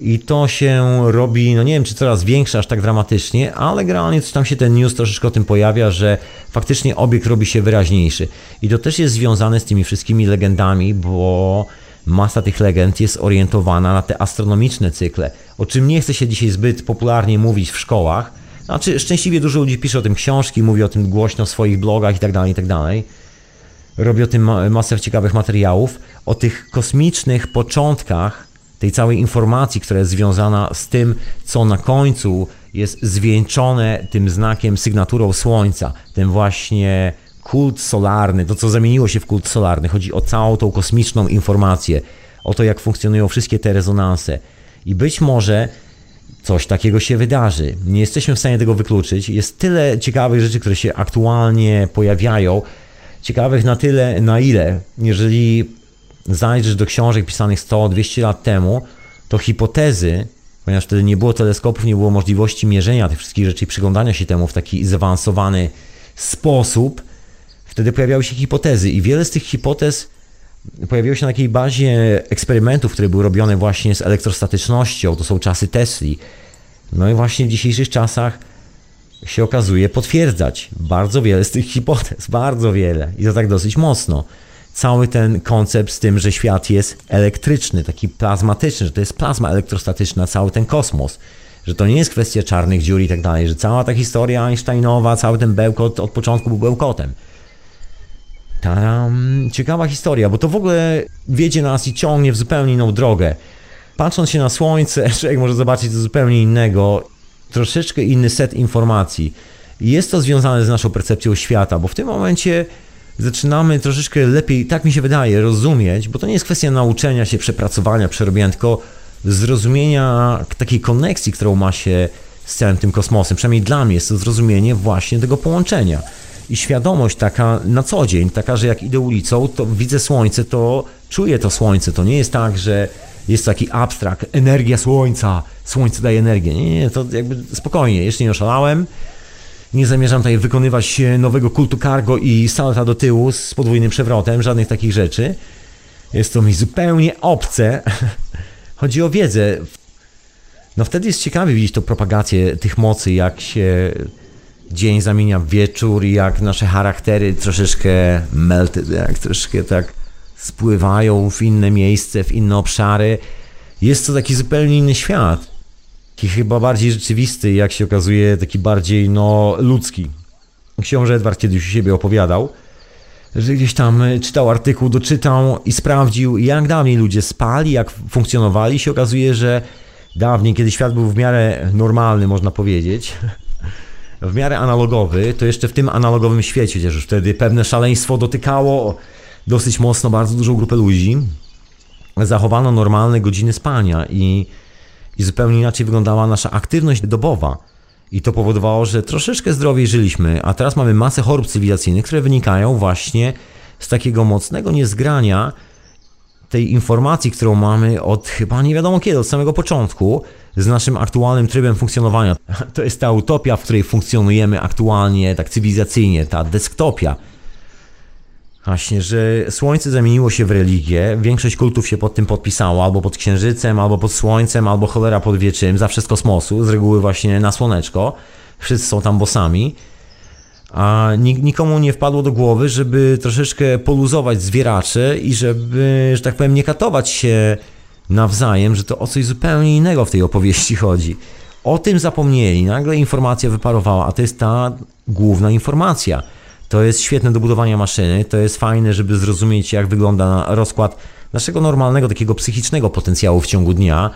I to się robi, no nie wiem czy coraz większe, aż tak dramatycznie, ale generalnie tam się ten news troszeczkę o tym pojawia, że faktycznie obiekt robi się wyraźniejszy. I to też jest związane z tymi wszystkimi legendami, bo masa tych legend jest orientowana na te astronomiczne cykle, o czym nie chce się dzisiaj zbyt popularnie mówić w szkołach. Znaczy, szczęśliwie dużo ludzi pisze o tym książki, mówi o tym głośno w swoich blogach i tak dalej, i tak. Robi o tym ma- masę ciekawych materiałów, o tych kosmicznych początkach tej całej informacji, która jest związana z tym, co na końcu jest zwieńczone tym znakiem, sygnaturą Słońca, ten właśnie kult solarny, to co zamieniło się w kult solarny. Chodzi o całą tą kosmiczną informację, o to, jak funkcjonują wszystkie te rezonanse. I być może coś takiego się wydarzy. Nie jesteśmy w stanie tego wykluczyć. Jest tyle ciekawych rzeczy, które się aktualnie pojawiają. Ciekawych na tyle, na ile, jeżeli zajrzysz do książek pisanych 100-200 lat temu, to hipotezy, ponieważ wtedy nie było teleskopów, nie było możliwości mierzenia tych wszystkich rzeczy i przyglądania się temu w taki zaawansowany sposób, wtedy pojawiały się hipotezy i wiele z tych hipotez pojawiło się na takiej bazie eksperymentów, które były robione właśnie z elektrostatycznością, to są czasy Tesli. No i właśnie w dzisiejszych czasach się okazuje potwierdzać bardzo wiele z tych hipotez, bardzo wiele i to tak dosyć mocno. Cały ten koncept z tym, że świat jest elektryczny, taki plazmatyczny, że to jest plazma elektrostatyczna, cały ten kosmos, że to nie jest kwestia czarnych dziur i tak dalej, że cała ta historia Einsteinowa, cały ten bełkot od początku był bełkotem. Taram, ciekawa historia, bo to w ogóle wiedzie nas i ciągnie w zupełnie inną drogę. Patrząc się na słońce, człowiek może zobaczyć coś zupełnie innego, troszeczkę inny set informacji. Jest to związane z naszą percepcją świata, bo w tym momencie zaczynamy troszeczkę lepiej, tak mi się wydaje, rozumieć, bo to nie jest kwestia nauczenia się, przepracowania, przerobienia, tylko zrozumienia takiej koneksji, którą ma się z całym tym kosmosem. Przynajmniej dla mnie jest to zrozumienie właśnie tego połączenia. I świadomość taka na co dzień, taka, że jak idę ulicą, to widzę słońce, to czuję to słońce. To nie jest tak, że jest taki abstrakt, energia słońca, słońce daje energię. Nie, nie, to jakby spokojnie, jeszcze nie oszalałem. Nie zamierzam tutaj wykonywać e, nowego kultu cargo i salta do tyłu z podwójnym przewrotem, żadnych takich rzeczy. Jest to mi zupełnie obce. Chodzi o wiedzę. No wtedy jest ciekawie widzieć tą propagację tych mocy, jak się dzień zamienia w wieczór i jak nasze charaktery troszeczkę melted, jak troszeczkę tak spływają w inne miejsce, w inne obszary. Jest to taki zupełnie inny świat. Taki chyba bardziej rzeczywisty, jak się okazuje, taki bardziej no ludzki. Książę Edward kiedyś u siebie opowiadał, że gdzieś tam czytał artykuł, doczytał i sprawdził, jak dawniej ludzie spali, jak funkcjonowali. się okazuje, że dawniej, kiedy świat był w miarę normalny, można powiedzieć, w miarę analogowy, to jeszcze w tym analogowym świecie, chociaż już wtedy pewne szaleństwo dotykało dosyć mocno bardzo dużą grupę ludzi, zachowano normalne godziny spania i, i zupełnie inaczej wyglądała nasza aktywność dobowa. I to powodowało, że troszeczkę zdrowiej żyliśmy, a teraz mamy masę chorób cywilizacyjnych, które wynikają właśnie z takiego mocnego niezgrania tej informacji, którą mamy od chyba nie wiadomo kiedy, od samego początku, z naszym aktualnym trybem funkcjonowania. To jest ta utopia, w której funkcjonujemy aktualnie, tak cywilizacyjnie, ta desktopia. Właśnie, że Słońce zamieniło się w religię, większość kultów się pod tym podpisało, albo pod Księżycem, albo pod Słońcem, albo cholera pod wieczym, zawsze z kosmosu, z reguły właśnie na Słoneczko. Wszyscy są tam bosami. A nik- nikomu nie wpadło do głowy, żeby troszeczkę poluzować zwieracze i żeby, że tak powiem, nie katować się nawzajem, że to o coś zupełnie innego w tej opowieści chodzi. O tym zapomnieli, nagle informacja wyparowała, a to jest ta główna informacja. To jest świetne do budowania maszyny, to jest fajne, żeby zrozumieć, jak wygląda rozkład naszego normalnego, takiego psychicznego potencjału w ciągu dnia.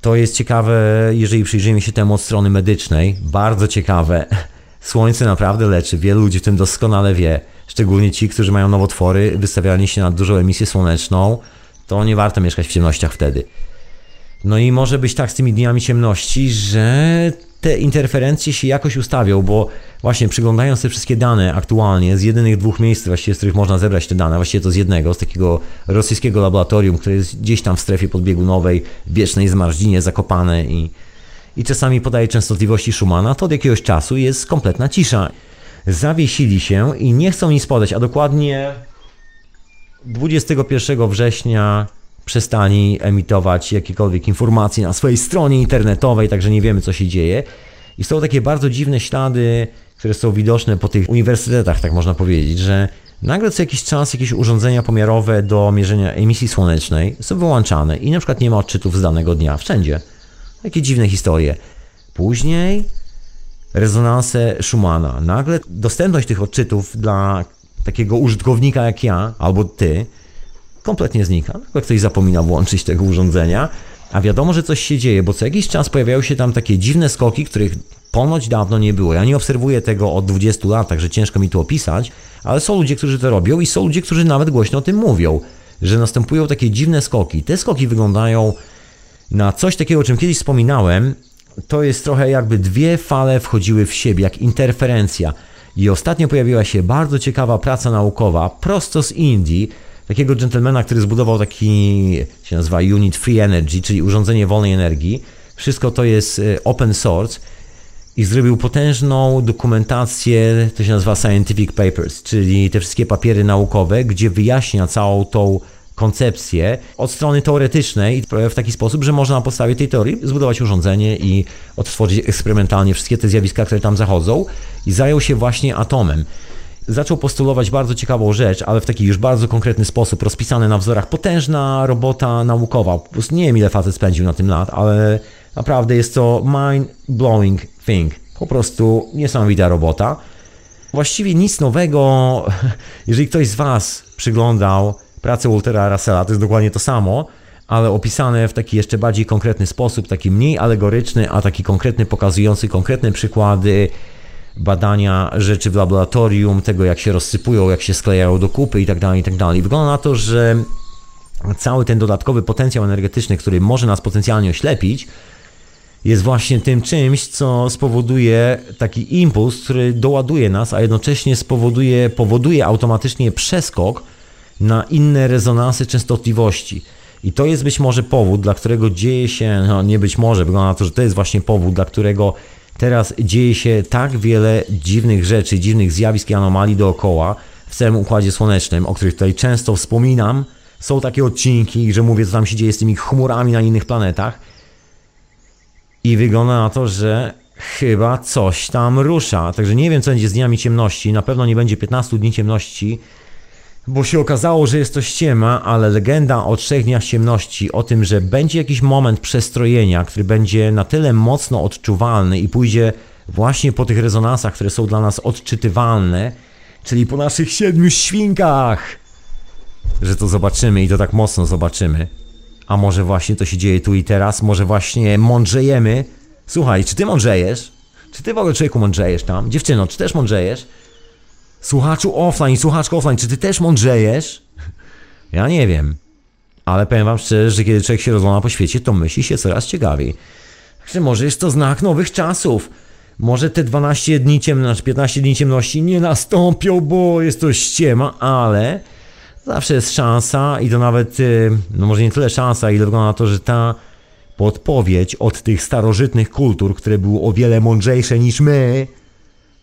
To jest ciekawe, jeżeli przyjrzymy się temu od strony medycznej, bardzo ciekawe. Słońce naprawdę leczy, wielu ludzi w tym doskonale wie, szczególnie ci, którzy mają nowotwory, wystawianie się na dużą emisję słoneczną, to nie warto mieszkać w ciemnościach wtedy. No i może być tak z tymi dniami ciemności, że te interferencje się jakoś ustawią, bo właśnie przyglądając te wszystkie dane aktualnie z jedynych dwóch miejsc, właściwie z których można zebrać te dane, właściwie to z jednego, z takiego rosyjskiego laboratorium, które jest gdzieś tam w strefie podbiegunowej, wiecznej zmarzlinie zakopane i, i czasami podaje częstotliwości Schumana, to od jakiegoś czasu jest kompletna cisza. Zawiesili się i nie chcą nic podać, a dokładnie 21 września przestali emitować jakiekolwiek informacje na swojej stronie internetowej, także nie wiemy co się dzieje. I są takie bardzo dziwne ślady, które są widoczne po tych uniwersytetach, tak można powiedzieć, że nagle co jakiś czas jakieś urządzenia pomiarowe do mierzenia emisji słonecznej są wyłączane i na przykład nie ma odczytów z danego dnia wszędzie. Takie dziwne historie. Później rezonanse Schumana. Nagle dostępność tych odczytów dla takiego użytkownika jak ja albo ty kompletnie znika. Nagle ktoś zapomina włączyć tego urządzenia, a wiadomo, że coś się dzieje, bo co jakiś czas pojawiają się tam takie dziwne skoki, których ponoć dawno nie było. Ja nie obserwuję tego od 20 lat, także ciężko mi to opisać, ale są ludzie, którzy to robią i są ludzie, którzy nawet głośno o tym mówią, że następują takie dziwne skoki. Te skoki wyglądają na coś takiego, o czym kiedyś wspominałem, to jest trochę jakby dwie fale wchodziły w siebie, jak interferencja. I ostatnio pojawiła się bardzo ciekawa praca naukowa prosto z Indii, takiego dżentelmena, który zbudował taki, się nazywa Unit Free Energy, czyli urządzenie wolnej energii. Wszystko to jest e, open source i zrobił potężną dokumentację, to się nazywa Scientific Papers, czyli te wszystkie papiery naukowe, gdzie wyjaśnia całą tą koncepcję od strony teoretycznej w taki sposób, że można na podstawie tej teorii zbudować urządzenie i odtworzyć eksperymentalnie wszystkie te zjawiska, które tam zachodzą i zajął się właśnie atomem. Zaczął postulować bardzo ciekawą rzecz, ale w taki już bardzo konkretny sposób, rozpisane na wzorach. Potężna robota naukowa. Po prostu nie wiem, ile facet spędził na tym lat, ale naprawdę jest to mind-blowing thing. Po prostu niesamowita robota. Właściwie nic nowego, jeżeli ktoś z Was przyglądał pracę Waltera Russella, to jest dokładnie to samo, ale opisane w taki jeszcze bardziej konkretny sposób, taki mniej alegoryczny, a taki konkretny, pokazujący konkretne przykłady badania rzeczy w laboratorium, tego jak się rozsypują, jak się sklejają do kupy i tak dalej, i tak. Wygląda na to, że cały ten dodatkowy potencjał energetyczny, który może nas potencjalnie oślepić, jest właśnie tym czymś, co spowoduje taki impuls, który doładuje nas, a jednocześnie spowoduje, powoduje automatycznie przeskok na inne rezonansy częstotliwości. I to jest być może powód, dla którego dzieje się, no nie być może, wygląda na to, że to jest właśnie powód, dla którego teraz dzieje się tak wiele dziwnych rzeczy, dziwnych zjawisk i anomalii dookoła w całym Układzie Słonecznym, o których tutaj często wspominam. Są takie odcinki, że mówię, co tam się dzieje z tymi chmurami na innych planetach. I wygląda na to, że chyba coś tam rusza. Także nie wiem, co będzie z dniami ciemności. Na pewno nie będzie 15 dni ciemności, bo się okazało, że jest to ściema, ale legenda o trzech dniach ciemności, o tym, że będzie jakiś moment przestrojenia, który będzie na tyle mocno odczuwalny i pójdzie właśnie po tych rezonansach, które są dla nas odczytywalne, czyli po naszych siedmiu świnkach, że to zobaczymy i to tak mocno zobaczymy. A może właśnie to się dzieje tu i teraz, może właśnie mądrzejemy. Słuchaj, czy ty mądrzejesz? Czy ty w ogóle człowieku mądrzejesz tam? Dziewczyno, czy też mądrzejesz? Słuchaczu offline, słuchaczko offline, czy ty też mądrzejesz? Ja nie wiem. Ale powiem wam szczerze, że kiedy człowiek się rozgląda po świecie, to myśli się coraz ciekawiej. Także może jest to znak nowych czasów. Może te 12 dni ciemności, 15 dni ciemności nie nastąpią, bo jest to ściema, ale zawsze jest szansa i to nawet, y, no może nie tyle szansa, ile wygląda na to, że ta podpowiedź od tych starożytnych kultur, które były o wiele mądrzejsze niż my,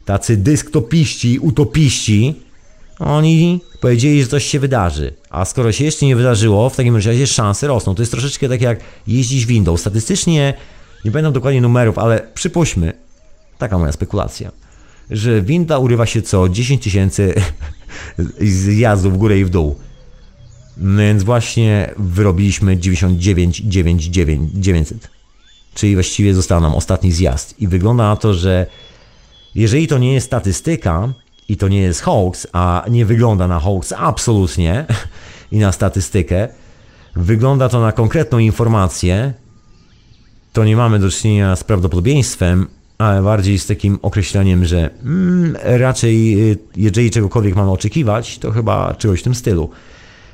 tacy dysktopiści, utopiści, oni powiedzieli, że coś się wydarzy. A skoro się jeszcze nie wydarzyło, w takim razie szanse rosną. To jest troszeczkę tak jak jeździć windą. Statystycznie, nie pamiętam dokładnie numerów, ale przypuśćmy, taka moja spekulacja, że winda urywa się co 10 tysięcy zjazdów w górę i w dół. Więc właśnie wyrobiliśmy 99 99 900. Czyli właściwie został nam ostatni zjazd. I wygląda na to, że jeżeli to nie jest statystyka i to nie jest hoax, a nie wygląda na hoax absolutnie i na statystykę, wygląda to na konkretną informację, to nie mamy do czynienia z prawdopodobieństwem, ale bardziej z takim określeniem, że mm, raczej y, jeżeli czegokolwiek mamy oczekiwać, to chyba czegoś w tym stylu.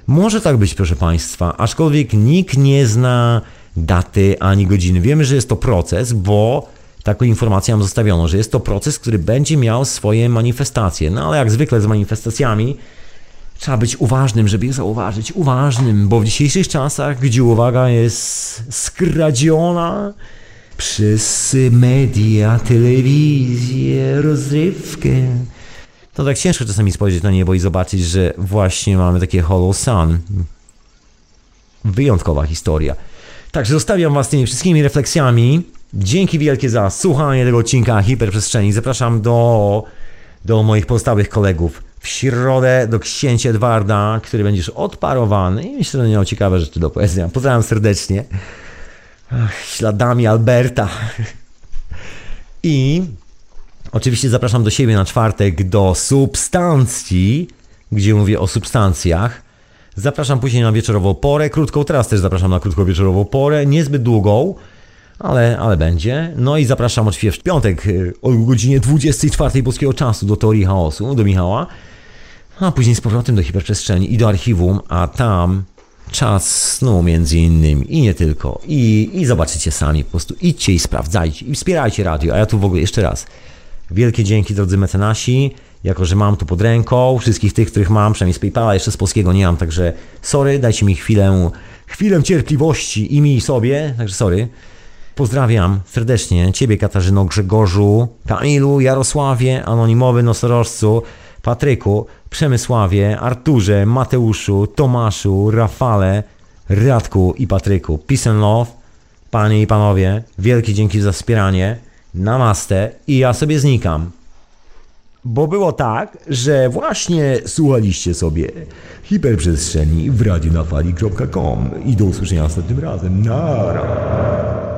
Może tak być, proszę Państwa, aczkolwiek nikt nie zna daty ani godziny. Wiemy, że jest to proces, bo Taką informację nam zostawiono, że jest to proces, który będzie miał swoje manifestacje. No ale jak zwykle z manifestacjami trzeba być uważnym, żeby je zauważyć. Uważnym, bo w dzisiejszych czasach, gdzie uwaga jest skradziona przez media, telewizję, rozrywkę, to tak ciężko czasami spojrzeć na niebo i zobaczyć, że właśnie mamy takie hollow sun. Wyjątkowa historia. Także zostawiam Was tymi wszystkimi refleksjami. Dzięki wielkie za słuchanie tego odcinka Hiperprzestrzeni. Zapraszam do, do moich pozostałych kolegów w środę do księcia Edwarda, który będziesz odparowany i myślę, że miał ciekawe rzeczy do powiedzenia. Pozdrawiam serdecznie. Ach, śladami Alberta. I oczywiście zapraszam do siebie na czwartek do substancji, gdzie mówię o substancjach. Zapraszam później na wieczorową porę, krótką, teraz też zapraszam na krótką wieczorową porę, niezbyt długą, ale, ale będzie. No i zapraszam oczywiście w piątek y, o godzinie 24 polskiego czasu do Teorii Chaosu, do Michała, a później z powrotem do hiperprzestrzeni i do archiwum, a tam czas snu między innymi i nie tylko. I, I zobaczycie sami, po prostu idźcie i sprawdzajcie i wspierajcie radio, a ja tu w ogóle jeszcze raz Wielkie dzięki drodzy mecenasi, jako że mam tu pod ręką wszystkich tych, których mam, przynajmniej z PayPala, jeszcze z polskiego nie mam, także sorry, dajcie mi chwilę, chwilę cierpliwości i mi i sobie, także sorry. Pozdrawiam serdecznie Ciebie Katarzyno, Grzegorzu, Kamilu, Jarosławie, Anonimowy Nosorożcu, Patryku, Przemysławie, Arturze, Mateuszu, Tomaszu, Rafale, Radku i Patryku. Peace and love, Panie i Panowie, wielkie dzięki za wspieranie. Namaste i ja sobie znikam. Bo było tak, że właśnie słuchaliście sobie hiperprzestrzeni w radionafali.com i do usłyszenia następnym razem. Nara.